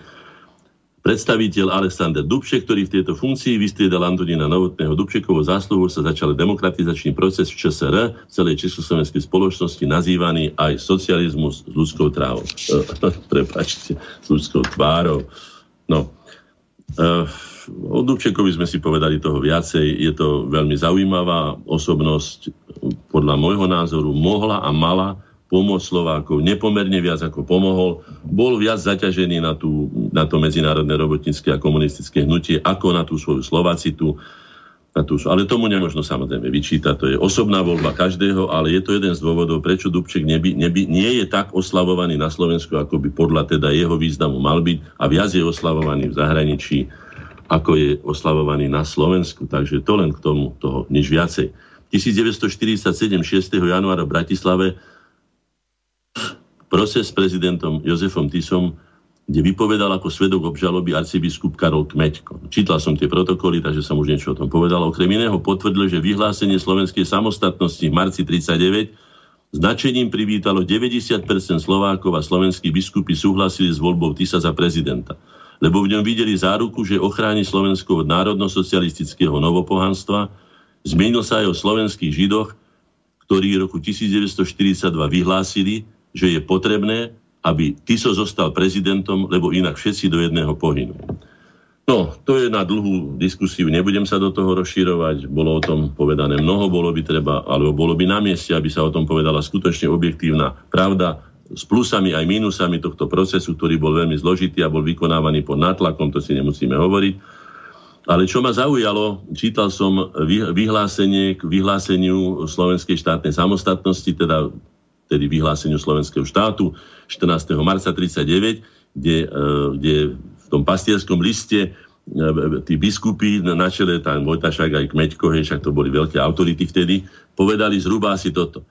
predstaviteľ Alexander Dubček, ktorý v tejto funkcii vystriedal Antonína Novotného Dubčekovo zásluhu sa začal demokratizačný proces v ČSR, v celej československej spoločnosti, nazývaný aj socializmus s ľudskou trávou. Prepačte, s ľudskou tvárou. No. Uh, o Dubčekovi sme si povedali toho viacej. Je to veľmi zaujímavá osobnosť, podľa môjho názoru mohla a mala pomôcť Slovákov nepomerne viac ako pomohol. Bol viac zaťažený na, tú, na to medzinárodné robotnícke a komunistické hnutie ako na tú svoju Slovacitu. Na tú, ale tomu nemôžno samozrejme vyčítať. To je osobná voľba každého, ale je to jeden z dôvodov, prečo Dubček neby, neby, nie je tak oslavovaný na Slovensku, ako by podľa teda jeho významu mal byť a viac je oslavovaný v zahraničí ako je oslavovaný na Slovensku. Takže to len k tomu, toho nič viacej. 1947, 6. januára v Bratislave proces s prezidentom Jozefom Tisom, kde vypovedal ako svedok obžaloby arcibiskup Karol Kmeďko. Čítal som tie protokoly, takže som už niečo o tom povedal. Okrem iného potvrdil, že vyhlásenie slovenskej samostatnosti v marci 39 značením privítalo 90% Slovákov a slovenskí biskupy súhlasili s voľbou Tisa za prezidenta lebo v ňom videli záruku, že ochráni Slovensko od národno-socialistického novopohanstva. Zmenil sa aj o slovenských židoch, ktorí v roku 1942 vyhlásili, že je potrebné, aby Tiso zostal prezidentom, lebo inak všetci do jedného pohynú. No, to je na dlhú diskusiu, nebudem sa do toho rozširovať, bolo o tom povedané mnoho, bolo by treba, alebo bolo by na mieste, aby sa o tom povedala skutočne objektívna pravda, s plusami aj mínusami tohto procesu, ktorý bol veľmi zložitý a bol vykonávaný pod nátlakom, to si nemusíme hovoriť. Ale čo ma zaujalo, čítal som vyhlásenie k vyhláseniu slovenskej štátnej samostatnosti, teda tedy vyhláseniu slovenského štátu 14. marca 39, kde, e, kde v tom pastierskom liste e, tí biskupy na čele, tam Vojtašák aj Kmeďko, však to boli veľké autority vtedy, povedali zhruba asi toto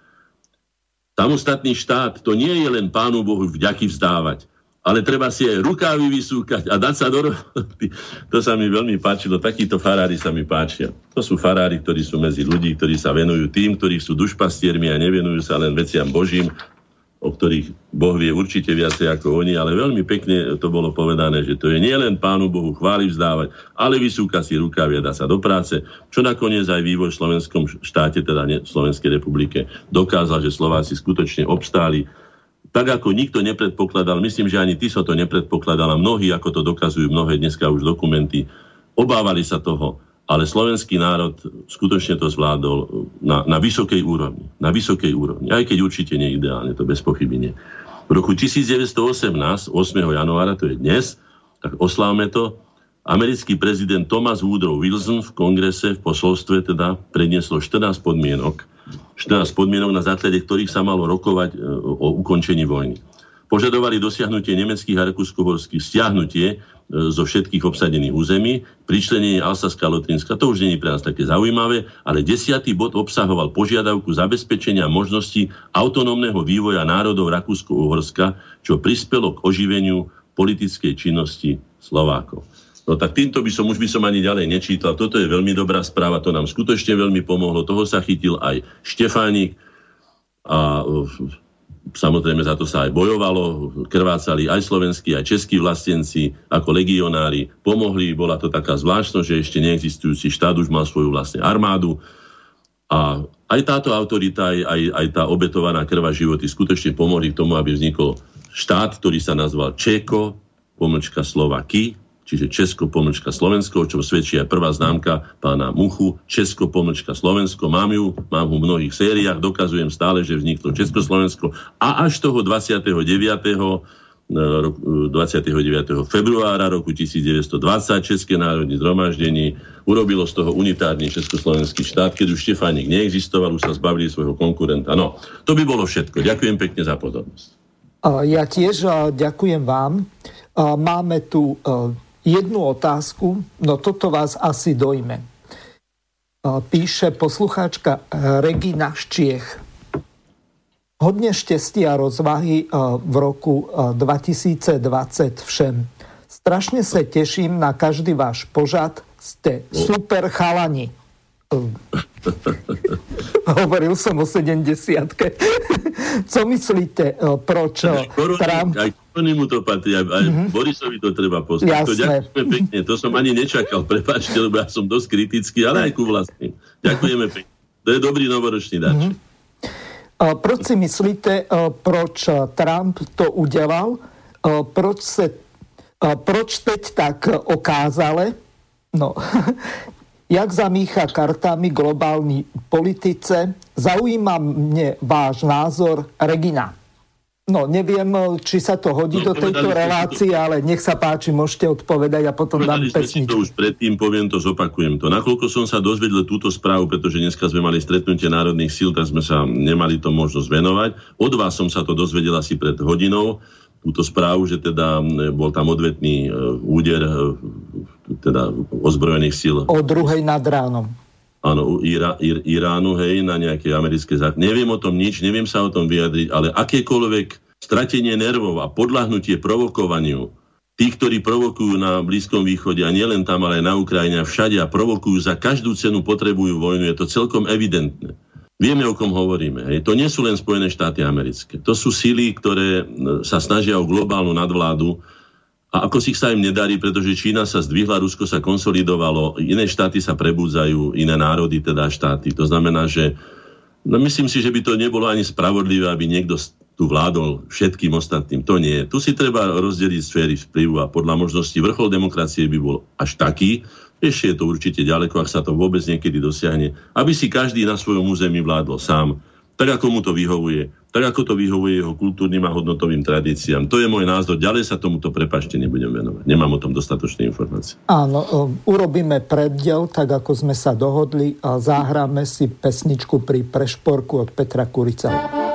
Samostatný štát to nie je len Pánu Bohu vďaky vzdávať, ale treba si aj rukávy vysúkať a dať sa do roboty. To sa mi veľmi páčilo, takíto farári sa mi páčia. To sú farári, ktorí sú medzi ľudí, ktorí sa venujú tým, ktorí sú dušpastiermi a nevenujú sa len veciam Božím o ktorých Boh vie určite viacej ako oni, ale veľmi pekne to bolo povedané, že to je nielen Pánu Bohu chváli vzdávať, ale vysúka si rukávia, dá sa do práce, čo nakoniec aj vývoj v slovenskom štáte, teda v Slovenskej republike, dokázal, že Slováci skutočne obstáli tak ako nikto nepredpokladal, myslím, že ani ty so to nepredpokladal a mnohí, ako to dokazujú mnohé dneska už dokumenty, obávali sa toho, ale slovenský národ skutočne to zvládol na, na vysokej úrovni. Na vysokej úrovni. Aj keď určite nie ideálne, to bez pochyby nie. V roku 1918, 8. januára, to je dnes, tak oslávme to, americký prezident Thomas Woodrow Wilson v kongrese, v posolstve teda prednieslo 14 podmienok, 14 podmienok, na základe ktorých sa malo rokovať e, o ukončení vojny. Požadovali dosiahnutie nemeckých a rakúsko-horských stiahnutie E, zo všetkých obsadených území, pričlenenie Alsaska a Lotrinska, to už nie je pre nás také zaujímavé, ale desiatý bod obsahoval požiadavku zabezpečenia možnosti autonómneho vývoja národov Rakúsko-Uhorska, čo prispelo k oživeniu politickej činnosti Slovákov. No tak týmto by som, už by som ani ďalej nečítal. Toto je veľmi dobrá správa, to nám skutočne veľmi pomohlo. Toho sa chytil aj Štefánik a Samozrejme za to sa aj bojovalo, krvácali aj slovenskí, aj českí vlastenci ako legionári. Pomohli, bola to taká zvláštnosť, že ešte neexistujúci štát už mal svoju vlastne armádu. A aj táto autorita, aj, aj, aj tá obetovaná krva životy skutočne pomohli k tomu, aby vznikol štát, ktorý sa nazval Čeko, pomlčka Slovaky, čiže Česko pomlčka Slovensko, čo svedčí aj prvá známka pána Muchu, Česko pomlčka Slovensko. Mám ju, mám ho v mnohých sériách, dokazujem stále, že vzniklo Československo a až toho 29. 29. februára roku 1920 České národní zhromaždenie urobilo z toho unitárny československý štát, keď už Štefánik neexistoval, už sa zbavili svojho konkurenta. No, to by bolo všetko. Ďakujem pekne za pozornosť. Ja tiež ďakujem vám. Máme tu jednu otázku, no toto vás asi dojme. Píše poslucháčka Regina Ščiech. Hodne šťastia a rozvahy v roku 2020 všem. Strašne sa teším na každý váš požad. Ste super chalani. Hovoril som o 70 Co myslíte, e, proč e, Trump... Aj Korony mu to patrí, aj, aj mm-hmm. Borisovi to treba poznať. To ďakujeme pekne, to som ani nečakal, prepáčte, lebo ja som dosť kritický, ale aj ku vlastným. Ďakujeme pekne. To je dobrý novoročný darček. Mm-hmm. Proč si myslíte, e, proč Trump to udělal? Proč, se, proč teď tak okázale? No, jak zamícha kartami globální politice. Zaujíma mne váš názor, Regina. No, neviem, či sa to hodí no, do tejto relácie, to... ale nech sa páči, môžete odpovedať a potom dám pesničku. to už predtým, poviem to, zopakujem to. Nakoľko som sa dozvedel túto správu, pretože dneska sme mali stretnutie národných síl, tak sme sa nemali to možnosť venovať. Od vás som sa to dozvedel asi pred hodinou túto správu, že teda bol tam odvetný e, úder e, teda ozbrojených síl. O druhej nad ránom. Áno, Ira, Ir, Iránu, hej, na nejaké americké zákony. Neviem o tom nič, neviem sa o tom vyjadriť, ale akékoľvek stratenie nervov a podľahnutie provokovaniu tí, ktorí provokujú na Blízkom východe a nielen tam, ale aj na Ukrajine a všade a provokujú za každú cenu potrebujú vojnu, je to celkom evidentné. Vieme, o kom hovoríme. Hej. To nie sú len Spojené štáty americké. To sú síly, ktoré sa snažia o globálnu nadvládu a ako si sa im nedarí, pretože Čína sa zdvihla, Rusko sa konsolidovalo, iné štáty sa prebudzajú, iné národy, teda štáty. To znamená, že no myslím si, že by to nebolo ani spravodlivé, aby niekto tu vládol všetkým ostatným. To nie. Tu si treba rozdeliť sféry vplyvu a podľa možnosti vrchol demokracie by bol až taký, ešte je to určite ďaleko, ak sa to vôbec niekedy dosiahne, aby si každý na svojom území vládol sám, tak ako mu to vyhovuje, tak ako to vyhovuje jeho kultúrnym a hodnotovým tradíciám. To je môj názor. Ďalej sa tomuto prepašte nebudem venovať. Nemám o tom dostatočné informácie. Áno, um, urobíme preddiel, tak ako sme sa dohodli a zahráme si pesničku pri prešporku od Petra Kurica.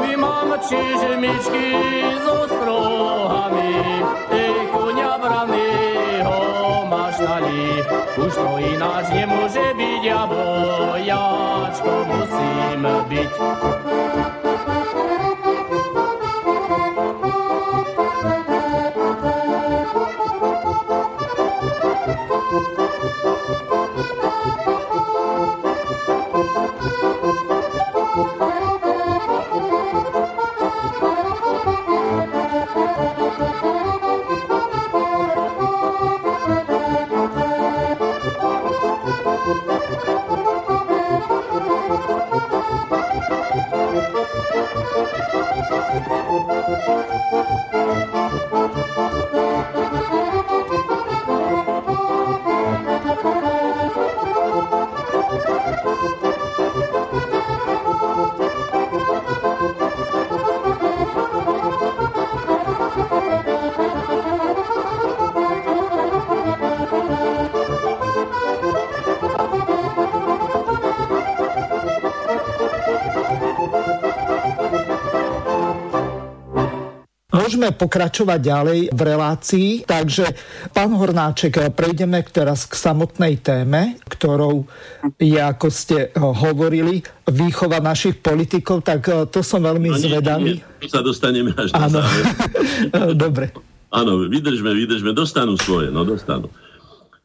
My mamy krzyżymiczki z ostrohami, ty konia branego masz dali. Już to inaczej nie może być, ja bo musím byť. Môžeme pokračovať ďalej v relácii, takže pán Hornáček, prejdeme teraz k samotnej téme, ktorou je, ako ste hovorili, výchova našich politikov, tak e, to som veľmi no, zvedavý. Nie, sa dostaneme až na záver. Dobre. Áno, vydržme, vydržme, dostanú svoje, no dostanú.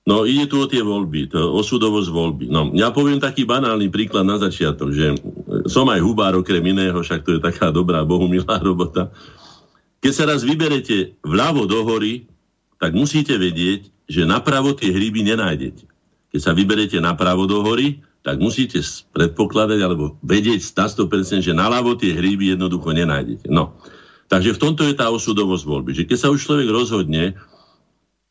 No ide tu o tie voľby, to osudovosť voľby. No, ja poviem taký banálny príklad na začiatok, že som aj hubár okrem iného, však to je taká dobrá, bohumilá robota. Keď sa raz vyberete vľavo do hory, tak musíte vedieť, že napravo tie hríby nenájdete. Keď sa vyberete napravo do hory, tak musíte predpokladať alebo vedieť 100%, že naľavo tie hríby jednoducho nenájdete. No. Takže v tomto je tá osudovosť voľby. Že keď sa už človek rozhodne,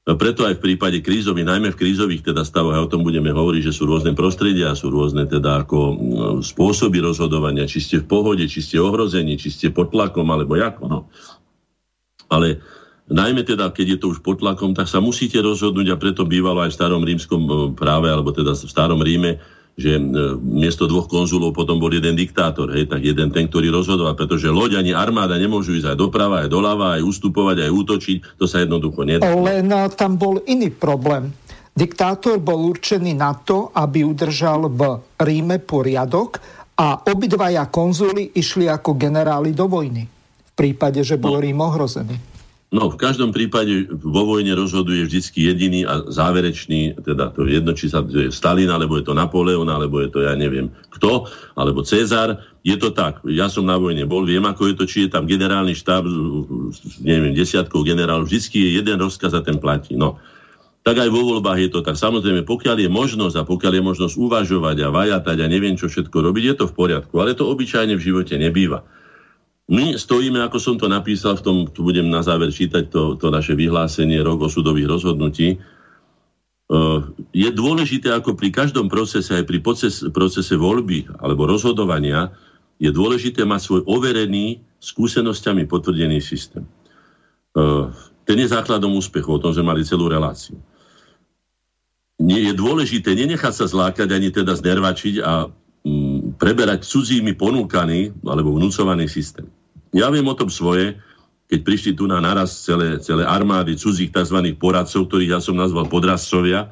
preto aj v prípade krízových, najmä v krízových teda stavoch, a o tom budeme hovoriť, že sú rôzne prostredia, sú rôzne teda ako spôsoby rozhodovania, či ste v pohode, či ste ohrození, či ste pod tlakom, alebo ako. No ale najmä teda, keď je to už pod tlakom, tak sa musíte rozhodnúť a preto bývalo aj v starom rímskom e, práve, alebo teda v starom Ríme, že e, miesto dvoch konzulov potom bol jeden diktátor, hej, tak jeden ten, ktorý rozhodoval, pretože loď ani armáda nemôžu ísť aj doprava, aj doľava, aj ustupovať, aj útočiť, to sa jednoducho nedá. Len e, tam bol iný problém. Diktátor bol určený na to, aby udržal v Ríme poriadok a obidvaja konzuli išli ako generáli do vojny prípade, že bol no. Rím ohrozený? No, v každom prípade vo vojne rozhoduje vždycky jediný a záverečný, teda to je jedno, či sa to je Stalin, alebo je to Napoleon, alebo je to ja neviem kto, alebo Cezar. Je to tak. Ja som na vojne bol, viem, ako je to, či je tam generálny štáb, neviem, desiatkov generálov, vždycky je jeden rozkaz a ten platí. No, tak aj vo voľbách je to tak. Samozrejme, pokiaľ je možnosť a pokiaľ je možnosť uvažovať a vajatať a neviem čo všetko robiť, je to v poriadku. Ale to obyčajne v živote nebýva. My stojíme, ako som to napísal, v tom, tu budem na záver čítať to, to naše vyhlásenie rok osudových rozhodnutí. Uh, je dôležité, ako pri každom procese, aj pri proces, procese voľby alebo rozhodovania, je dôležité mať svoj overený, skúsenosťami potvrdený systém. Uh, ten je základom úspechu, o tom sme mali celú reláciu. Nie, je dôležité nenechať sa zlákať ani teda znervačiť a mm, preberať cudzími ponúkaný alebo vnúcovaný systém. Ja viem o tom svoje, keď prišli tu na naraz celé, celé armády cudzích tzv. poradcov, ktorých ja som nazval podrazcovia,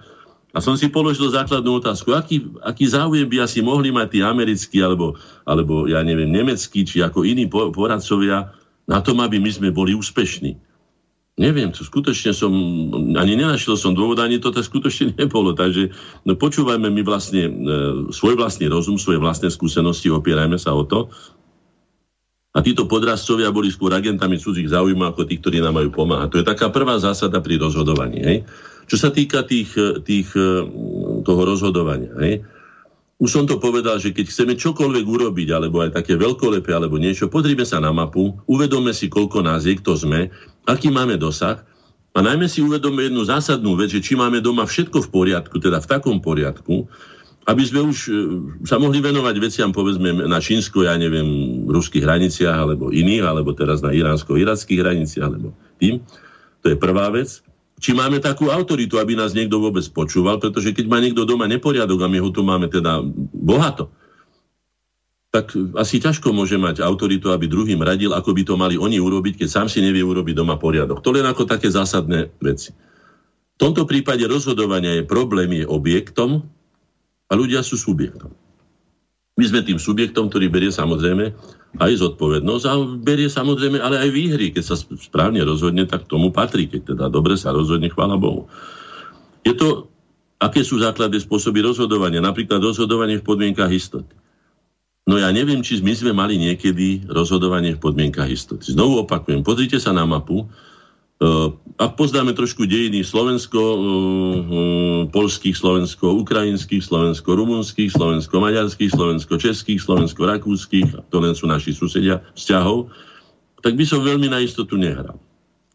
a som si položil základnú otázku, aký, aký záujem by asi mohli mať tí americkí, alebo, alebo ja neviem, nemeckí, či ako iní poradcovia na tom, aby my sme boli úspešní. Neviem, to skutočne som, ani nenašiel som dôvod, ani to skutočne nebolo. Takže no, počúvajme my vlastne e, svoj vlastný rozum, svoje vlastné skúsenosti, opierajme sa o to a títo podrazcovia boli skôr agentami cudzích záujmov ako tí, ktorí nám majú pomáhať. To je taká prvá zásada pri rozhodovaní. Hej? Čo sa týka tých, tých, eh, toho rozhodovania. Hej? Už som to povedal, že keď chceme čokoľvek urobiť, alebo aj také veľkolepé, alebo niečo, pozrime sa na mapu, uvedome si, koľko nás je, kto sme, aký máme dosah a najmä si uvedome jednu zásadnú vec, že či máme doma všetko v poriadku, teda v takom poriadku, aby sme už e, sa mohli venovať veciam, povedzme, na čínsko, ja neviem, ruských hraniciach, alebo iných, alebo teraz na iránsko-irackých hraniciach, alebo tým. To je prvá vec. Či máme takú autoritu, aby nás niekto vôbec počúval, pretože keď má niekto doma neporiadok a my ho tu máme teda bohato, tak asi ťažko môže mať autoritu, aby druhým radil, ako by to mali oni urobiť, keď sám si nevie urobiť doma poriadok. To len ako také zásadné veci. V tomto prípade rozhodovania je problém, je objektom, a ľudia sú subjektom. My sme tým subjektom, ktorý berie samozrejme aj zodpovednosť a berie samozrejme ale aj výhry. Keď sa správne rozhodne, tak tomu patrí. Keď teda dobre sa rozhodne, chvála Bohu. Je to, aké sú základné spôsoby rozhodovania. Napríklad rozhodovanie v podmienkach istoty. No ja neviem, či my sme mali niekedy rozhodovanie v podmienkach istoty. Znovu opakujem, pozrite sa na mapu, Eh, ak poznáme trošku dejiny Slovensko, eh, eh, polských Slovensko, ukrajinských Slovensko, rumunských Slovensko, maďarských Slovensko, českých Slovensko, rakúskych, to len sú naši susedia vzťahov, tak by som veľmi na istotu nehral.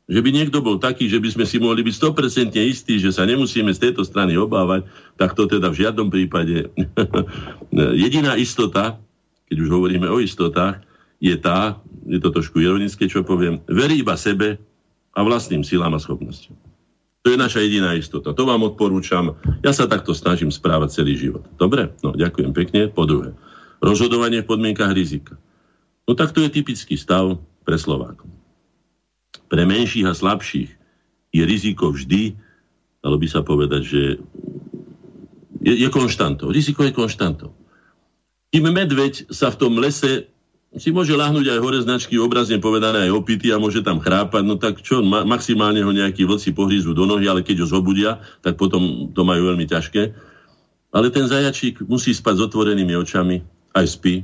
Že by niekto bol taký, že by sme si mohli byť 100% istí, že sa nemusíme z tejto strany obávať, tak to teda v žiadnom prípade. Jediná istota, keď už hovoríme o istotách, je tá, je to trošku ironické, čo poviem, verí iba sebe a vlastným silám a schopnosťom. To je naša jediná istota. To vám odporúčam. Ja sa takto snažím správať celý život. Dobre? No, ďakujem pekne. Po druhé, rozhodovanie v podmienkach rizika. No tak to je typický stav pre Slovákov. Pre menších a slabších je riziko vždy, dalo by sa povedať, že je, je konštantou. Riziko je konštantou. Kým medveď sa v tom lese si môže lahnúť aj hore značky, obrazne povedané aj opity a môže tam chrápať, no tak čo, ma, maximálne ho nejakí vlci pohrízu do nohy, ale keď ho zobudia, tak potom to majú veľmi ťažké. Ale ten zajačík musí spať s otvorenými očami, aj spí.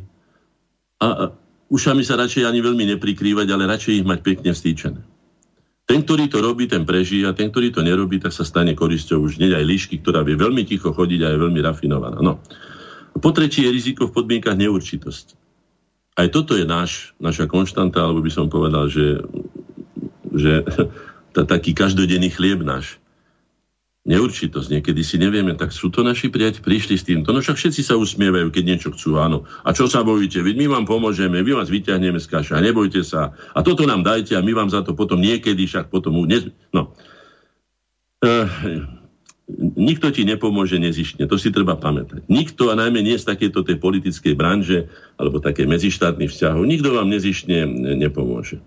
A, a ušami sa radšej ani veľmi neprikrývať, ale radšej ich mať pekne vstýčené. Ten, ktorý to robí, ten prežije a ten, ktorý to nerobí, tak sa stane korisťou už nie aj líšky, ktorá vie veľmi ticho chodiť a je veľmi rafinovaná. No. Po tretie je riziko v podmienkach neurčitosti aj toto je náš, naša konštanta, alebo by som povedal, že, že tá, taký každodenný chlieb náš. Neurčitosť. Niekedy si nevieme, tak sú to naši priateľi, prišli s týmto. No však všetci sa usmievajú, keď niečo chcú, áno. A čo sa bojíte? My vám pomôžeme, my vás vyťahneme z kaša, nebojte sa. A toto nám dajte a my vám za to potom niekedy, však potom... Ne... No. Uh, nikto ti nepomôže nezištne. To si treba pamätať. Nikto, a najmä nie z takéto tej politickej branže, alebo také medzištátnych vzťahov, nikto vám nezištne nepomôže. E,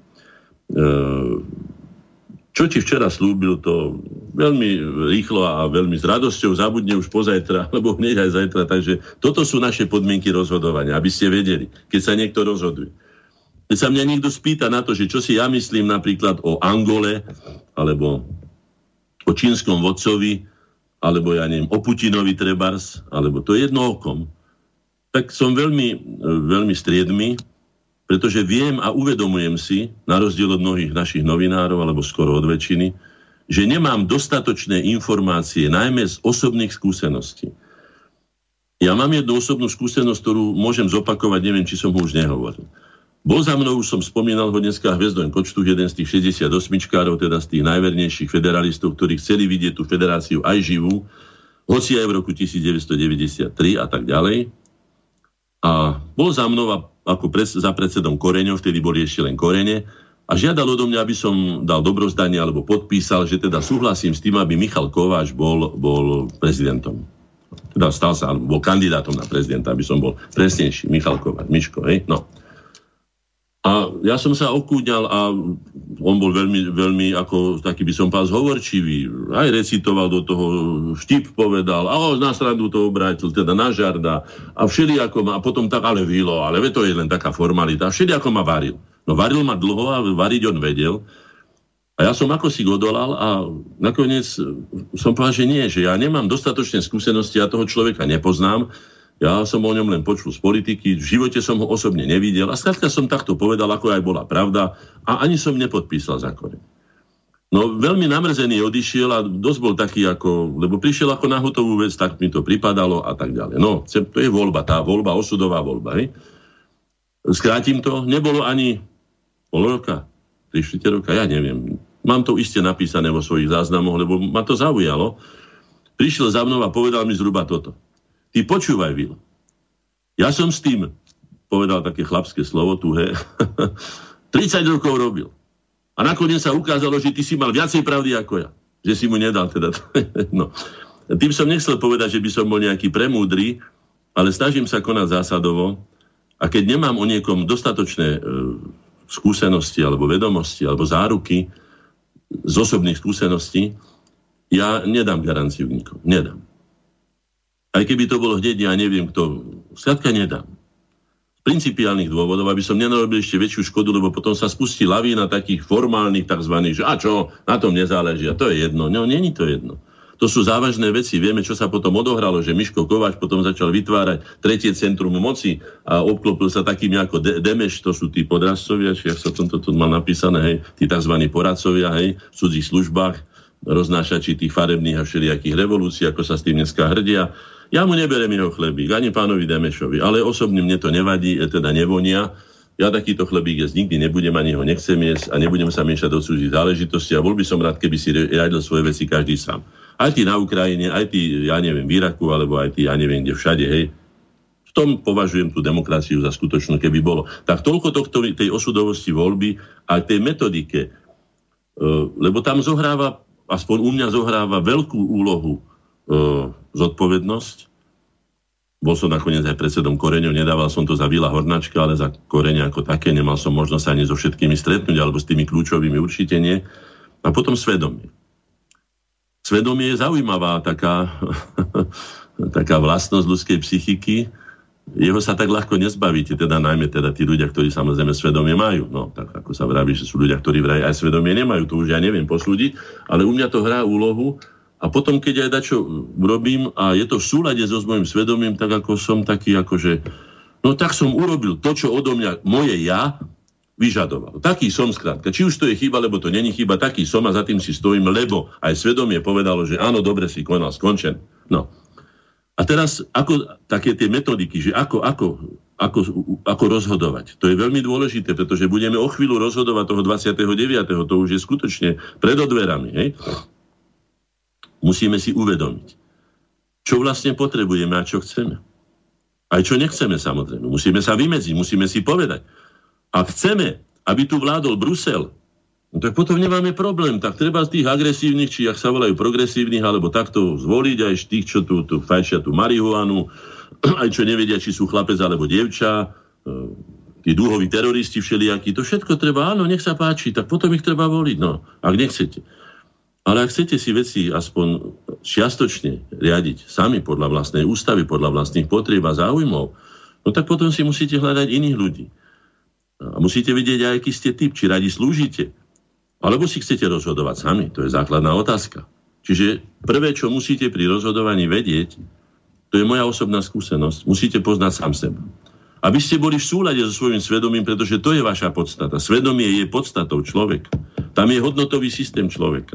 čo ti včera slúbil, to veľmi rýchlo a veľmi s radosťou zabudne už pozajtra, alebo hneď aj zajtra. Takže toto sú naše podmienky rozhodovania, aby ste vedeli, keď sa niekto rozhoduje. Keď sa mňa niekto spýta na to, že čo si ja myslím napríklad o Angole, alebo o čínskom vodcovi, alebo ja neviem, o Putinovi trebars, alebo to je jedno okom, tak som veľmi, veľmi striedmy, pretože viem a uvedomujem si, na rozdiel od mnohých našich novinárov, alebo skoro od väčšiny, že nemám dostatočné informácie, najmä z osobných skúseností. Ja mám jednu osobnú skúsenosť, ktorú môžem zopakovať, neviem, či som ho už nehovoril. Bol za mnou, už som spomínal ho dneska Hvezdon Kočtu, jeden z tých 68-čkárov, teda z tých najvernejších federalistov, ktorí chceli vidieť tú federáciu aj živú, hoci aj v roku 1993 a tak ďalej. A bol za mnou ako pres, za predsedom Koreňov, vtedy boli ešte len Korene, a žiadal odo mňa, aby som dal dobrozdanie alebo podpísal, že teda súhlasím s tým, aby Michal Kováč bol, bol prezidentom. Teda stal sa, alebo bol kandidátom na prezidenta, aby som bol presnejší. Michal Kováč, Miško, hej? No. A ja som sa okúďal a on bol veľmi, veľmi ako taký by som pás hovorčivý. Aj recitoval do toho, štip povedal, a na srandu to obrátil, teda na žarda. A všelijako ma, a potom tak, ale vilo, ale to je len taká formalita. Všelijako ma varil. No varil ma dlho a variť on vedel. A ja som ako si odolal a nakoniec som povedal, že nie, že ja nemám dostatočné skúsenosti, ja toho človeka nepoznám ja som o ňom len počul z politiky, v živote som ho osobne nevidel a skrátka som takto povedal, ako aj bola pravda a ani som nepodpísal zákony. No veľmi namrzený odišiel a dosť bol taký ako, lebo prišiel ako na hotovú vec, tak mi to pripadalo a tak ďalej. No, to je voľba, tá voľba, osudová voľba. Hej. Skrátim to, nebolo ani pol roka, tri roka, ja neviem. Mám to iste napísané vo svojich záznamoch, lebo ma to zaujalo. Prišiel za mnou a povedal mi zhruba toto. Ty počúvaj, Vil. Ja som s tým, povedal také chlapské slovo, tuhé, 30 rokov robil. A nakoniec sa ukázalo, že ty si mal viacej pravdy ako ja. Že si mu nedal teda. no. Tým som nechcel povedať, že by som bol nejaký premúdry, ale snažím sa konať zásadovo a keď nemám o niekom dostatočné e, skúsenosti alebo vedomosti alebo záruky z osobných skúseností, ja nedám garanciu nikomu. Nedám. Aj keby to bolo hneď, ja neviem kto. Skladka nedám. Z principiálnych dôvodov, aby som nenarobil ešte väčšiu škodu, lebo potom sa spustí lavína takých formálnych tzv. že a čo, na tom nezáleží. A to je jedno. No, není to jedno. To sú závažné veci. Vieme, čo sa potom odohralo, že Miško Kováč potom začal vytvárať tretie centrum moci a obklopil sa takými ako de- Demeš, to sú tí podrazcovia, či ak sa tomto tu mal napísané, hej, tí tzv. poradcovia, hej, v cudzích službách, roznášači tých farebných a všelijakých revolúcií, ako sa s tým dneska hrdia. Ja mu neberem jeho chlebík, ani pánovi Demešovi, ale osobne mne to nevadí, e, teda nevonia. ja takýto chlebík jesť nikdy nebudem, ani ho nechcem jesť a nebudem sa miešať do cudzích záležitosti a bol by som rád, keby si riadil svoje veci každý sám. Aj tí na Ukrajine, aj tí, ja neviem, v Iraku, alebo aj tí, ja neviem, kde všade, hej. V tom považujem tú demokraciu za skutočnú, keby bolo. Tak toľko tohto, tej osudovosti voľby a tej metodike. E, lebo tam zohráva, aspoň u mňa zohráva veľkú úlohu e, zodpovednosť, bol som nakoniec aj predsedom Koreňov, nedával som to za Vila Hornačka, ale za Koreňa ako také, nemal som možnosť ani so všetkými stretnúť, alebo s tými kľúčovými určite nie. A potom svedomie. Svedomie je zaujímavá taká, taká vlastnosť ľudskej psychiky, jeho sa tak ľahko nezbavíte, teda najmä teda tí ľudia, ktorí samozrejme svedomie majú. No, tak ako sa vraví, že sú ľudia, ktorí vraj aj svedomie nemajú, to už ja neviem posúdiť, ale u mňa to hrá úlohu a potom, keď aj dačo urobím a je to v súlade so mojim svedomím, tak ako som taký akože, no tak som urobil to, čo odo mňa moje ja vyžadoval. Taký som skrátka. Či už to je chyba, lebo to není chyba, taký som a za tým si stojím, lebo aj svedomie povedalo, že áno, dobre si konal, skončen. No. A teraz, ako také tie metodiky, že ako, ako, ako, ako rozhodovať. To je veľmi dôležité, pretože budeme o chvíľu rozhodovať toho 29. To už je skutočne pred odverami. Hej? Musíme si uvedomiť, čo vlastne potrebujeme a čo chceme. Aj čo nechceme samozrejme. Musíme sa vymedziť, musíme si povedať. Ak chceme, aby tu vládol Brusel, no tak potom nemáme problém. Tak treba z tých agresívnych, či ak sa volajú progresívnych, alebo takto zvoliť aj tých, čo tu, tu fajšia tú marihuanu, aj čo nevedia, či sú chlapec alebo dievča, e, tí dúhoví teroristi všelijakí, to všetko treba, áno, nech sa páči, tak potom ich treba voliť, no, ak nechcete. Ale ak chcete si veci aspoň čiastočne riadiť sami podľa vlastnej ústavy, podľa vlastných potrieb a záujmov, no tak potom si musíte hľadať iných ľudí. A musíte vidieť aj, aký ste typ, či radi slúžite. Alebo si chcete rozhodovať sami. To je základná otázka. Čiže prvé, čo musíte pri rozhodovaní vedieť, to je moja osobná skúsenosť, musíte poznať sám seba. Aby ste boli v súlade so svojím svedomím, pretože to je vaša podstata. Svedomie je podstatou človeka. Tam je hodnotový systém človeka.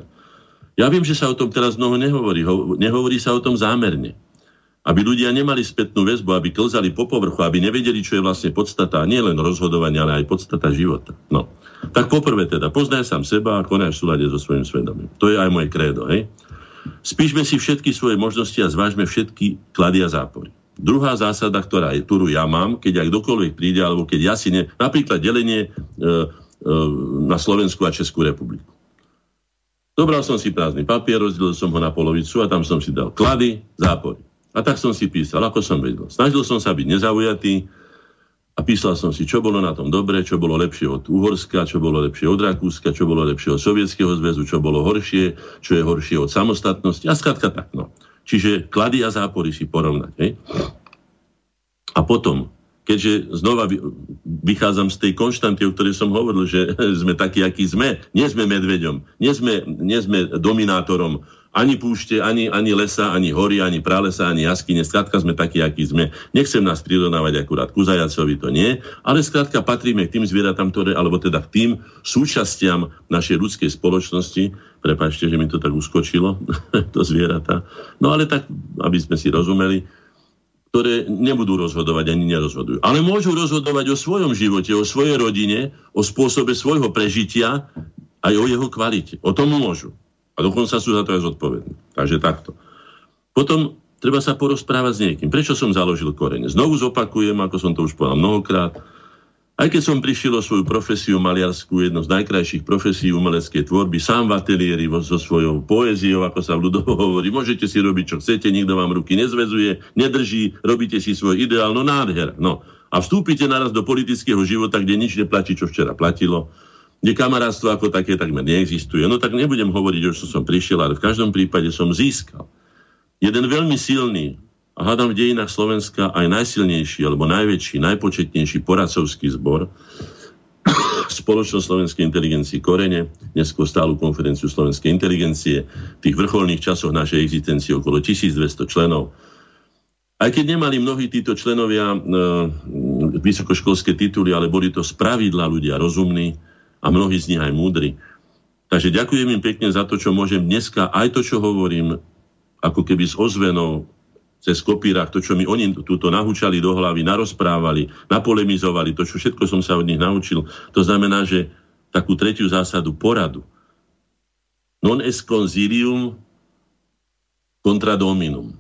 Ja viem, že sa o tom teraz mnoho nehovorí. Ho, nehovorí sa o tom zámerne. Aby ľudia nemali spätnú väzbu, aby klzali po povrchu, aby nevedeli, čo je vlastne podstata, nie len rozhodovania, ale aj podstata života. No. Tak poprvé teda, poznaj sám seba a konaj v súlade so svojím svedomím. To je aj moje krédo, hej? Spíšme si všetky svoje možnosti a zvážme všetky klady a zápory. Druhá zásada, ktorá je, ktorú ja mám, keď aj kdokoľvek príde, alebo keď ja si ne... Napríklad delenie e, e, na Slovensku a Českú republiku. Zobral som si prázdny papier, rozdelil som ho na polovicu a tam som si dal klady, zápory. A tak som si písal, ako som vedel. Snažil som sa byť nezaujatý a písal som si, čo bolo na tom dobre, čo bolo lepšie od Uhorska, čo bolo lepšie od Rakúska, čo bolo lepšie od Sovietskeho zväzu, čo bolo horšie, čo je horšie od samostatnosti. A skladka tak, no. Čiže klady a zápory si porovnať. Hej? A potom keďže znova vychádzam z tej konštanty, o ktorej som hovoril, že sme takí, akí sme. Nie sme medveďom, nie sme, nie sme dominátorom ani púšte, ani, ani lesa, ani hory, ani pralesa, ani jaskyne. Skrátka sme takí, akí sme. Nechcem nás prirovnávať akurát ku zajacovi, to nie. Ale skrátka patríme k tým zvieratám, ktoré, alebo teda k tým súčastiam našej ľudskej spoločnosti. Prepačte, že mi to tak uskočilo, to zvieratá. No ale tak, aby sme si rozumeli, ktoré nebudú rozhodovať ani nerozhodujú. Ale môžu rozhodovať o svojom živote, o svojej rodine, o spôsobe svojho prežitia, aj o jeho kvalite. O tom môžu. A dokonca sú za to aj zodpovední. Takže takto. Potom treba sa porozprávať s niekým. Prečo som založil korene? Znovu zopakujem, ako som to už povedal mnohokrát, aj keď som prišiel o svoju profesiu maliarskú, jednu z najkrajších profesí umeleckej tvorby, sám v ateliéri so svojou poéziou, ako sa v ľudovo hovorí, môžete si robiť, čo chcete, nikto vám ruky nezvezuje, nedrží, robíte si svoj ideál, no nádher. No. A vstúpite naraz do politického života, kde nič neplatí, čo včera platilo, kde kamarátstvo ako také takmer neexistuje. No tak nebudem hovoriť, že som prišiel, ale v každom prípade som získal jeden veľmi silný a hádam v dejinách Slovenska aj najsilnejší alebo najväčší, najpočetnejší poradcovský zbor Spoločnosť slovenskej inteligencie Korene, neskôr stálu konferenciu slovenskej inteligencie, v tých vrcholných časoch našej existencie okolo 1200 členov. Aj keď nemali mnohí títo členovia e, vysokoškolské tituly, ale boli to spravidla ľudia rozumní a mnohí z nich aj múdri. Takže ďakujem im pekne za to, čo môžem dneska, aj to, čo hovorím, ako keby s ozvenou cez kopírach, to, čo mi oni túto nahúčali do hlavy, narozprávali, napolemizovali, to, čo všetko som sa od nich naučil. To znamená, že takú tretiu zásadu, poradu. Non es consilium contra dominum.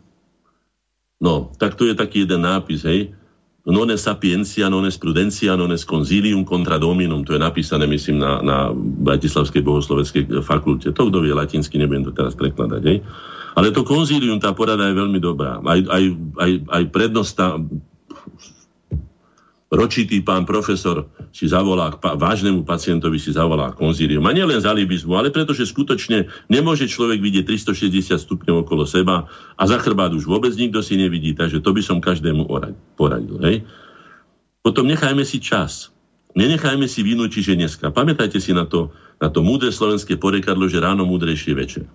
No, tak to je taký jeden nápis, hej. Non es sapiencia, non es prudencia, non es consilium contra dominum. To je napísané, myslím, na, na Bratislavskej bohosloveckej fakulte. To, kto vie latinsky, nebudem to teraz prekladať, hej. Ale to konzílium, tá porada je veľmi dobrá. Aj, aj, aj, aj prednosta, ročitý pán profesor si zavolá, vážnemu pacientovi si zavolá konzílium. A nielen z alibizmu, ale pretože skutočne nemôže človek vidieť 360 stupňov okolo seba a za chrbát už vôbec nikto si nevidí, takže to by som každému poradil. Hej? Potom nechajme si čas. Nenechajme si vynúčiť, že dneska. Pamätajte si na to, na to múdre slovenské porekadlo, že ráno múdrejšie večer.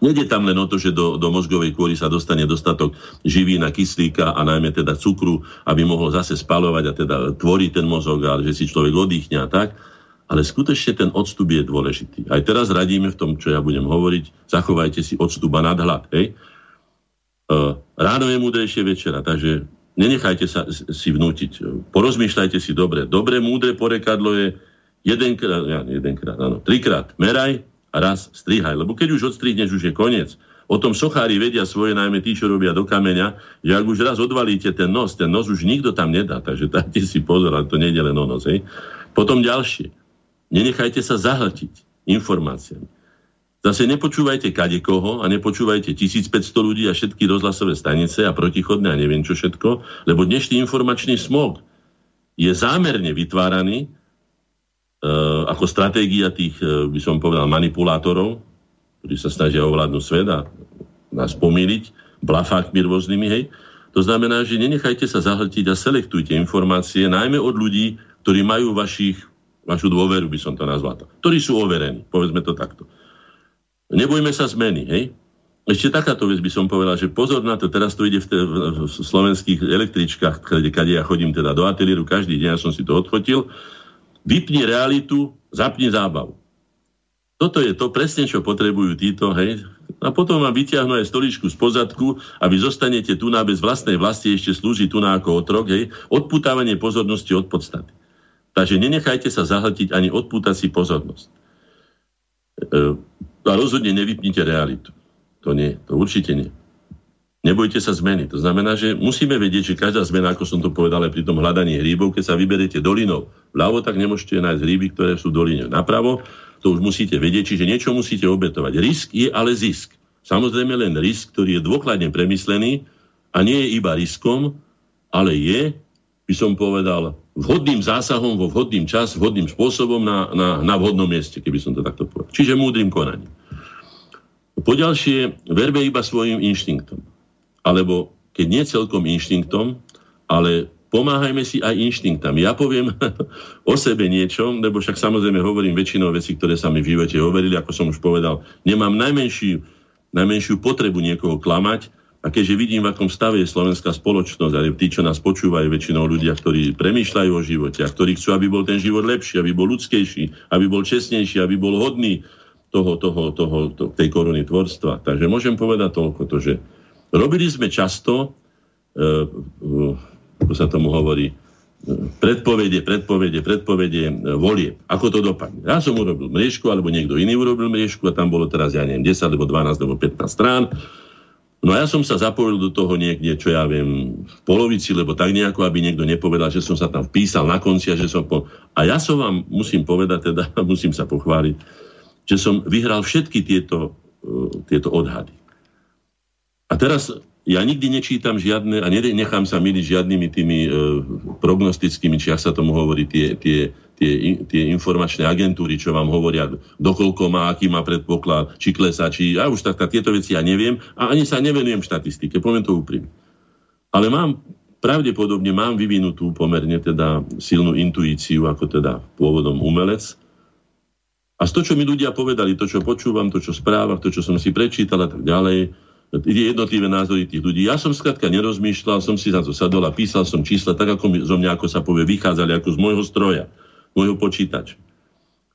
Nede tam len o to, že do, do mozgovej kôry sa dostane dostatok živín a kyslíka a najmä teda cukru, aby mohol zase spalovať a teda tvoriť ten mozog, ale že si človek oddychne a tak. Ale skutočne ten odstup je dôležitý. Aj teraz radíme v tom, čo ja budem hovoriť, zachovajte si odstup a nadhľad. Hej? E, ráno je múdrejšie večera, takže nenechajte sa si vnútiť. Porozmýšľajte si dobre. Dobre, múdre porekadlo je jedenkrát, ja, jedenkrát, áno, trikrát meraj, raz strihaj. Lebo keď už odstrihneš, už je koniec. O tom sochári vedia svoje, najmä tí, čo robia do kameňa, že ak už raz odvalíte ten nos, ten nos už nikto tam nedá, takže dajte si pozor, ale to nejde len o nos. Hej. Potom ďalšie. Nenechajte sa zahltiť informáciami. Zase nepočúvajte kadekoho a nepočúvajte 1500 ľudí a všetky rozhlasové stanice a protichodné a neviem čo všetko, lebo dnešný informačný smog je zámerne vytváraný ako stratégia tých, e, by som povedal, manipulátorov, ktorí sa snažia ovládnuť svet a nás pomýliť blafákmi rôznymi, hej. To znamená, že nenechajte sa zahltiť a selektujte informácie, najmä od ľudí, ktorí majú vašich, vašu dôveru, by som to nazval. Ktorí sú overení, povedzme to takto. Nebojme sa zmeny, hej. Ešte takáto vec by som povedal, že pozor na to, teraz to ide v, te, v slovenských električkách, kde, kde ja chodím teda do ateliéru každý deň, ja som si to odfotil, Vypni realitu, zapni zábavu. Toto je to presne, čo potrebujú títo, hej. A potom vám vyťahnú aj stoličku z pozadku a vy zostanete tu na bez vlastnej vlasti, ešte slúži tu na ako otrok, hej. Odputávanie pozornosti od podstaty. Takže nenechajte sa zahltiť ani odpútať si pozornosť. E, a rozhodne nevypnite realitu. To nie, to určite nie. Nebojte sa zmeny. To znamená, že musíme vedieť, že každá zmena, ako som to povedal aj pri tom hľadaní hríbov, keď sa vyberiete dolinou vľavo, tak nemôžete nájsť hríby, ktoré sú doline napravo. To už musíte vedieť, čiže niečo musíte obetovať. Risk je ale zisk. Samozrejme len risk, ktorý je dôkladne premyslený a nie je iba riskom, ale je, by som povedal, vhodným zásahom vo vhodným čas, vhodným spôsobom na, na, na vhodnom mieste, keby som to takto povedal. Čiže múdrym konaním. Poďalšie, verbe iba svojim inštinktom alebo keď nie celkom inštinktom, ale pomáhajme si aj inštinktami. Ja poviem o sebe niečo, lebo však samozrejme hovorím väčšinou veci, ktoré sa mi v živote hovorili, ako som už povedal. Nemám najmenšiu, najmenšiu potrebu niekoho klamať, a keďže vidím, v akom stave je slovenská spoločnosť, ale tí, čo nás počúvajú, väčšinou ľudia, ktorí premýšľajú o živote a ktorí chcú, aby bol ten život lepší, aby bol ľudskejší, aby bol čestnejší, aby bol hodný toho, toho, toho, toho tej koruny tvorstva. Takže môžem povedať toľko, to, že Robili sme často, e, ako sa tomu hovorí, e, predpovede, predpovede, predpovede e, volie. Ako to dopadne. Ja som urobil mriežku, alebo niekto iný urobil mriežku a tam bolo teraz, ja neviem, 10, alebo 12, alebo 15 strán. No a ja som sa zapojil do toho niekde, čo ja viem, v polovici, lebo tak nejako, aby niekto nepovedal, že som sa tam vpísal na konci a že som... Po... A ja som vám, musím povedať, teda musím sa pochváliť, že som vyhral všetky tieto, tieto odhady. A teraz ja nikdy nečítam žiadne, a nechám sa miliť žiadnymi tými e, prognostickými, či ak sa tomu hovorí, tie, tie, tie, tie informačné agentúry, čo vám hovoria, dokoľko má, aký má predpoklad, či klesá, či... Ja už tak, tak tieto veci ja neviem a ani sa nevenujem štatistike, poviem to úprimne. Ale mám, pravdepodobne mám vyvinutú pomerne teda silnú intuíciu, ako teda pôvodom umelec. A z to, čo mi ľudia povedali, to, čo počúvam, to, čo správam, to, čo som si prečítal a tak ďalej, jednotlivé názory tých ľudí. Ja som skrátka nerozmýšľal, som si za to sadol a písal som čísla tak, ako zo mňa, ako sa povie, vychádzali ako z môjho stroja, môjho počítača.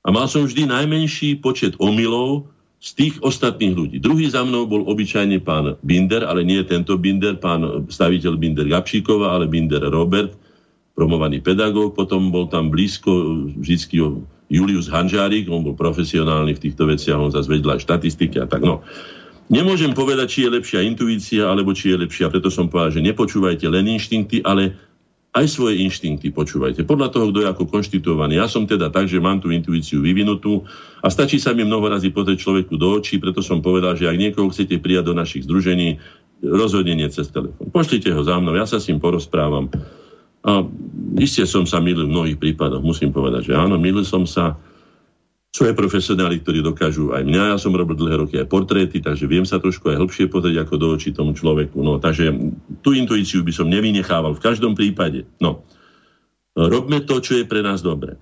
A mal som vždy najmenší počet omylov z tých ostatných ľudí. Druhý za mnou bol obyčajne pán Binder, ale nie tento Binder, pán staviteľ Binder Gabčíkova, ale Binder Robert, promovaný pedagóg. Potom bol tam blízko vždycky Julius Hanžárik, on bol profesionálny v týchto veciach, on zase vedľa štatistiky a tak. No. Nemôžem povedať, či je lepšia intuícia, alebo či je lepšia, preto som povedal, že nepočúvajte len inštinkty, ale aj svoje inštinkty počúvajte. Podľa toho, kto je ako konštituovaný. Ja som teda tak, že mám tú intuíciu vyvinutú a stačí sa mi mnoho razy pozrieť človeku do očí, preto som povedal, že ak niekoho chcete prijať do našich združení, rozhodne nie cez telefón. Pošlite ho za mnou, ja sa s ním porozprávam. A iste som sa milil v mnohých prípadoch, musím povedať, že áno, milil som sa, sú aj profesionáli, ktorí dokážu aj mňa, ja som robil dlhé roky aj portréty, takže viem sa trošku aj hĺbšie pozrieť ako do očí tomu človeku. No, takže tú intuíciu by som nevynechával v každom prípade. No, robme to, čo je pre nás dobre.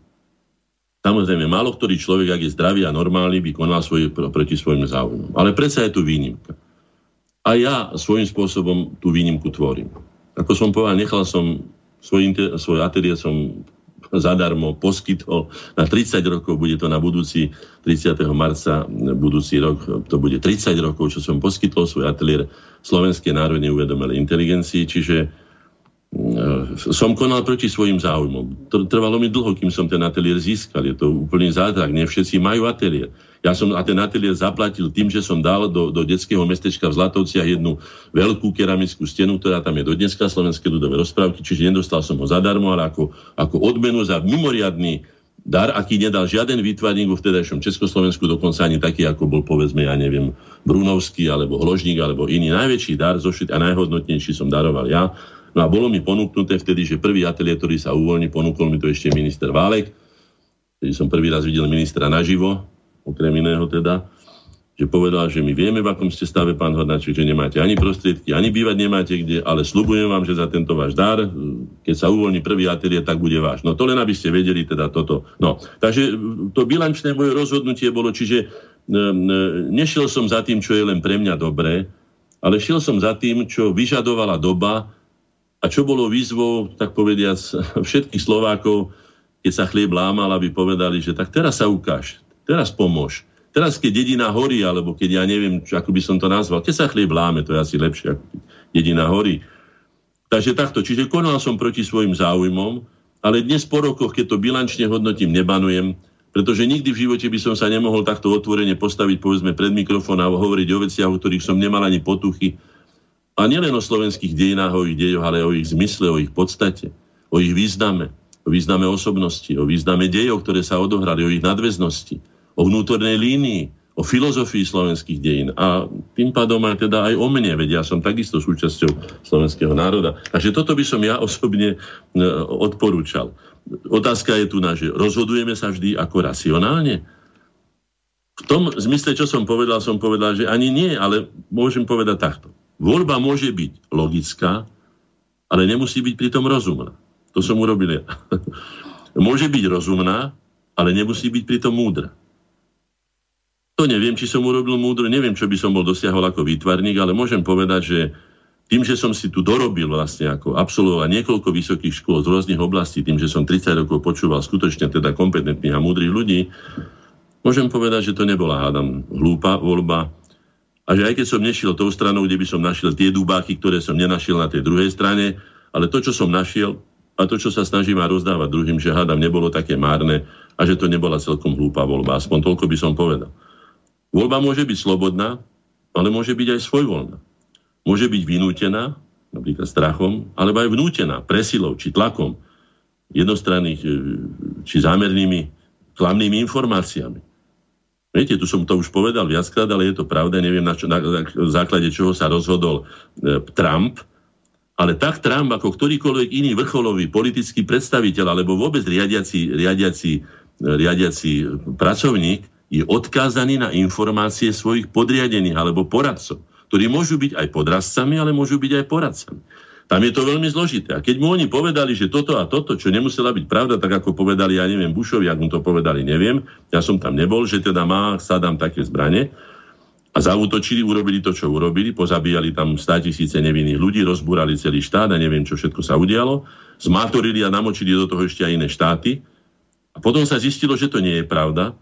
Samozrejme, málo ktorý človek, ak je zdravý a normálny, by konal svoj, proti svojim záujmom. Ale predsa je tu výnimka. A ja svojím spôsobom tú výnimku tvorím. Ako som povedal, nechal som svoj, svoj ateliér som zadarmo poskytol na 30 rokov, bude to na budúci 30. marca, budúci rok, to bude 30 rokov, čo som poskytol svoj ateliér Slovenskej národnej uvedomelej inteligencii, čiže som konal proti svojim záujmom. Trvalo mi dlho, kým som ten ateliér získal. Je to úplný zázrak. Nie všetci majú ateliér. Ja som a ten ateliér zaplatil tým, že som dal do, do detského mestečka v Zlatovciach jednu veľkú keramickú stenu, ktorá tam je do dneska slovenské ľudové rozprávky, čiže nedostal som ho zadarmo, ale ako, ako odmenu za mimoriadný dar, aký nedal žiaden výtvarník vo vtedajšom Československu, dokonca ani taký, ako bol povedzme, ja neviem, Brunovský alebo Hložník alebo iný. Najväčší dar zo a najhodnotnejší som daroval ja. No a bolo mi ponúknuté vtedy, že prvý ateliér, ktorý sa uvoľní, ponúkol mi to ešte minister Válek. Vtedy som prvý raz videl ministra naživo, okrem iného teda, že povedal, že my vieme, v akom ste stave, pán Hornáček, že nemáte ani prostriedky, ani bývať nemáte kde, ale slubujem vám, že za tento váš dar, keď sa uvoľní prvý ateliér, tak bude váš. No to len, aby ste vedeli teda toto. No, takže to bilančné moje rozhodnutie bolo, čiže nešiel som za tým, čo je len pre mňa dobré, ale šiel som za tým, čo vyžadovala doba a čo bolo výzvou, tak povediac, všetkých Slovákov, keď sa chlieb lámal, aby povedali, že tak teraz sa ukáž, Teraz pomôž. Teraz, keď dedina horí, alebo keď ja neviem, čo, ako by som to nazval, keď sa chlieb láme, to je asi lepšie, ako dedina horí. Takže takto, čiže konal som proti svojim záujmom, ale dnes po rokoch, keď to bilančne hodnotím, nebanujem, pretože nikdy v živote by som sa nemohol takto otvorene postaviť, povedzme, pred mikrofón a hovoriť o veciach, o ktorých som nemal ani potuchy. A nielen o slovenských dejinách, o ich dejoch, ale o ich zmysle, o ich podstate, o ich význame, o význame osobnosti, o význame dejov, ktoré sa odohrali, o ich nadväznosti o vnútornej línii, o filozofii slovenských dejín a tým pádom aj teda aj o mne, veď ja som takisto súčasťou slovenského národa. Takže toto by som ja osobne e, odporúčal. Otázka je tu na, že rozhodujeme sa vždy ako racionálne? V tom zmysle, čo som povedal, som povedal, že ani nie, ale môžem povedať takto. Voľba môže byť logická, ale nemusí byť pritom rozumná. To som urobil ja. môže byť rozumná, ale nemusí byť pritom múdra. To neviem, či som urobil múdro, neviem, čo by som bol dosiahol ako výtvarník, ale môžem povedať, že tým, že som si tu dorobil vlastne ako absolvoval niekoľko vysokých škôl z rôznych oblastí, tým, že som 30 rokov počúval skutočne teda kompetentných a múdrych ľudí, môžem povedať, že to nebola, hádam, hlúpa voľba. A že aj keď som nešiel tou stranou, kde by som našiel tie dubáky, ktoré som nenašiel na tej druhej strane, ale to, čo som našiel a to, čo sa snažím aj rozdávať druhým, že hádam, nebolo také márne a že to nebola celkom hlúpa voľba. Aspoň toľko by som povedal. Voľba môže byť slobodná, ale môže byť aj svojvoľná. Môže byť vynútená, napríklad strachom, alebo aj vnútená, presilou či tlakom jednostranných e, či zámernými klamnými informáciami. Viete, tu som to už povedal viackrát, ale je to pravda, neviem na, čo, na, na základe čoho sa rozhodol e, Trump, ale tak Trump ako ktorýkoľvek iný vrcholový politický predstaviteľ alebo vôbec riadiaci, riadiaci, riadiaci pracovník je odkázaný na informácie svojich podriadených alebo poradcov, ktorí môžu byť aj podrazcami, ale môžu byť aj poradcami. Tam je to veľmi zložité. A keď mu oni povedali, že toto a toto, čo nemusela byť pravda, tak ako povedali, ja neviem, Bushovi, ak mu to povedali, neviem, ja som tam nebol, že teda má Sadam také zbranie, a zautočili, urobili to, čo urobili, pozabíjali tam 100 tisíce nevinných ľudí, rozbúrali celý štát a neviem, čo všetko sa udialo, zmátorili a namočili do toho ešte aj iné štáty. A potom sa zistilo, že to nie je pravda,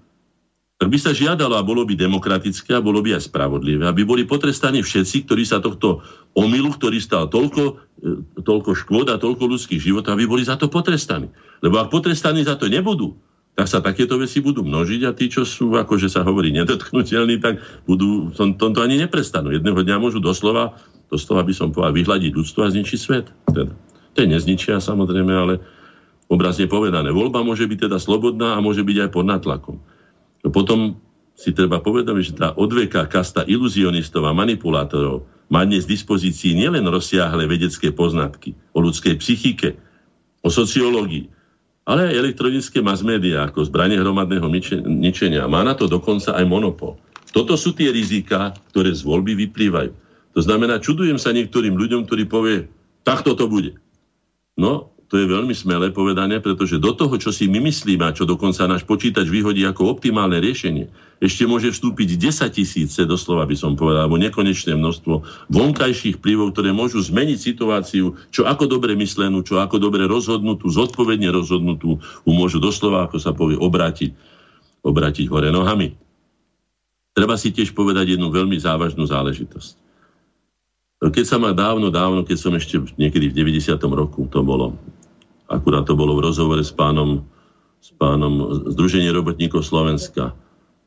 tak by sa žiadalo a bolo by demokratické a bolo by aj spravodlivé, aby boli potrestaní všetci, ktorí sa tohto omilu, ktorý stal toľko, e, toľko škôd a toľko ľudských životov, aby boli za to potrestaní. Lebo ak potrestaní za to nebudú, tak sa takéto veci budú množiť a tí, čo sú, akože sa hovorí, nedotknutelní, tak budú, tom, tomto ani neprestanú. Jedného dňa môžu doslova, doslova by som povedal, vyhľadiť ľudstvo a zničiť svet. Teda. To nezničia samozrejme, ale obrazne povedané. Voľba môže byť teda slobodná a môže byť aj pod natlakom. No potom si treba povedať, že tá odveká kasta iluzionistov a manipulátorov má dnes v dispozícii nielen rozsiahle vedecké poznatky o ľudskej psychike, o sociológii, ale aj elektronické mass media ako zbranie hromadného ničenia. Má na to dokonca aj monopol. Toto sú tie rizika, ktoré z voľby vyplývajú. To znamená, čudujem sa niektorým ľuďom, ktorí povie, takto to bude. No, to je veľmi smelé povedané, pretože do toho, čo si my myslíme a čo dokonca náš počítač vyhodí ako optimálne riešenie, ešte môže vstúpiť 10 tisíce, doslova by som povedal, alebo nekonečné množstvo vonkajších vplyvov, ktoré môžu zmeniť situáciu, čo ako dobre myslenú, čo ako dobre rozhodnutú, zodpovedne rozhodnutú, môžu doslova, ako sa povie, obrátiť, obrátiť hore nohami. Treba si tiež povedať jednu veľmi závažnú záležitosť. Keď sa ma dávno, dávno, keď som ešte niekedy v 90. roku to bolo, akurát to bolo v rozhovore s pánom, s pánom Združenie robotníkov Slovenska,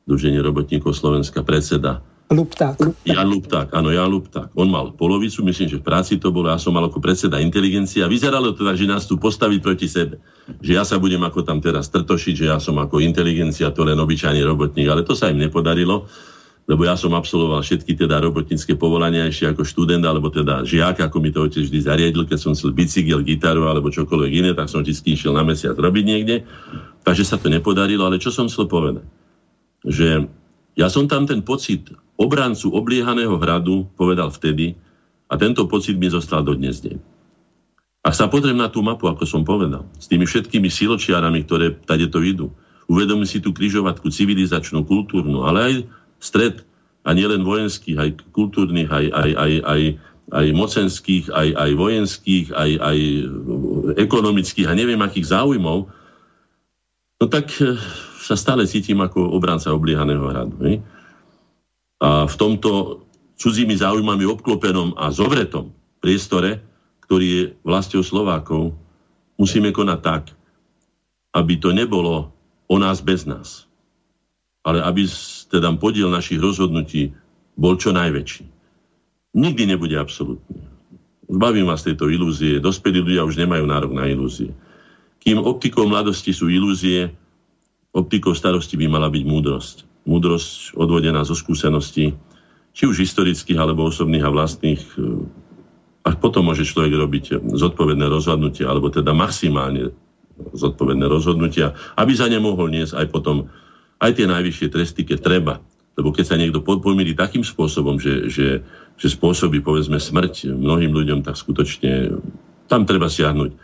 Združenie robotníkov Slovenska, predseda. Lupták. Jan Lupták, áno, Jan Lupták. On mal polovicu, myslím, že v práci to bolo, ja som mal ako predseda inteligencie a vyzeralo to tak, že nás tu postaviť proti sebe. Že ja sa budem ako tam teraz trtošiť, že ja som ako inteligencia, to len obyčajný robotník, ale to sa im nepodarilo lebo ja som absolvoval všetky teda robotnícke povolania ešte ako študent, alebo teda žiak, ako mi to otec vždy zariadil, keď som chcel bicykel, gitaru alebo čokoľvek iné, tak som vždy išiel na mesiac robiť niekde. Takže sa to nepodarilo, ale čo som chcel povedať? Že ja som tam ten pocit obrancu obliehaného hradu povedal vtedy a tento pocit mi zostal do dnes deň. Ak sa pozriem na tú mapu, ako som povedal, s tými všetkými siločiarami, ktoré tady to idú, uvedomím si tú križovatku civilizačnú, kultúrnu, ale aj stred a nielen vojenských, aj kultúrnych, aj, aj, aj, aj, aj mocenských, aj, aj vojenských, aj, aj ekonomických a neviem akých záujmov, no tak eh, sa stále cítim ako obranca obliehaného hradu. Ne? A v tomto cudzími záujmami obklopenom a zovretom priestore, ktorý je vlastou Slovákov, musíme konať tak, aby to nebolo o nás bez nás ale aby teda podiel našich rozhodnutí bol čo najväčší. Nikdy nebude absolútny. Zbavím vás tejto ilúzie. Dospelí ľudia už nemajú nárok na ilúzie. Kým optikou mladosti sú ilúzie, optikou starosti by mala byť múdrosť. Múdrosť odvodená zo skúseností, či už historických, alebo osobných a vlastných. A potom môže človek robiť zodpovedné rozhodnutia, alebo teda maximálne zodpovedné rozhodnutia, aby za ne mohol niesť aj potom aj tie najvyššie tresty, keď treba. Lebo keď sa niekto pomýli takým spôsobom, že, že, že spôsobí, povedzme, smrť mnohým ľuďom, tak skutočne tam treba siahnuť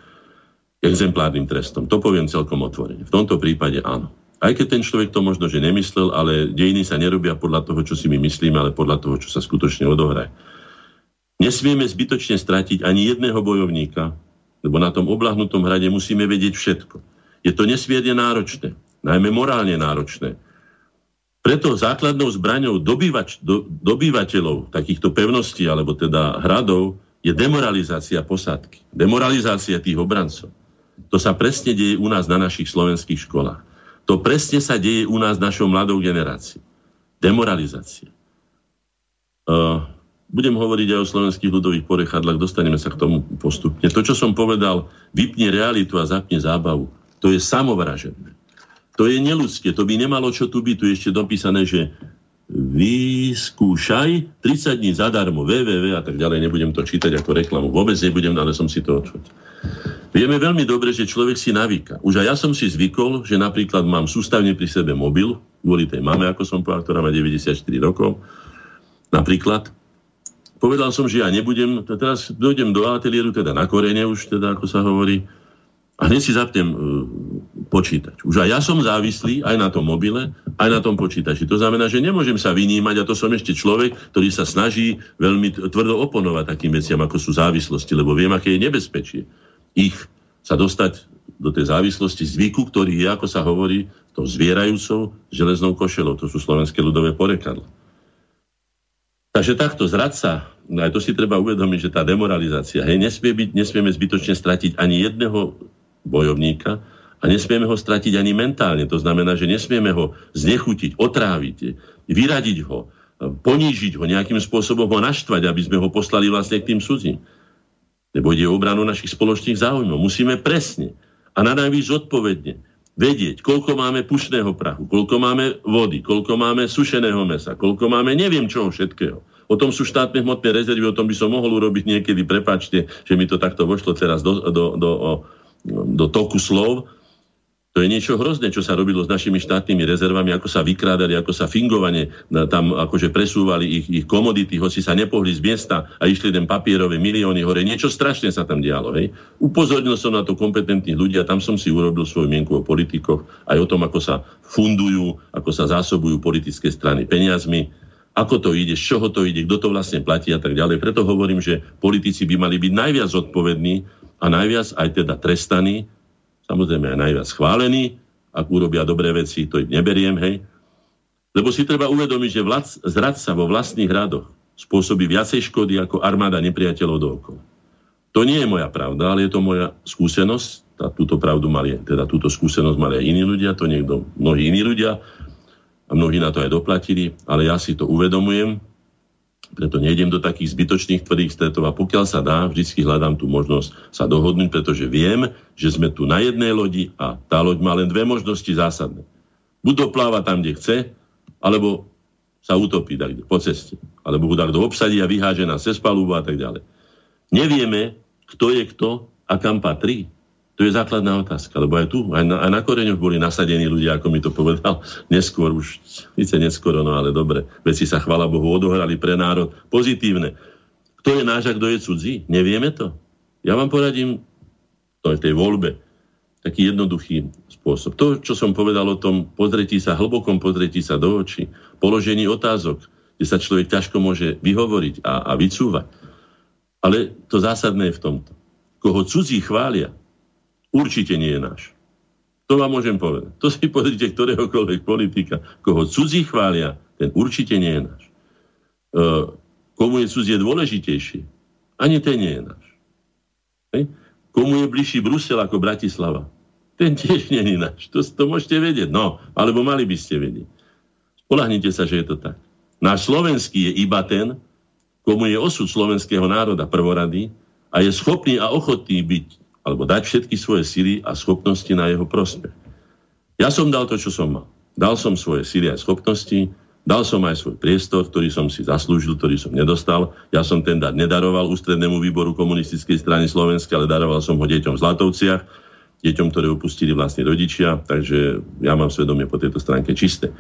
exemplárnym trestom. To poviem celkom otvorene. V tomto prípade áno. Aj keď ten človek to možno, že nemyslel, ale dejiny sa nerobia podľa toho, čo si my myslíme, ale podľa toho, čo sa skutočne odohraje. Nesmieme zbytočne stratiť ani jedného bojovníka, lebo na tom oblahnutom hrade musíme vedieť všetko. Je to nesmierne náročné najmä morálne náročné. Preto základnou zbraňou dobývač, do, dobývateľov takýchto pevností, alebo teda hradov, je demoralizácia posádky. Demoralizácia tých obrancov. To sa presne deje u nás na našich slovenských školách. To presne sa deje u nás našou mladou generáciou. Demoralizácia. Uh, budem hovoriť aj o slovenských ľudových porechadlách, dostaneme sa k tomu postupne. To, čo som povedal, vypne realitu a zapne zábavu, to je samovražené. To je neludské, to by nemalo čo tu byť. Tu je ešte dopísané, že vyskúšaj 30 dní zadarmo, www a tak ďalej, nebudem to čítať ako reklamu. Vôbec nebudem, ale som si to odčuť. Vieme veľmi dobre, že človek si navíka. Už aj ja som si zvykol, že napríklad mám sústavne pri sebe mobil, kvôli tej mame, ako som povedal, ktorá má 94 rokov, napríklad. Povedal som, že ja nebudem, teraz dojdem do ateliéru, teda na korene už, teda ako sa hovorí, a hneď si zapnem uh, počítač. Už aj ja som závislý aj na tom mobile, aj na tom počítači. To znamená, že nemôžem sa vynímať a to som ešte človek, ktorý sa snaží veľmi tvrdo oponovať takým veciam, ako sú závislosti, lebo viem, aké je nebezpečie ich sa dostať do tej závislosti zvyku, ktorý je, ako sa hovorí, to zvierajúcou železnou košelou. To sú slovenské ľudové porekadla. Takže takto zradca, no aj to si treba uvedomiť, že tá demoralizácia, hej, nesmie byť, nesmieme zbytočne stratiť ani jedného bojovníka a nesmieme ho stratiť ani mentálne. To znamená, že nesmieme ho znechutiť, otráviť, vyradiť ho, ponížiť ho, nejakým spôsobom ho naštvať, aby sme ho poslali vlastne k tým cudzím. Lebo ide o obranu našich spoločných záujmov. Musíme presne a na najvíc zodpovedne vedieť, koľko máme pušného prachu, koľko máme vody, koľko máme sušeného mesa, koľko máme neviem čoho všetkého. O tom sú štátne hmotné rezervy, o tom by som mohol urobiť niekedy, prepačte, že mi to takto vošlo teraz do, do, do, do, do toku slov, to je niečo hrozné, čo sa robilo s našimi štátnymi rezervami, ako sa vykrádali, ako sa fingovane tam akože presúvali ich, ich komodity, hoci sa nepohli z miesta a išli len papierové milióny hore. Niečo strašné sa tam dialo. Hej. Upozornil som na to kompetentných ľudí a tam som si urobil svoju mienku o politikoch, aj o tom, ako sa fundujú, ako sa zásobujú politické strany peniazmi, ako to ide, z čoho to ide, kto to vlastne platí a tak ďalej. Preto hovorím, že politici by mali byť najviac zodpovední a najviac aj teda trestaní samozrejme aj najviac chválený, ak urobia dobré veci, to im neberiem, hej. Lebo si treba uvedomiť, že vlad, zradca vo vlastných radoch spôsobí viacej škody ako armáda nepriateľov dookola. To nie je moja pravda, ale je to moja skúsenosť. Tá, túto pravdu mali, teda túto skúsenosť mali aj iní ľudia, to niekto, mnohí iní ľudia a mnohí na to aj doplatili, ale ja si to uvedomujem preto nejdem do takých zbytočných tvrdých stretov a pokiaľ sa dá, vždy hľadám tú možnosť sa dohodnúť, pretože viem, že sme tu na jednej lodi a tá loď má len dve možnosti zásadné. Buď dopláva tam, kde chce, alebo sa utopí tak, po ceste. Alebo ho kto obsadí a vyháže na cez palúbu a tak ďalej. Nevieme, kto je kto a kam patrí. To je základná otázka, lebo aj tu, aj na, aj na koreňoch boli nasadení ľudia, ako mi to povedal, neskôr už, síce neskôr, no ale dobre, veci sa, chvala Bohu, odohrali pre národ pozitívne. Kto je náš a kto je cudzí? Nevieme to. Ja vám poradím, to je tej voľbe, taký jednoduchý spôsob. To, čo som povedal o tom pozretí sa, hlbokom pozretí sa do očí, položení otázok, kde sa človek ťažko môže vyhovoriť a, a vycúvať. Ale to zásadné je v tomto. Koho cudzí chvália, určite nie je náš. To vám môžem povedať. To si pozrite ktoréhokoľvek politika. Koho cudzí chvália, ten určite nie je náš. E, komu je cudzie dôležitejšie, ani ten nie je náš. Hej? Komu je bližší Brusel ako Bratislava, ten tiež nie je náš. To, to môžete vedieť. No, alebo mali by ste vedieť. Spolahnite sa, že je to tak. Náš slovenský je iba ten, komu je osud slovenského národa prvorady a je schopný a ochotný byť alebo dať všetky svoje sily a schopnosti na jeho prospech. Ja som dal to, čo som mal. Dal som svoje sily a schopnosti, dal som aj svoj priestor, ktorý som si zaslúžil, ktorý som nedostal. Ja som ten dar nedaroval ústrednému výboru komunistickej strany Slovenska, ale daroval som ho deťom v Zlatovciach, deťom, ktoré upustili vlastne rodičia, takže ja mám svedomie po tejto stránke čisté.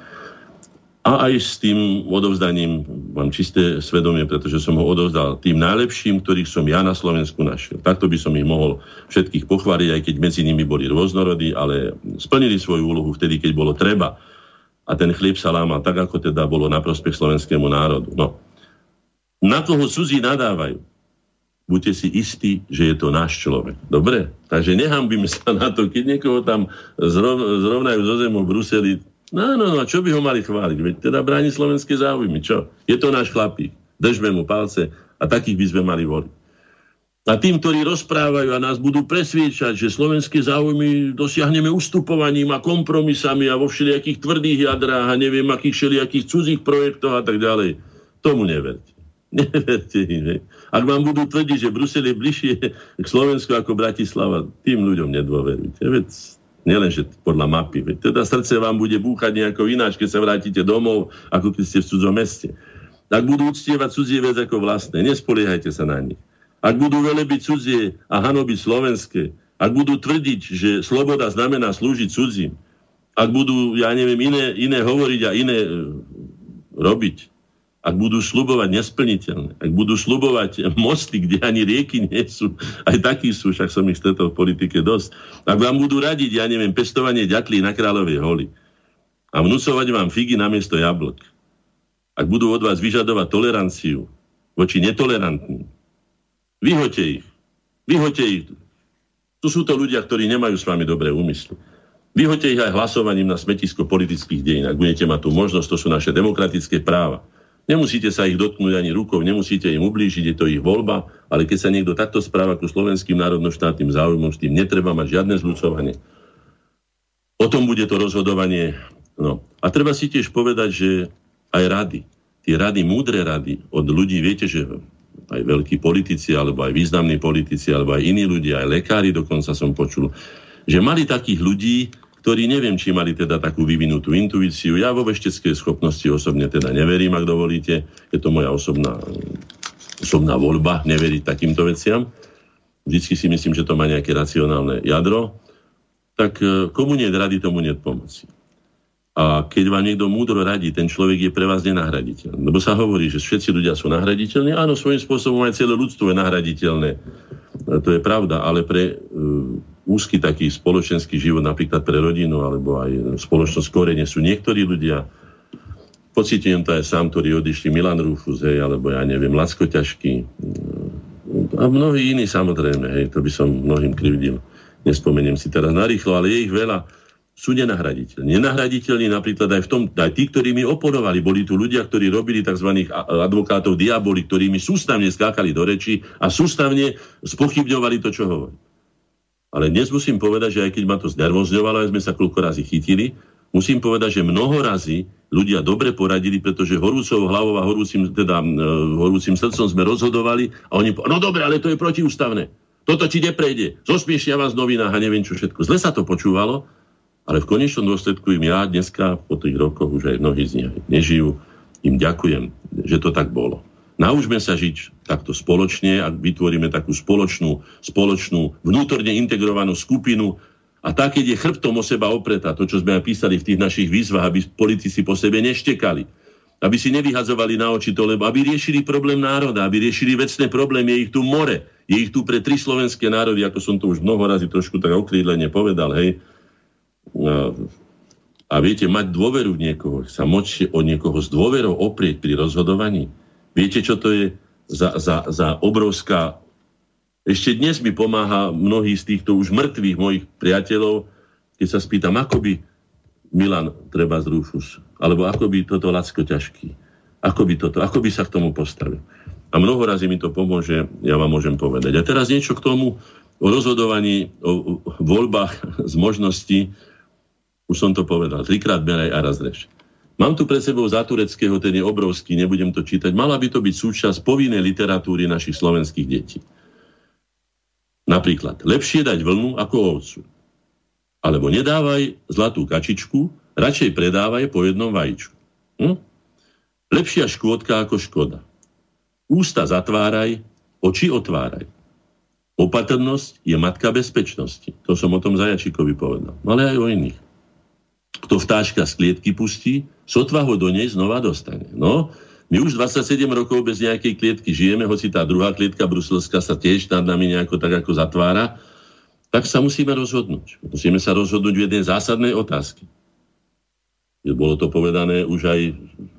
A aj s tým odovzdaním mám čisté svedomie, pretože som ho odovzdal tým najlepším, ktorých som ja na Slovensku našiel. Takto by som ich mohol všetkých pochváliť, aj keď medzi nimi boli rôznorodí, ale splnili svoju úlohu vtedy, keď bolo treba. A ten chlieb sa lámal tak, ako teda bolo na prospech slovenskému národu. No. Na koho cudzí nadávajú, buďte si istí, že je to náš človek. Dobre? Takže nehambíme sa na to, keď niekoho tam zrov, zrovnajú zo zemou v Bruseli, No, no, no, čo by ho mali chváliť? Veď teda bráni slovenské záujmy, čo? Je to náš chlapík. Držme mu palce a takých by sme mali voliť. A tým, ktorí rozprávajú a nás budú presviečať, že slovenské záujmy dosiahneme ustupovaním a kompromisami a vo všelijakých tvrdých jadrách a neviem akých všelijakých cudzích projektoch a tak ďalej, tomu neverte. Neverte im. Ak vám budú tvrdiť, že Brusel je bližšie k Slovensku ako Bratislava, tým ľuďom nedôverujte. Veď Nielenže podľa mapy. Teda srdce vám bude búchať nejako ináč, keď sa vrátite domov, ako keď ste v cudzom meste. Ak budú uctievať cudzie vec ako vlastné, nespoliehajte sa na nich. Ak budú velebiť cudzie a hanobiť slovenské, ak budú tvrdiť, že sloboda znamená slúžiť cudzím, ak budú, ja neviem, iné, iné hovoriť a iné e, robiť, ak budú slubovať nesplniteľné, ak budú slubovať mosty, kde ani rieky nie sú, aj takí sú, však som ich stretol v politike dosť, ak vám budú radiť, ja neviem, pestovanie ďatlí na kráľovej holi a vnúcovať vám figy namiesto jablk, ak budú od vás vyžadovať toleranciu voči netolerantným, vyhoďte ich. Vyhoďte ich. To sú to ľudia, ktorí nemajú s vami dobré úmysly. Vyhoďte ich aj hlasovaním na smetisko politických dejín. Ak budete mať tú možnosť, to sú naše demokratické práva. Nemusíte sa ich dotknúť ani rukou, nemusíte im ublížiť, je to ich voľba, ale keď sa niekto takto správa ku slovenským národnoštátnym záujmom, s tým netreba mať žiadne zľucovanie. O tom bude to rozhodovanie. No. A treba si tiež povedať, že aj rady, tie rady, múdre rady od ľudí, viete, že aj veľkí politici, alebo aj významní politici, alebo aj iní ľudia, aj lekári dokonca som počul, že mali takých ľudí, ktorí neviem, či mali teda takú vyvinutú intuíciu. Ja vo vešteckej schopnosti osobne teda neverím, ak dovolíte. Je to moja osobná, osobná voľba neveriť takýmto veciam. Vždycky si myslím, že to má nejaké racionálne jadro. Tak e, komu nie rady, tomu nie pomoci. A keď vám niekto múdro radí, ten človek je pre vás nenahraditeľný. Lebo sa hovorí, že všetci ľudia sú nahraditeľní. Áno, svojím spôsobom aj celé ľudstvo je nahraditeľné. To je pravda, ale pre uh, úzky taký spoločenský život, napríklad pre rodinu alebo aj spoločnosť korene sú niektorí ľudia, pocitujem to aj sám, ktorí odišli Milan Rufus, hej, alebo ja neviem, Lacko Ťažký a mnohí iní samozrejme, hej, to by som mnohým krivdil. Nespomeniem si teraz narýchlo, ale je ich veľa sú nenahraditeľní. Nenahraditeľní napríklad aj v tom, aj tí, ktorí mi oponovali, boli tu ľudia, ktorí robili tzv. advokátov diaboli, ktorí mi sústavne skákali do reči a sústavne spochybňovali to, čo hovorí. Ale dnes musím povedať, že aj keď ma to znervozňovalo, aj sme sa koľko razy chytili, musím povedať, že mnoho razy ľudia dobre poradili, pretože horúcou hlavou a horúcim, teda, e, horúcim srdcom sme rozhodovali a oni povedali, no dobre, ale to je protiústavné. Toto ti neprejde. Zosmiešia vás novinách a neviem čo všetko. Zle sa to počúvalo, ale v konečnom dôsledku im ja dneska, po tých rokoch, už aj mnohí z nich nežijú, im ďakujem, že to tak bolo. Naučme sa žiť takto spoločne a vytvoríme takú spoločnú, spoločnú vnútorne integrovanú skupinu. A tak, keď je chrbtom o seba opretá, to, čo sme aj písali v tých našich výzvach, aby politici po sebe neštekali, aby si nevyhadzovali na oči to, lebo aby riešili problém národa, aby riešili vecné problémy, je ich tu more, je ich tu pre tri slovenské národy, ako som to už mnoho razy trošku tak okrídlene povedal, hej. A viete, mať dôveru v niekoho, sa môcť od niekoho s dôverou oprieť pri rozhodovaní, Viete, čo to je za, za, za obrovská... Ešte dnes mi pomáha mnohí z týchto už mŕtvych mojich priateľov, keď sa spýtam, ako by Milan treba z Rufus, alebo ako by toto Lacko ťažký, ako by toto, ako by sa k tomu postavil. A mnoho razy mi to pomôže, ja vám môžem povedať. A teraz niečo k tomu o rozhodovaní, o voľbách z možností, už som to povedal, trikrát beraj a raz reš. Mám tu pred sebou Zatureckého, ten je obrovský, nebudem to čítať. Mala by to byť súčasť povinnej literatúry našich slovenských detí. Napríklad, lepšie dať vlnu ako ovcu. Alebo nedávaj zlatú kačičku, radšej predávaj po jednom vajíčku. Hm? Lepšia škôdka ako škoda. Ústa zatváraj, oči otváraj. Opatrnosť je matka bezpečnosti. To som o tom Zajačíkovi povedal. Ale aj o iných. Kto vtáčka z klietky pustí, sotva ho do nej znova dostane. No, my už 27 rokov bez nejakej klietky žijeme, hoci tá druhá klietka bruselská sa tiež nad nami nejako tak ako zatvára, tak sa musíme rozhodnúť. Musíme sa rozhodnúť v jednej zásadnej otázky. Bolo to povedané už aj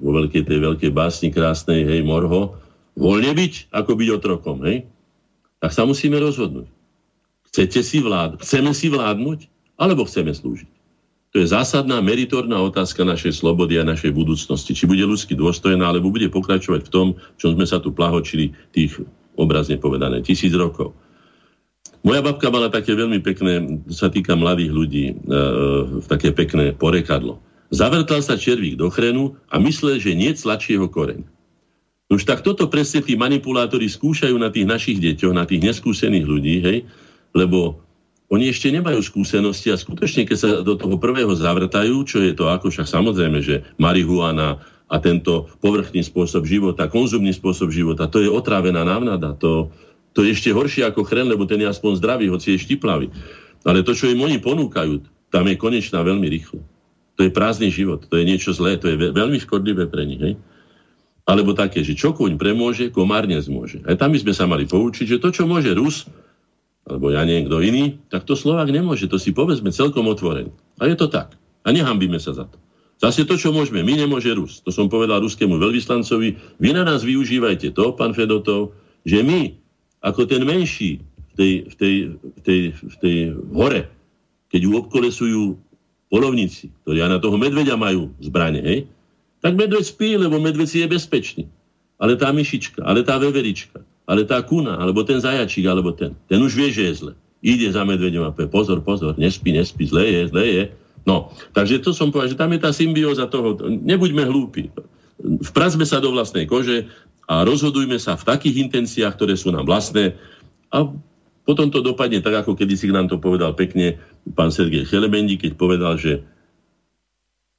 vo veľkej tej veľkej básni krásnej, hej, Morho, voľne byť, ako byť otrokom, hej? Tak sa musíme rozhodnúť. Chcete si vládnuť? Chceme si vládnuť? Alebo chceme slúžiť? To je zásadná meritorná otázka našej slobody a našej budúcnosti. Či bude ľudsky dôstojná, alebo bude pokračovať v tom, čo sme sa tu plahočili tých obrazne povedané tisíc rokov. Moja babka mala také veľmi pekné, sa týka mladých ľudí, e, také pekné porekadlo. Zavrtal sa červík do chrenu a myslel, že nie tlačí jeho koreň. Už tak toto presne tí manipulátori skúšajú na tých našich deťoch, na tých neskúsených ľudí, hej, lebo oni ešte nemajú skúsenosti a skutočne, keď sa do toho prvého zavrtajú, čo je to ako však samozrejme, že marihuana a tento povrchný spôsob života, konzumný spôsob života, to je otrávená návnada. To, to je ešte horšie ako chren, lebo ten je aspoň zdravý, hoci je štiplavý. Ale to, čo im oni ponúkajú, tam je konečná veľmi rýchlo. To je prázdny život, to je niečo zlé, to je veľmi škodlivé pre nich. Hej? Alebo také, že čo kuň premôže, komár nezmôže. Aj tam by sme sa mali poučiť, že to, čo môže Rus, alebo ja nie kto iný, tak to Slovák nemôže. To si povedzme celkom otvorene. A je to tak. A nehambíme sa za to. Zase to, čo môžeme, my nemôže Rus. To som povedal ruskému veľvyslancovi. Vy na nás využívajte to, pán Fedotov, že my, ako ten menší v tej, v tej, v tej, v tej hore, keď ju obkolesujú polovníci, ktorí na toho medveďa majú zbranie, hej, tak medveď spí, lebo medveď si je bezpečný. Ale tá myšička, ale tá veverička, ale tá kuna, alebo ten zajačík, alebo ten, ten už vie, že je zle. Ide za medveďom a povie, pozor, pozor, nespí, nespí, zle je, zle je. No, takže to som povedal, že tam je tá symbióza toho, nebuďme hlúpi. Vpracme sa do vlastnej kože a rozhodujme sa v takých intenciách, ktoré sú nám vlastné a potom to dopadne tak, ako kedy si nám to povedal pekne pán Sergej Chelebendi, keď povedal, že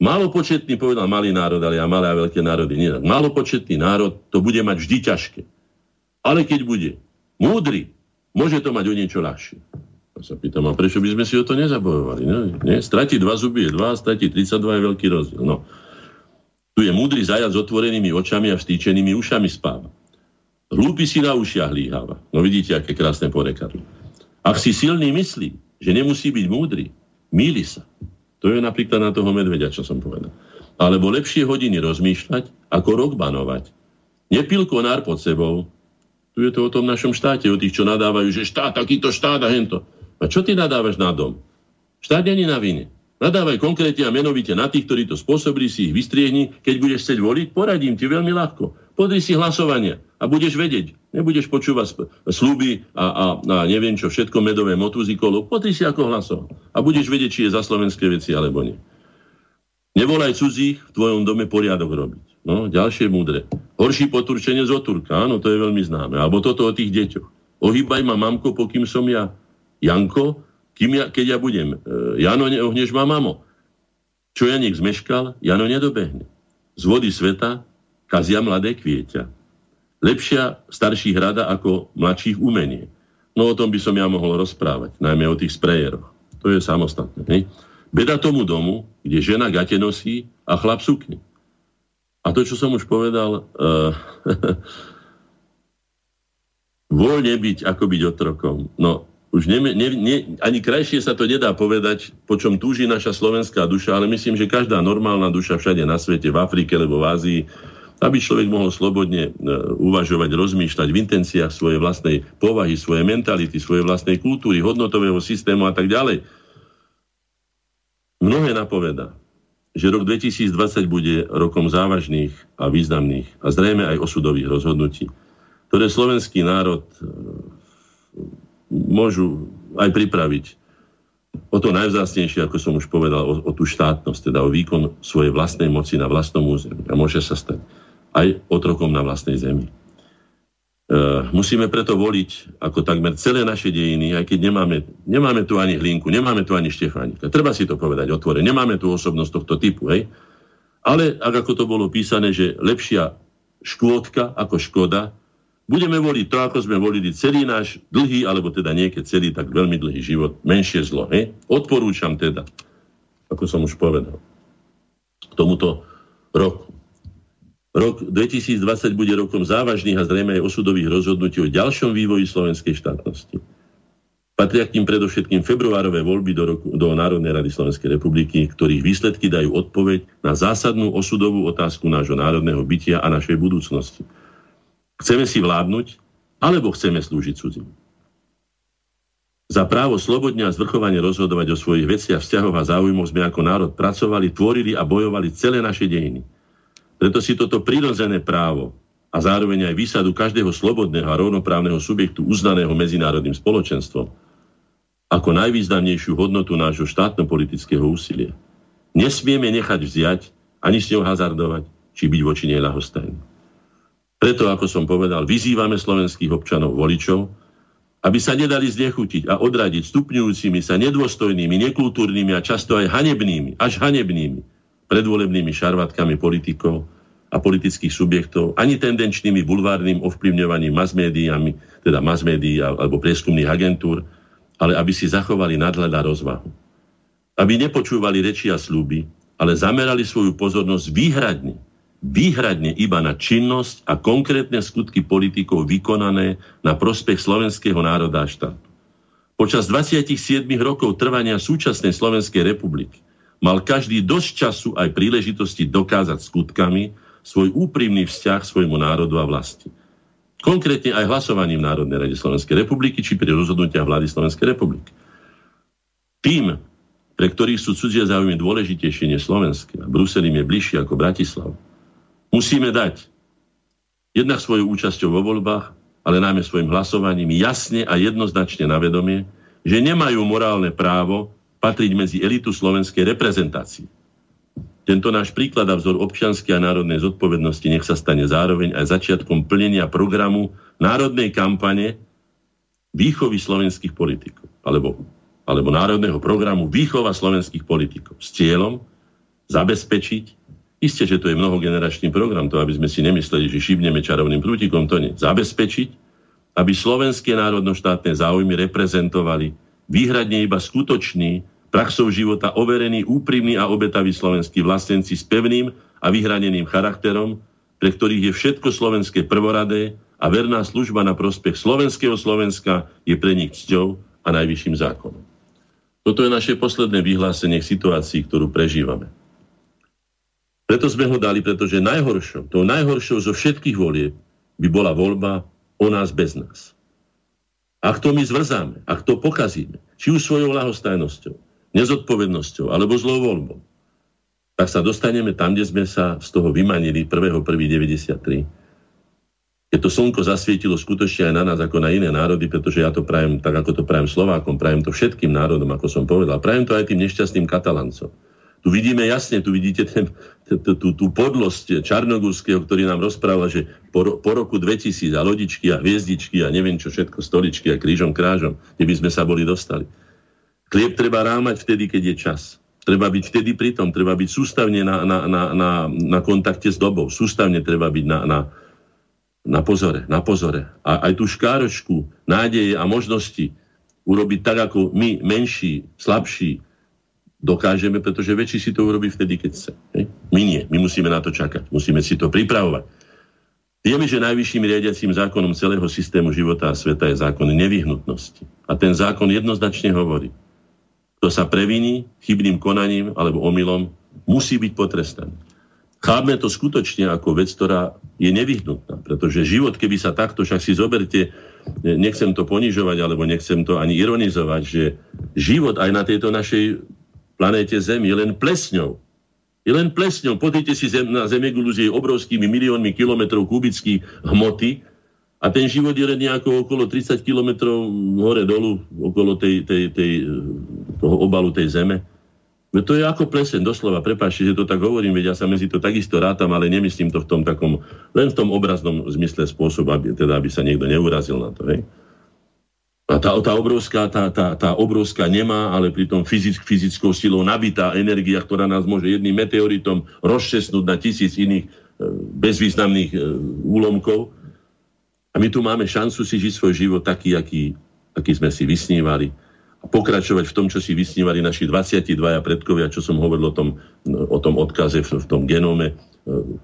Malopočetný, povedal malý národ, ale ja malé a veľké národy nie. Malopočetný národ to bude mať vždy ťažké. Ale keď bude múdry, môže to mať o niečo ľahšie. Ja sa pýtam, a prečo by sme si o to nezabojovali? No, nie? Stratiť dva zuby je dva, stratiť 32 je veľký rozdiel. No. Tu je múdry zajac s otvorenými očami a vstýčenými ušami spáva. Hlúpy si na ušiach líháva. No vidíte, aké krásne porekadlo. Ak si silný myslí, že nemusí byť múdry, míli sa. To je napríklad na toho medvedia, čo som povedal. Alebo lepšie hodiny rozmýšľať, ako rok banovať. Nepil konár pod sebou. Tu je to o tom našom štáte, o tých, čo nadávajú, že štát, takýto štát a hento. A čo ty nadávaš na dom? Štát není na vine. Nadávaj konkrétne a menovite na tých, ktorí to spôsobili, si ich vystriehni. Keď budeš chcieť voliť, poradím ti veľmi ľahko. Podri si hlasovania a budeš vedieť. Nebudeš počúvať sluby a, a, a neviem čo, všetko medové motúzy kolo. Podri si ako hlasoval. A budeš vedieť, či je za slovenské veci alebo nie. Nevolaj cudzích v tvojom dome poriadok robiť. No, ďalšie múdre. Horší poturčenie z oturka, áno, to je veľmi známe. Alebo toto o tých deťoch. Ohýbaj ma, mamko, pokým som ja Janko, kým ja, keď ja budem, e, Jano, neohneš ma, mamo. Čo ja nech zmeškal, Jano nedobehne. Z vody sveta kazia mladé kvieťa. Lepšia starších rada ako mladších umenie. No o tom by som ja mohol rozprávať, najmä o tých sprejeroch. To je samostatné. Ne? Beda tomu domu, kde žena gate nosí a chlap sukne. A to, čo som už povedal, uh, voľne byť, ako byť otrokom. No, už ne, ne, ne, ani krajšie sa to nedá povedať, po čom túži naša slovenská duša, ale myslím, že každá normálna duša všade na svete, v Afrike alebo v Ázii, aby človek mohol slobodne e, uvažovať, rozmýšľať v intenciách svojej vlastnej povahy, svojej mentality, svojej vlastnej kultúry, hodnotového systému a tak ďalej. Mnohé napoveda, že rok 2020 bude rokom závažných a významných a zrejme aj osudových rozhodnutí, ktoré slovenský národ e, môžu aj pripraviť o to najvzácnejšie, ako som už povedal, o, o tú štátnosť, teda o výkon svojej vlastnej moci na vlastnom území. A môže sa stať aj otrokom na vlastnej zemi. E, musíme preto voliť ako takmer celé naše dejiny, aj keď nemáme, nemáme tu ani Hlinku, nemáme tu ani Štefánika. Treba si to povedať otvore. Nemáme tu osobnosť tohto typu. Hej? Ale ak ako to bolo písané, že lepšia škôdka ako škoda, Budeme voliť to, ako sme volili celý náš dlhý, alebo teda niekedy celý tak veľmi dlhý život, menšie zlo. He? Odporúčam teda, ako som už povedal, k tomuto roku. Rok 2020 bude rokom závažných a zrejme aj osudových rozhodnutí o ďalšom vývoji slovenskej štátnosti. Patria k tým predovšetkým februárové voľby do, roku, do Národnej rady Slovenskej republiky, ktorých výsledky dajú odpoveď na zásadnú osudovú otázku nášho národného bytia a našej budúcnosti. Chceme si vládnuť, alebo chceme slúžiť cudzím. Za právo slobodne a zvrchovane rozhodovať o svojich veciach, vzťahoch a záujmoch sme ako národ pracovali, tvorili a bojovali celé naše dejiny. Preto si toto prirodzené právo a zároveň aj výsadu každého slobodného a rovnoprávneho subjektu uznaného medzinárodným spoločenstvom ako najvýznamnejšiu hodnotu nášho štátno-politického úsilia. Nesmieme nechať vziať, ani s ňou hazardovať, či byť voči nej lahostajný. Preto, ako som povedal, vyzývame slovenských občanov, voličov, aby sa nedali znechutiť a odradiť stupňujúcimi sa nedôstojnými, nekultúrnymi a často aj hanebnými, až hanebnými predvolebnými šarvatkami politikov a politických subjektov, ani tendenčnými bulvárnym ovplyvňovaním masmédiami, teda masmédií alebo prieskumných agentúr, ale aby si zachovali nadhľad a rozvahu. Aby nepočúvali reči a slúby, ale zamerali svoju pozornosť výhradne výhradne iba na činnosť a konkrétne skutky politikov vykonané na prospech slovenského národa a štátu. Počas 27 rokov trvania súčasnej Slovenskej republiky mal každý dosť času aj príležitosti dokázať skutkami svoj úprimný vzťah svojmu národu a vlasti. Konkrétne aj hlasovaním Národnej rade Slovenskej republiky, či pri rozhodnutiach vlády Slovenskej republiky. Tým, pre ktorých sú cudzie záujmy dôležitejšie než slovenské, a Brusel im je bližšie ako Bratislav, musíme dať jednak svojou účasťou vo voľbách, ale najmä svojim hlasovaním jasne a jednoznačne na vedomie, že nemajú morálne právo patriť medzi elitu slovenskej reprezentácie. Tento náš príklad a vzor občianskej a národnej zodpovednosti nech sa stane zároveň aj začiatkom plnenia programu národnej kampane výchovy slovenských politikov, alebo, alebo národného programu výchova slovenských politikov s cieľom zabezpečiť, isté, že to je mnohogeneračný program, to aby sme si nemysleli, že šibneme čarovným prútikom, to nie. Zabezpečiť, aby slovenské národno-štátne záujmy reprezentovali výhradne iba skutoční praxou života overený, úprimný a obetavý slovenský vlastenci s pevným a vyhraneným charakterom, pre ktorých je všetko slovenské prvoradé a verná služba na prospech slovenského Slovenska je pre nich cťou a najvyšším zákonom. Toto je naše posledné vyhlásenie k situácii, ktorú prežívame. Preto sme ho dali, pretože najhoršou, tou najhoršou zo všetkých volieb by bola voľba o nás bez nás. Ak to my zvrzáme, ak to pokazíme, či už svojou lahostajnosťou, nezodpovednosťou alebo zlou voľbou, tak sa dostaneme tam, kde sme sa z toho vymanili 1.1.93. Keď to slnko zasvietilo skutočne aj na nás ako na iné národy, pretože ja to prajem tak, ako to prajem Slovákom, prajem to všetkým národom, ako som povedal. Prajem to aj tým nešťastným Katalancom. Tu vidíme jasne, tu vidíte tú, tú podlosť Čarnogurského, ktorý nám rozpráva, že po, po roku 2000 a lodičky a hviezdičky a neviem čo všetko, stoličky a krížom krážom, kde by sme sa boli dostali. Chlieb treba rámať vtedy, keď je čas. Treba byť vtedy pritom, treba byť sústavne na, na, na, na, na kontakte s dobou. Sústavne treba byť na, na, na pozore, na pozore. A aj tú škáročku nádeje a možnosti urobiť tak, ako my, menší, slabší, dokážeme, pretože väčší si to urobí vtedy, keď chce. My nie, my musíme na to čakať, musíme si to pripravovať. Vieme, že najvyšším riadiacím zákonom celého systému života a sveta je zákon nevyhnutnosti. A ten zákon jednoznačne hovorí, kto sa previní chybným konaním alebo omylom, musí byť potrestaný. Chápme to skutočne ako vec, ktorá je nevyhnutná, pretože život, keby sa takto, však si zoberte, nechcem to ponižovať, alebo nechcem to ani ironizovať, že život aj na tejto našej planéte Zem je len plesňou. Je len plesňou. Pozrite si zem, na Zemegulu s jej obrovskými miliónmi kilometrov kubických hmoty, a ten život je len nejako okolo 30 kilometrov hore-dolu, okolo tej, tej, tej, toho obalu tej zeme. No to je ako plesen, doslova, prepáčte, že to tak hovorím, veď ja sa medzi to takisto rátam, ale nemyslím to v tom takom, len v tom obraznom zmysle spôsobu, aby, teda, aby sa niekto neurazil na to. Hej. A tá, tá, obrovská, tá, tá, tá obrovská nemá, ale pritom fyzick, fyzickou silou nabitá energia, ktorá nás môže jedným meteoritom rozčesnúť na tisíc iných e, bezvýznamných e, úlomkov, a my tu máme šancu si žiť svoj život taký, aký, aký sme si vysnívali pokračovať v tom, čo si vysnívali naši 22 predkovia, čo som hovoril o tom, o tom odkaze v, v tom genóme, e,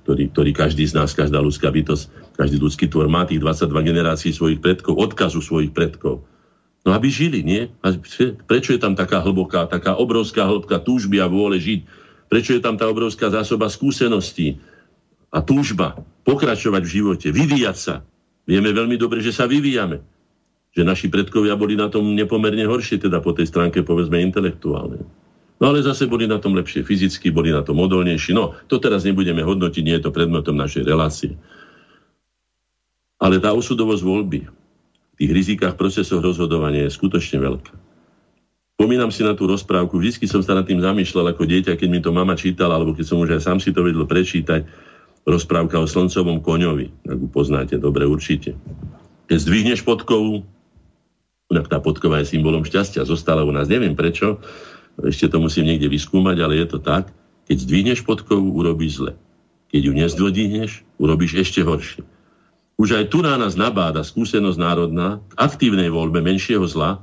ktorý, ktorý každý z nás, každá ľudská bytosť, každý ľudský tvor má tých 22 generácií svojich predkov, odkazu svojich predkov. No aby žili, nie? A prečo je tam taká hlboká, taká obrovská hĺbka túžby a vôle žiť? Prečo je tam tá obrovská zásoba skúseností a túžba pokračovať v živote, vyvíjať sa, Vieme veľmi dobre, že sa vyvíjame. Že naši predkovia boli na tom nepomerne horšie, teda po tej stránke povedzme intelektuálne. No ale zase boli na tom lepšie fyzicky, boli na tom odolnejší. No, to teraz nebudeme hodnotiť, nie je to predmetom našej relácie. Ale tá osudovosť voľby v tých rizikách procesoch rozhodovania je skutočne veľká. Pomínam si na tú rozprávku, vždy som sa nad tým zamýšľal ako dieťa, keď mi to mama čítala, alebo keď som už aj sám si to vedel prečítať, rozprávka o slncovom koňovi, ak ju poznáte dobre určite. Keď zdvihneš podkovu, tak tá podkova je symbolom šťastia, zostala u nás, neviem prečo, ešte to musím niekde vyskúmať, ale je to tak, keď zdvihneš podkovu, urobíš zle. Keď ju nezdvihneš, urobíš ešte horšie. Už aj tu na nás nabáda skúsenosť národná k aktívnej voľbe menšieho zla,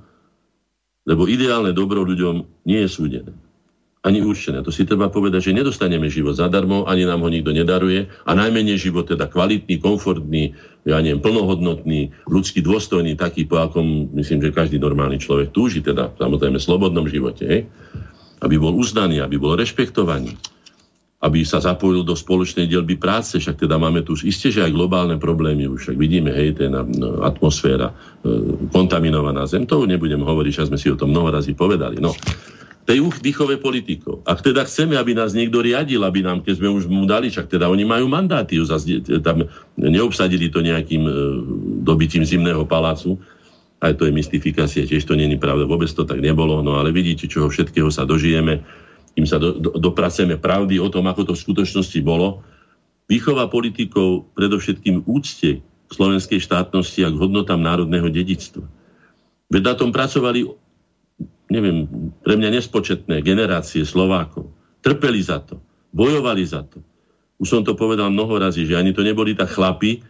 lebo ideálne dobro ľuďom nie je súdené ani určené. To si treba povedať, že nedostaneme život zadarmo, ani nám ho nikto nedaruje a najmenej život teda kvalitný, komfortný, ja neviem, plnohodnotný, ľudský dôstojný, taký, po akom myslím, že každý normálny človek túži, teda samozrejme slobodnom živote, hej? aby bol uznaný, aby bol rešpektovaný, aby sa zapojil do spoločnej dielby práce, však teda máme tu isté, že aj globálne problémy už, však vidíme, hej, ten no, atmosféra, e, kontaminovaná zem, to nebudem hovoriť, že sme si o tom mnoho razy povedali. No, tej výchove politikov. Ak teda chceme, aby nás niekto riadil, aby nám, keď sme už mu dali, však teda oni majú mandáty, tam neobsadili to nejakým e, dobytím zimného palácu, aj to je mystifikácia, tiež to není pravda, vôbec to tak nebolo, no ale vidíte, čoho všetkého sa dožijeme kým sa do, do, dopracujeme pravdy o tom, ako to v skutočnosti bolo. Výchova politikov predovšetkým úcte k slovenskej štátnosti a k hodnotám národného dedictva. Veď na tom pracovali, neviem, pre mňa nespočetné generácie Slovákov. Trpeli za to, bojovali za to. Už som to povedal mnoho razy, že ani to neboli tak chlapi,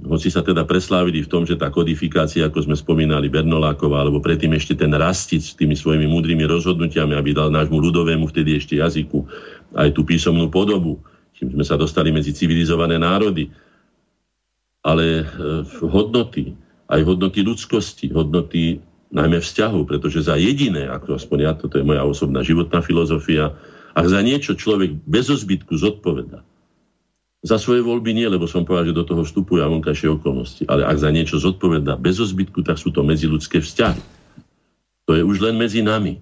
hoci sa teda preslávili v tom, že tá kodifikácia, ako sme spomínali, Bernoláková, alebo predtým ešte ten rastic s tými svojimi múdrymi rozhodnutiami, aby dal nášmu ľudovému vtedy ešte jazyku aj tú písomnú podobu, čím sme sa dostali medzi civilizované národy. Ale e, hodnoty, aj hodnoty ľudskosti, hodnoty najmä vzťahov, pretože za jediné, ako aspoň ja, toto je moja osobná životná filozofia, ak za niečo človek bez zbytku zodpoveda, za svoje voľby nie, lebo som povedal, že do toho vstupujú aj vonkajšie okolnosti. Ale ak za niečo zodpovedá bez ozbytku, tak sú to medziludské vzťahy. To je už len medzi nami.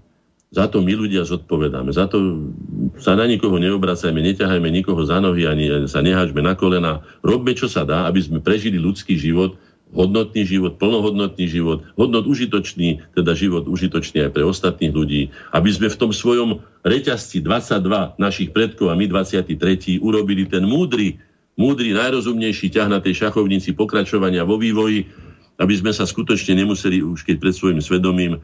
Za to my ľudia zodpovedáme. Za to sa na nikoho neobracajme, neťahajme nikoho za nohy, ani sa nehačme na kolena. Robme, čo sa dá, aby sme prežili ľudský život, hodnotný život, plnohodnotný život, hodnot užitočný, teda život užitočný aj pre ostatných ľudí, aby sme v tom svojom reťazci 22 našich predkov a my 23. urobili ten múdry, múdry, najrozumnejší ťah na tej šachovnici pokračovania vo vývoji, aby sme sa skutočne nemuseli už keď pred svojim svedomím,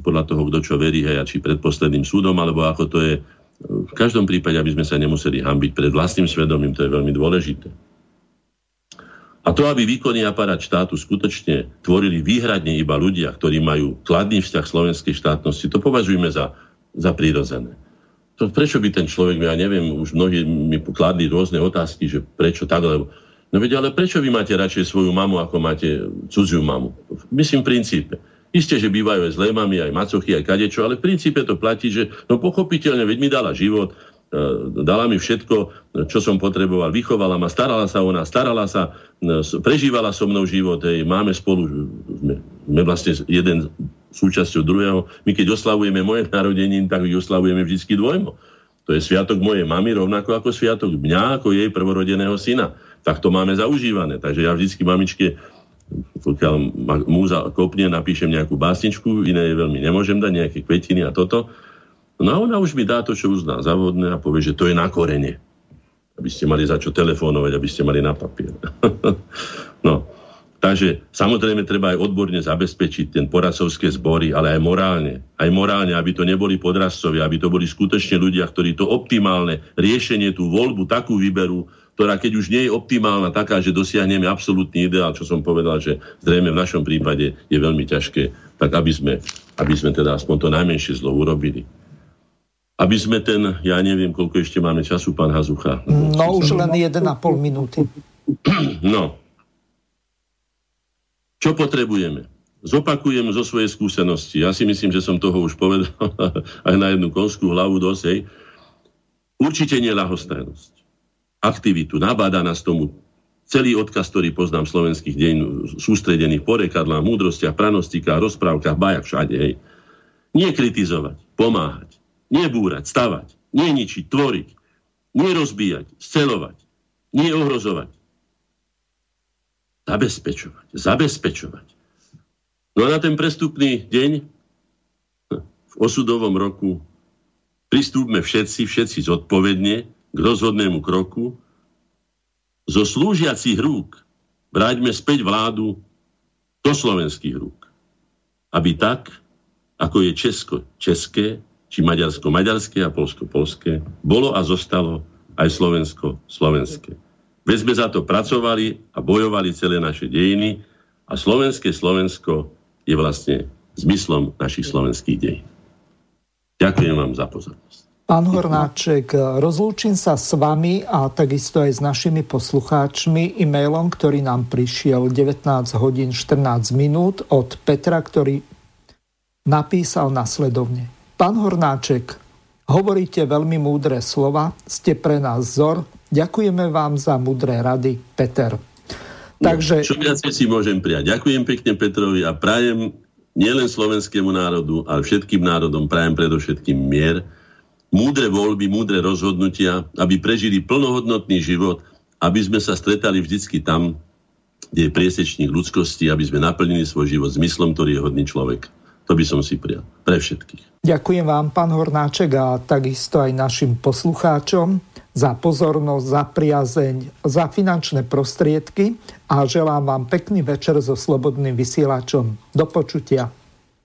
podľa toho, kto čo verí, hej, či pred posledným súdom, alebo ako to je, v každom prípade, aby sme sa nemuseli hambiť pred vlastným svedomím, to je veľmi dôležité. A to, aby výkonný aparát štátu skutočne tvorili výhradne iba ľudia, ktorí majú kladný vzťah slovenskej štátnosti, to považujeme za, za prírodzené. To, prečo by ten človek, ja neviem, už mnohí mi kladli rôzne otázky, že prečo tak, lebo No veď, ale prečo vy máte radšej svoju mamu, ako máte cudziu mamu? Myslím v princípe. Isté, že bývajú aj zlé mami, aj macochy, aj kadečo, ale v princípe to platí, že no pochopiteľne, veď mi dala život, dala mi všetko, čo som potreboval, vychovala ma, starala sa o nás, starala sa, e, prežívala so mnou život, hej, máme spolu, sme, sme vlastne jeden súčasťou druhého. My keď oslavujeme moje narodeniny, tak ich oslavujeme vždy dvojmo. To je sviatok mojej mamy, rovnako ako sviatok mňa, ako jej prvorodeného syna. Tak to máme zaužívané. Takže ja vždycky mamičke pokiaľ ma múza kopne, napíšem nejakú básničku, iné veľmi nemôžem dať, nejaké kvetiny a toto. No a ona už mi dá to, čo uzná za vodné a povie, že to je na korene. Aby ste mali za čo telefónovať, aby ste mali na papier. no, takže samozrejme treba aj odborne zabezpečiť ten poradcovské zbory, ale aj morálne. Aj morálne, aby to neboli podrazcovia, aby to boli skutočne ľudia, ktorí to optimálne riešenie, tú voľbu takú vyberú, ktorá keď už nie je optimálna, taká, že dosiahneme absolútny ideál, čo som povedal, že zrejme v našom prípade je veľmi ťažké, tak aby sme, aby sme teda aspoň to najmenšie zlo urobili aby sme ten, ja neviem, koľko ešte máme času, pán Hazucha. No, už len 1,5 minúty. No. Čo potrebujeme? Zopakujem zo svojej skúsenosti. Ja si myslím, že som toho už povedal aj na jednu konskú hlavu dosť. Hej. Určite nelahostajnosť. Aktivitu. Nabáda nás tomu celý odkaz, ktorý poznám slovenských deň, sústredených porekadlách, múdrostiach, pranostikách, rozprávkach, bajach všade. Hej. Nie kritizovať, pomáhať Nebúrať, stavať, nieničiť, tvoriť, nerozbíjať, scelovať, nie ohrozovať. Zabezpečovať, zabezpečovať. No a na ten prestupný deň v osudovom roku pristúpme všetci, všetci zodpovedne k rozhodnému kroku. Zo slúžiacich rúk vráťme späť vládu do slovenských rúk. Aby tak, ako je Česko české, či maďarsko-maďarské a polsko-polské, bolo a zostalo aj slovensko-slovenské. Veď sme za to pracovali a bojovali celé naše dejiny a slovenské Slovensko je vlastne zmyslom našich slovenských dejín. Ďakujem vám za pozornosť. Pán Hornáček, rozlúčim sa s vami a takisto aj s našimi poslucháčmi e-mailom, ktorý nám prišiel 19 hodín 14 minút od Petra, ktorý napísal nasledovne. Pán Hornáček, Hovoríte veľmi múdre slova, ste pre nás vzor. Ďakujeme vám za múdre rady, Peter. No, Takže... čo viac si môžem prijať. Ďakujem pekne Petrovi a prajem nielen slovenskému národu, ale všetkým národom prajem predovšetkým mier, múdre voľby, múdre rozhodnutia, aby prežili plnohodnotný život, aby sme sa stretali vždycky tam, kde je priesečník ľudskosti, aby sme naplnili svoj život zmyslom, ktorý je hodný človek. To by som si prijal. Pre všetkých. Ďakujem vám, pán Hornáček, a takisto aj našim poslucháčom za pozornosť, za priazeň, za finančné prostriedky a želám vám pekný večer so Slobodným vysielačom. Do počutia.